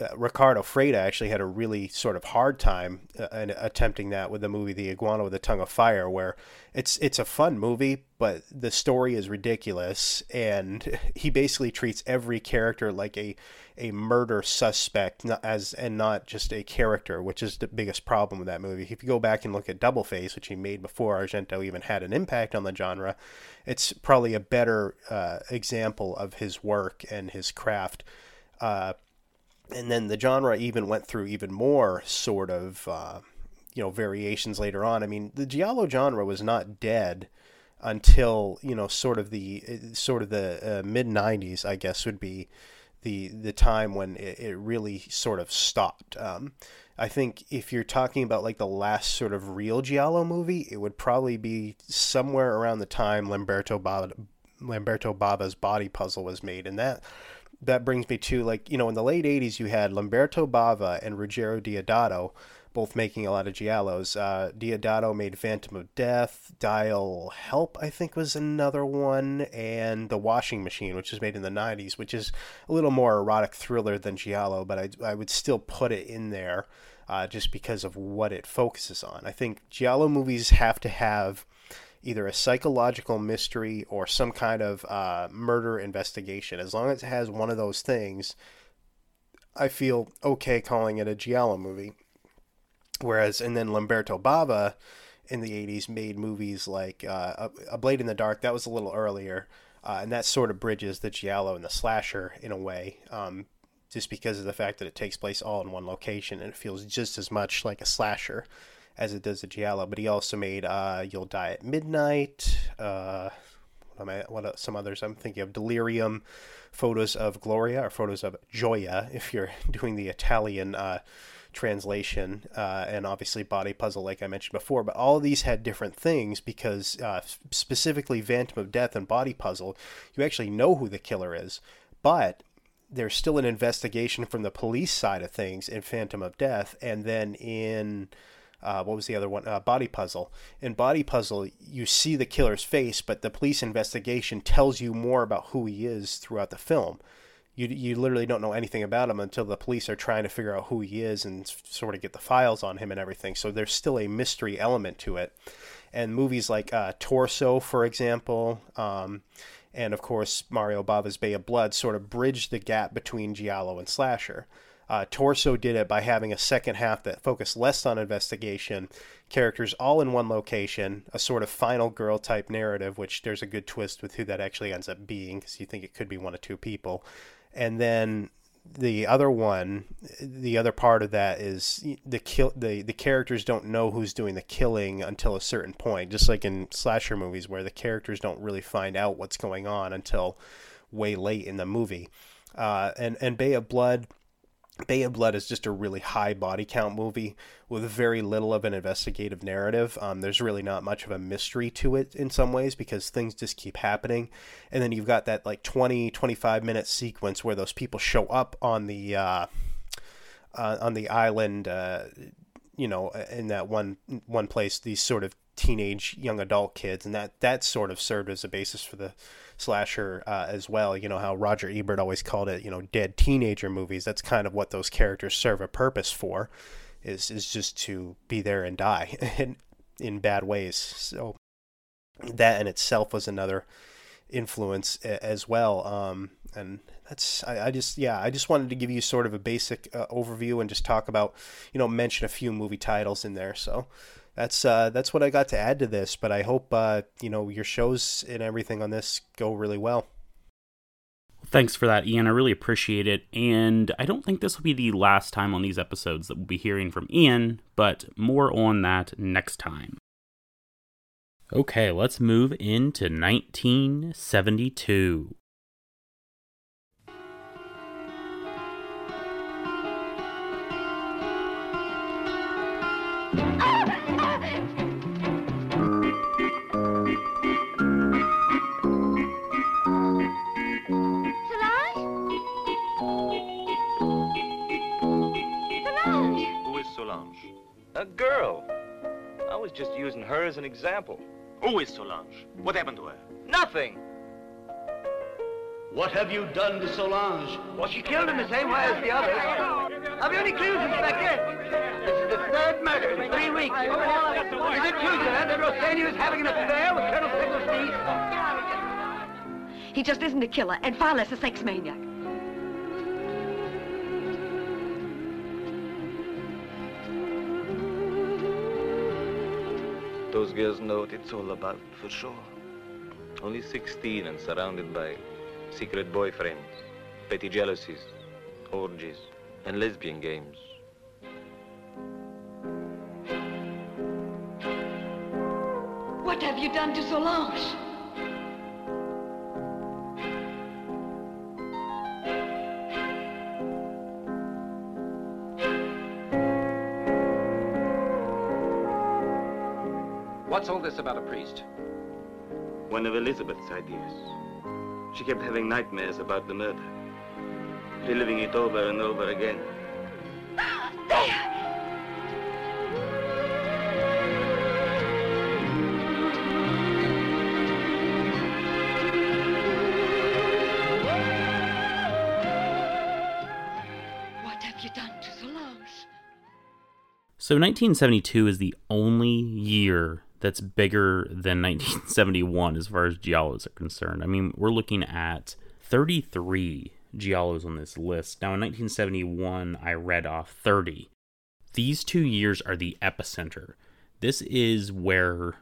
uh, Riccardo Freda actually had a really sort of hard time uh, attempting that with the movie The Iguana with the Tongue of Fire, where it's it's a fun movie, but the story is ridiculous, and (laughs) he basically treats every character like a a murder suspect as and not just a character, which is the biggest problem with that movie. If you go back and look at Double Face, which he made before Argento even had an impact on the genre, it's probably a better uh, example of his work and his craft. Uh, and then the genre even went through even more sort of uh, you know variations later on. I mean, the giallo genre was not dead until you know sort of the sort of the uh, mid '90s, I guess would be the the time when it, it really sort of stopped. Um, I think if you're talking about like the last sort of real giallo movie, it would probably be somewhere around the time Lamberto Bava, Lamberto Bava's Body Puzzle was made, and that that brings me to like you know in the late 80s you had Lamberto Bava and Ruggero Deodato both making a lot of giallos. Uh, Deodato made Phantom of Death, Dial Help I think was another one, and The Washing Machine, which was made in the 90s, which is a little more erotic thriller than giallo, but I, I would still put it in there uh, just because of what it focuses on. I think giallo movies have to have either a psychological mystery or some kind of uh, murder investigation. As long as it has one of those things, I feel okay calling it a Giallo movie. Whereas, and then Lamberto Bava in the 80s made movies like uh, A Blade in the Dark, that was a little earlier, uh, and that sort of bridges the Giallo and the slasher in a way. Um, just because of the fact that it takes place all in one location and it feels just as much like a slasher as it does the Giallo. But he also made uh, You'll Die at Midnight. Uh, what, am I, what are some others? I'm thinking of Delirium, photos of Gloria, or photos of Gioia, (laughs) if you're (laughs) doing the Italian uh, translation, uh, and obviously Body Puzzle, like I mentioned before. But all of these had different things because uh, specifically Phantom of Death and Body Puzzle, you actually know who the killer is, but there's still an investigation from the police side of things in Phantom of Death, and then in uh, what was the other one? Uh, Body Puzzle. In Body Puzzle, you see the killer's face, but the police investigation tells you more about who he is throughout the film. You, you literally don't know anything about him until the police are trying to figure out who he is and sort of get the files on him and everything. So there's still a mystery element to it. And movies like uh, Torso, for example, um, and of course Mario Bava's Bay of Blood sort of bridge the gap between Giallo and Slasher. Uh, Torso did it by having a second half that focused less on investigation, characters all in one location, a sort of final girl type narrative, which there's a good twist with who that actually ends up being because you think it could be one of two people. And then the other one, the other part of that is the kill. The the characters don't know who's doing the killing until a certain point, just like in slasher movies where the characters don't really find out what's going on until way late in the movie. Uh, and and Bay of Blood. Bay of Blood is just a really high body count movie with very little of an investigative narrative. Um, there's really not much of a mystery to it in some ways because things just keep happening. And then you've got that like 20, 25 minute sequence where those people show up on the uh, uh, on the island, uh, you know, in that one one place. These sort of teenage young adult kids, and that that sort of served as a basis for the slasher uh, as well. You know how Roger Ebert always called it, you know, dead teenager movies. That's kind of what those characters serve a purpose for, is is just to be there and die (laughs) in in bad ways. So that in itself was another influence as well. Um, and that's I, I, just yeah I just wanted to give you sort of a basic uh, overview and just talk about you know mention a few movie titles in there. So that's uh, that's what I got to add to this. But I hope uh, you know your shows and everything on this go really well. Thanks for that, Ian. I really appreciate it. And I don't think this will be the last time on these episodes that we'll be hearing from Ian, but more on that next time. Okay, let's move into 1972. A girl. I was just using her as an example. Who is Solange? What happened to her? Nothing. What have you done to Solange? Well, she killed him the same way as the others. Have you any clues, Inspector? This is the third murder in three weeks. Is it true, sir, that Rosseni is having an affair with Colonel Finkelstein? He just isn't a killer, and far less a sex maniac. Those girls know what it's all about, for sure. Only 16 and surrounded by secret boyfriends, petty jealousies, orgies, and lesbian games. What have you done to Solange? What's all this about a priest? One of Elizabeth's ideas. She kept having nightmares about the murder, reliving it over and over again. There! What have you done to Solange? So 1972 is the only year that's bigger than 1971 as far as giallos are concerned. I mean, we're looking at 33 giallos on this list. Now in 1971, I read off 30. These two years are the epicenter. This is where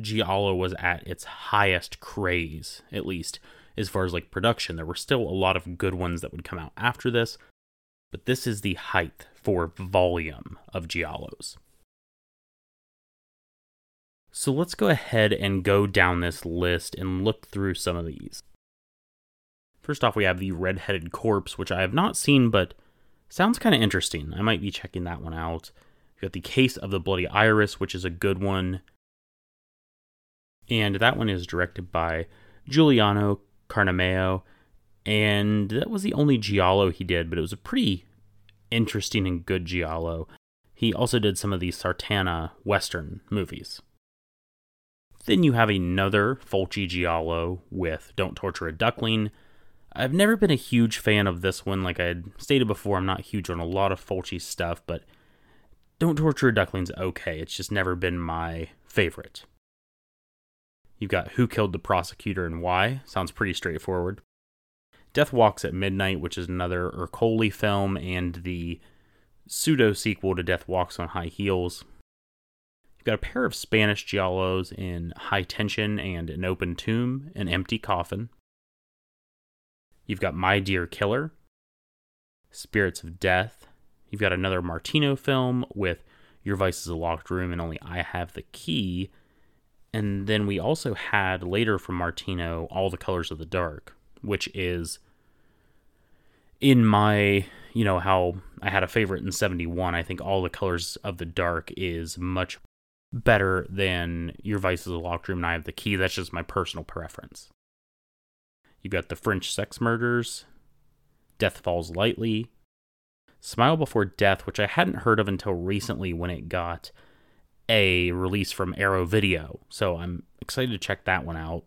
giallo was at its highest craze, at least as far as like production. There were still a lot of good ones that would come out after this, but this is the height for volume of giallos. So let's go ahead and go down this list and look through some of these. First off, we have the Red-Headed Corpse, which I have not seen, but sounds kind of interesting. I might be checking that one out. We got the Case of the Bloody Iris, which is a good one. And that one is directed by Giuliano Carnimeo. And that was the only Giallo he did, but it was a pretty interesting and good Giallo. He also did some of the Sartana Western movies. Then you have another Fulci Giallo with Don't Torture a Duckling. I've never been a huge fan of this one. Like I had stated before, I'm not huge on a lot of Fulci stuff, but Don't Torture a Duckling's okay. It's just never been my favorite. You've got Who Killed the Prosecutor and Why. Sounds pretty straightforward. Death Walks at Midnight, which is another Ercoli film and the pseudo sequel to Death Walks on High Heels. You've got a pair of Spanish giallos in High Tension and An Open Tomb, An Empty Coffin. You've got My Dear Killer, Spirits of Death. You've got another Martino film with Your Vice is a Locked Room and Only I Have the Key. And then we also had later from Martino All the Colors of the Dark, which is in my, you know, how I had a favorite in 71. I think All the Colors of the Dark is much better than Your Vice is a Locked Room and I Have the Key. That's just my personal preference. You've got The French Sex Murders, Death Falls Lightly, Smile Before Death, which I hadn't heard of until recently when it got a release from Arrow Video. So I'm excited to check that one out.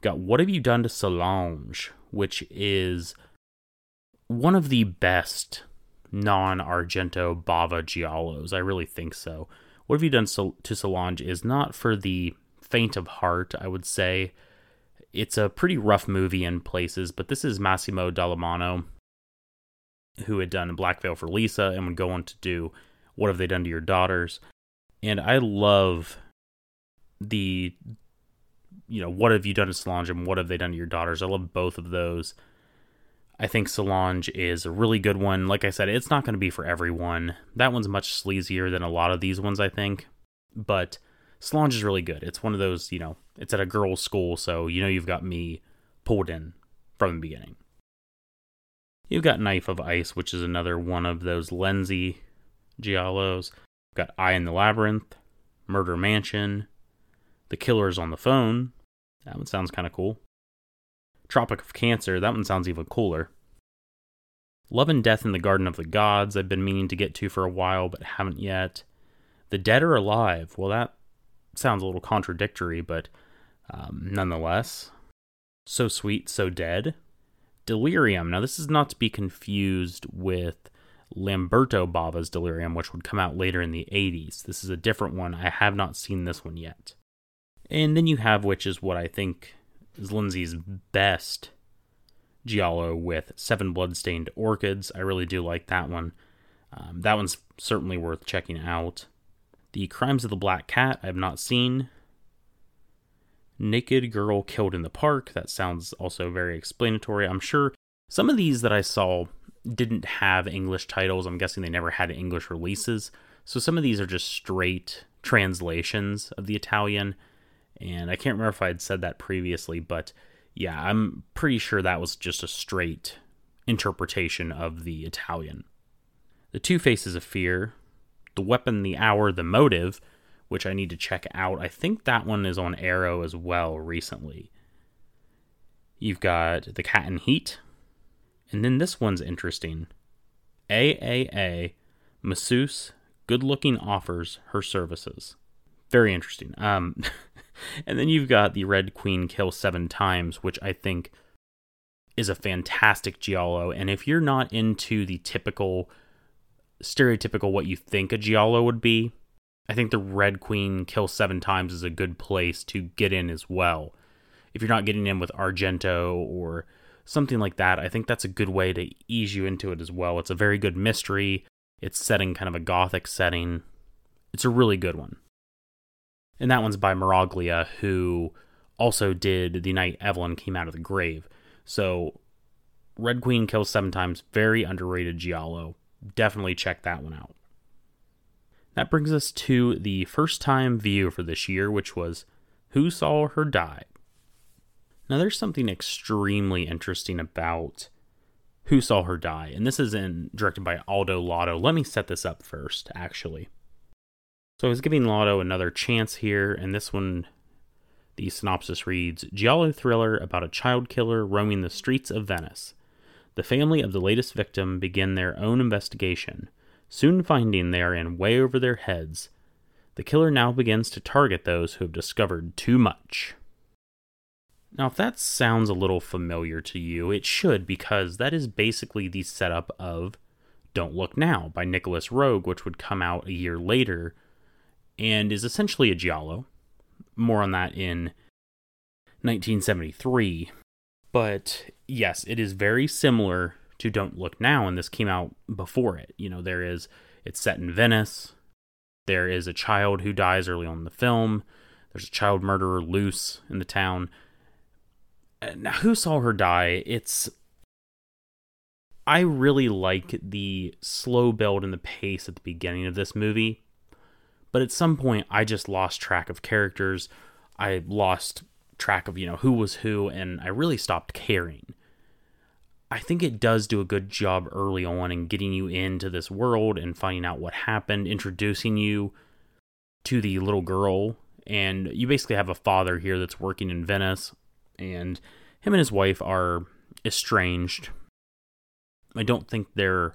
Got What Have You Done to Solange, which is one of the best non Argento Bava Giallos. I really think so. What Have You Done to Solange is not for the faint of heart, I would say. It's a pretty rough movie in places, but this is Massimo Dallamano, who had done Black Veil for Lisa and would go on to do What Have They Done to Your Daughters. And I love the, you know, What Have You Done to Solange and What Have They Done to Your Daughters. I love both of those. I think Solange is a really good one. Like I said, it's not going to be for everyone. That one's much sleazier than a lot of these ones, I think. But Solange is really good. It's one of those, you know, it's at a girls' school, so you know you've got me pulled in from the beginning. You've got Knife of Ice, which is another one of those Lenzi Giallos. You've got Eye in the Labyrinth, Murder Mansion, The Killer's on the Phone. That one sounds kind of cool. Tropic of Cancer, that one sounds even cooler. Love and Death in the Garden of the Gods, I've been meaning to get to for a while, but haven't yet. The Dead Are Alive, well, that sounds a little contradictory, but um, nonetheless. So Sweet, So Dead. Delirium, now this is not to be confused with Lamberto Bava's Delirium, which would come out later in the 80s. This is a different one. I have not seen this one yet. And then you have, which is what I think is Lenzi's best Giallo with Seven Bloodstained Orchids. I really do like that one. Um, that one's certainly worth checking out. The Crimes of the Black Cat, I have not seen. Naked Girl Killed in the Park, that sounds also very explanatory. I'm sure some of these that I saw didn't have English titles. I'm guessing they never had English releases. So some of these are just straight translations of the Italian. And I can't remember if I had said that previously, but yeah, I'm pretty sure that was just a straight interpretation of the Italian. The Two Faces of Fear, The Weapon, The Hour, The Motive, which I need to check out. I think that one is on Arrow as well recently. You've got The Cat in Heat, and then this one's interesting. AAA Masseuse Good Looking offers her services. Very interesting. Um, (laughs) And then you've got the Red Queen kill seven times, which I think is a fantastic Giallo. And if you're not into the typical, stereotypical what you think a Giallo would be, I think the Red Queen kill seven times is a good place to get in as well. If you're not getting in with Argento or something like that, I think that's a good way to ease you into it as well. It's a very good mystery. It's setting kind of a gothic setting. It's a really good one and that one's by Miraglia, who also did The Night Evelyn Came Out of the Grave. So, Red Queen Kills Seven Times, very underrated Giallo. Definitely check that one out. That brings us to the first time view for this year, which was Who Saw Her Die? Now, there's something extremely interesting about Who Saw Her Die, and this is in, directed by Aldo Lado. Let me set this up first, actually. So I was giving Lado another chance here, and this one, the synopsis reads Giallo thriller about a child killer roaming the streets of Venice. The family of the latest victim begin their own investigation, soon finding they are in way over their heads. The killer now begins to target those who have discovered too much. Now, if that sounds a little familiar to you, it should because that is basically the setup of Don't Look Now by Nicolas Roeg, which would come out a year later and is essentially a giallo. More on that in 1973. But yes, it is very similar to Don't Look Now, and this came out before it. You know, there is, it's set in Venice. There is a child who dies early on in the film. There's a child murderer loose in the town. Now, who saw her die? It's. I really like the slow build and the pace at the beginning of this movie. But at some point, I just lost track of characters. I lost track of, you know, who was who, and I really stopped caring. I think it does do a good job early on in getting you into this world and finding out what happened, introducing you to the little girl. And you basically have a father here that's working in Venice, and him and his wife are estranged. I don't think they're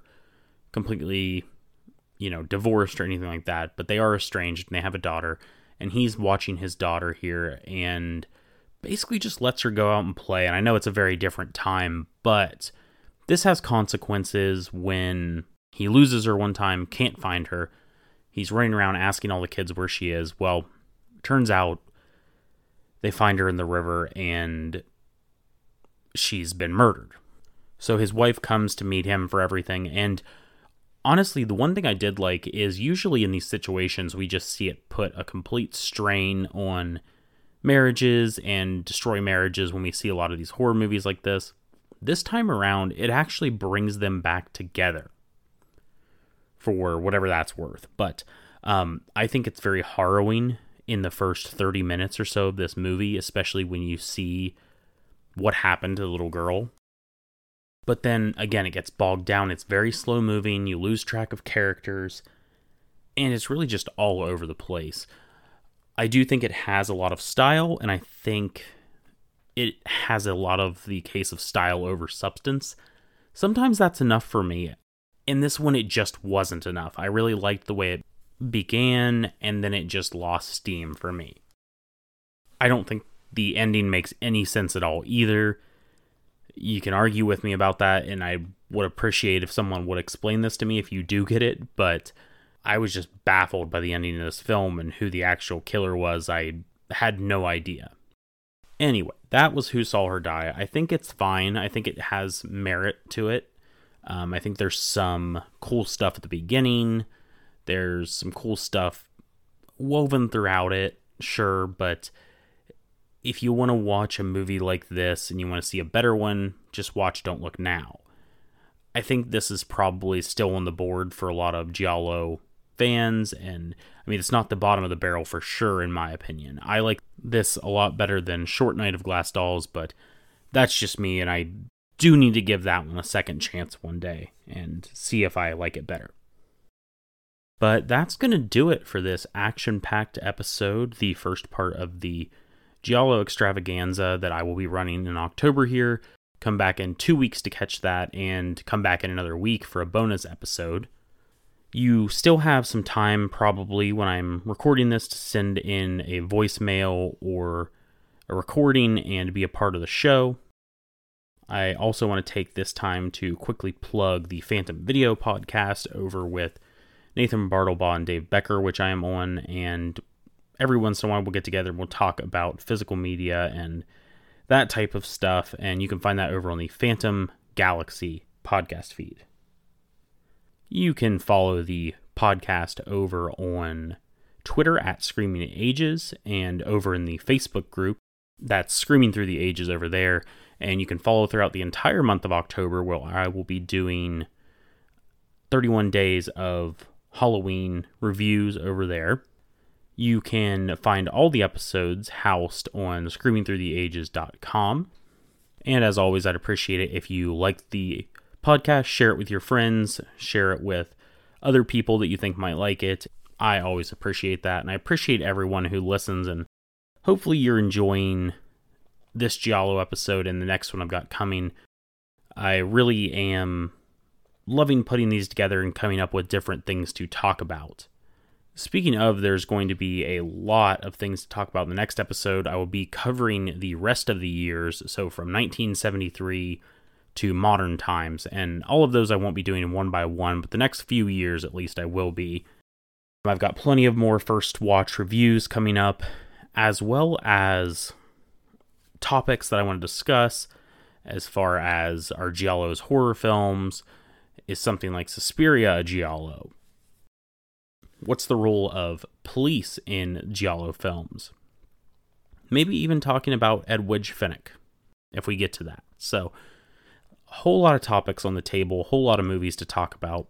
completely, you know, divorced or anything like that, but they are estranged and they have a daughter. And he's watching his daughter here and basically just lets her go out and play. And I know it's a very different time, but this has consequences when he loses her one time, can't find her. He's running around asking all the kids where she is. Well, turns out they find her in the river and she's been murdered. So his wife comes to meet him for everything. And honestly, the one thing I did like is usually in these situations, we just see it put a complete strain on marriages and destroy marriages when we see a lot of these horror movies like this. This time around, it actually brings them back together for whatever that's worth. But um, I think it's very harrowing in the first 30 minutes or so of this movie, especially when you see what happened to the little girl. But then again, it gets bogged down. It's very slow moving. You lose track of characters. And it's really just all over the place. I do think it has a lot of style, and I think it has a lot of the case of style over substance. Sometimes that's enough for me. In this one, it just wasn't enough. I really liked the way it began, and then it just lost steam for me. I don't think the ending makes any sense at all either. You can argue with me about that, and I would appreciate if someone would explain this to me if you do get it, but I was just baffled by the ending of this film and who the actual killer was. I had no idea. Anyway, that was Who Saw Her Die. I think it's fine. I think it has merit to it. Um, I think there's some cool stuff at the beginning. There's some cool stuff woven throughout it, sure, but if you want to watch a movie like this and you want to see a better one, just watch Don't Look Now. I think this is probably still on the board for a lot of Giallo fans and I mean it's not the bottom of the barrel for sure in my opinion. I like this a lot better than Short Night of Glass Dolls, but that's just me and I do need to give that one a second chance one day and see if I like it better. But that's going to do it for this action packed episode, the first part of the Giallo extravaganza that I will be running in October here. Come back in two weeks to catch that, and come back in another week for a bonus episode. You still have some time, probably, when I'm recording this, to send in a voicemail or a recording and be a part of the show. I also want to take this time to quickly plug the Phantom Video podcast over with Nathan Bartlebaugh and Dave Becker, which I am on. And every once in a while, we'll get together and we'll talk about physical media and that type of stuff. And you can find that over on the Phantom Galaxy podcast feed. You can follow the podcast over on Twitter at Screaming Ages and over in the Facebook group that's Screaming Through the Ages over there. And you can follow throughout the entire month of October where I will be doing 31 days of Halloween reviews over there. You can find all the episodes housed on screamingthroughtheages.com. And as always, I'd appreciate it if you liked the podcast, share it with your friends, share it with other people that you think might like it. I always appreciate that, and I appreciate everyone who listens. And hopefully, you're enjoying this Giallo episode and the next one I've got coming. I really am loving putting these together and coming up with different things to talk about. Speaking of, there's going to be a lot of things to talk about in the next episode. I will be covering the rest of the years, so from 1973 to modern times. And all of those I won't be doing one by one, but the next few years at least I will be. I've got plenty of more first watch reviews coming up, as well as topics that I want to discuss, as far as our Giallo's horror films. Is something like Suspiria a Giallo? What's the role of police in Giallo films? Maybe even talking about Edwige Fenech, if we get to that. So, a whole lot of topics on the table, a whole lot of movies to talk about,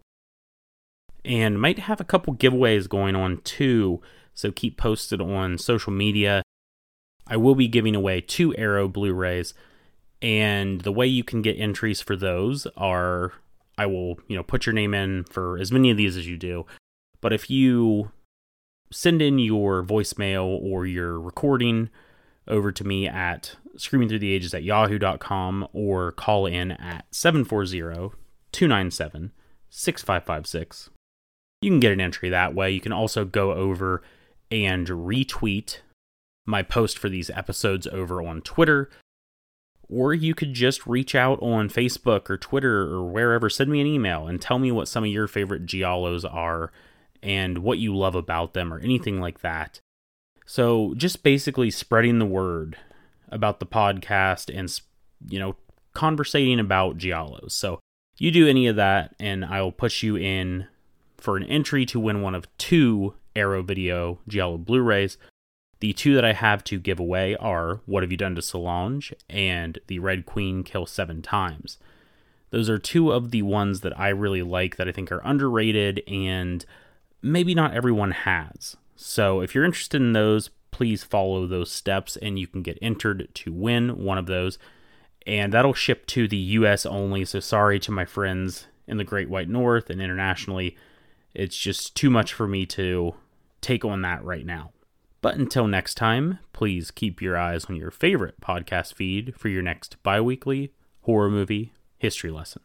and might have a couple giveaways going on too. So, keep posted on social media. I will be giving away two Arrow Blu rays, and the way you can get entries for those are I will, you know, put your name in for as many of these as you do. But if you send in your voicemail or your recording over to me at screamingthroughtheages at yahoo.com or call in at 740-297-6556. You can get an entry that way. You can also go over and retweet my post for these episodes over on Twitter. Or you could just reach out on Facebook or Twitter or wherever, send me an email and tell me what some of your favorite Giallos are and what you love about them or anything like that. So, just basically spreading the word about the podcast and, you know, conversating about Giallos. So, you do any of that, and I'll put you in for an entry to win one of two Arrow Video Giallo Blu rays. The two that I have to give away are What Have You Done to Solange and The Red Queen Kill Seven Times. Those are two of the ones that I really like that I think are underrated and maybe not everyone has. So if you're interested in those, please follow those steps and you can get entered to win one of those. And that'll ship to the US only. So sorry to my friends in the Great White North and internationally. It's just too much for me to take on that right now. But until next time, please keep your eyes on your favorite podcast feed for your next bi weekly horror movie history lesson.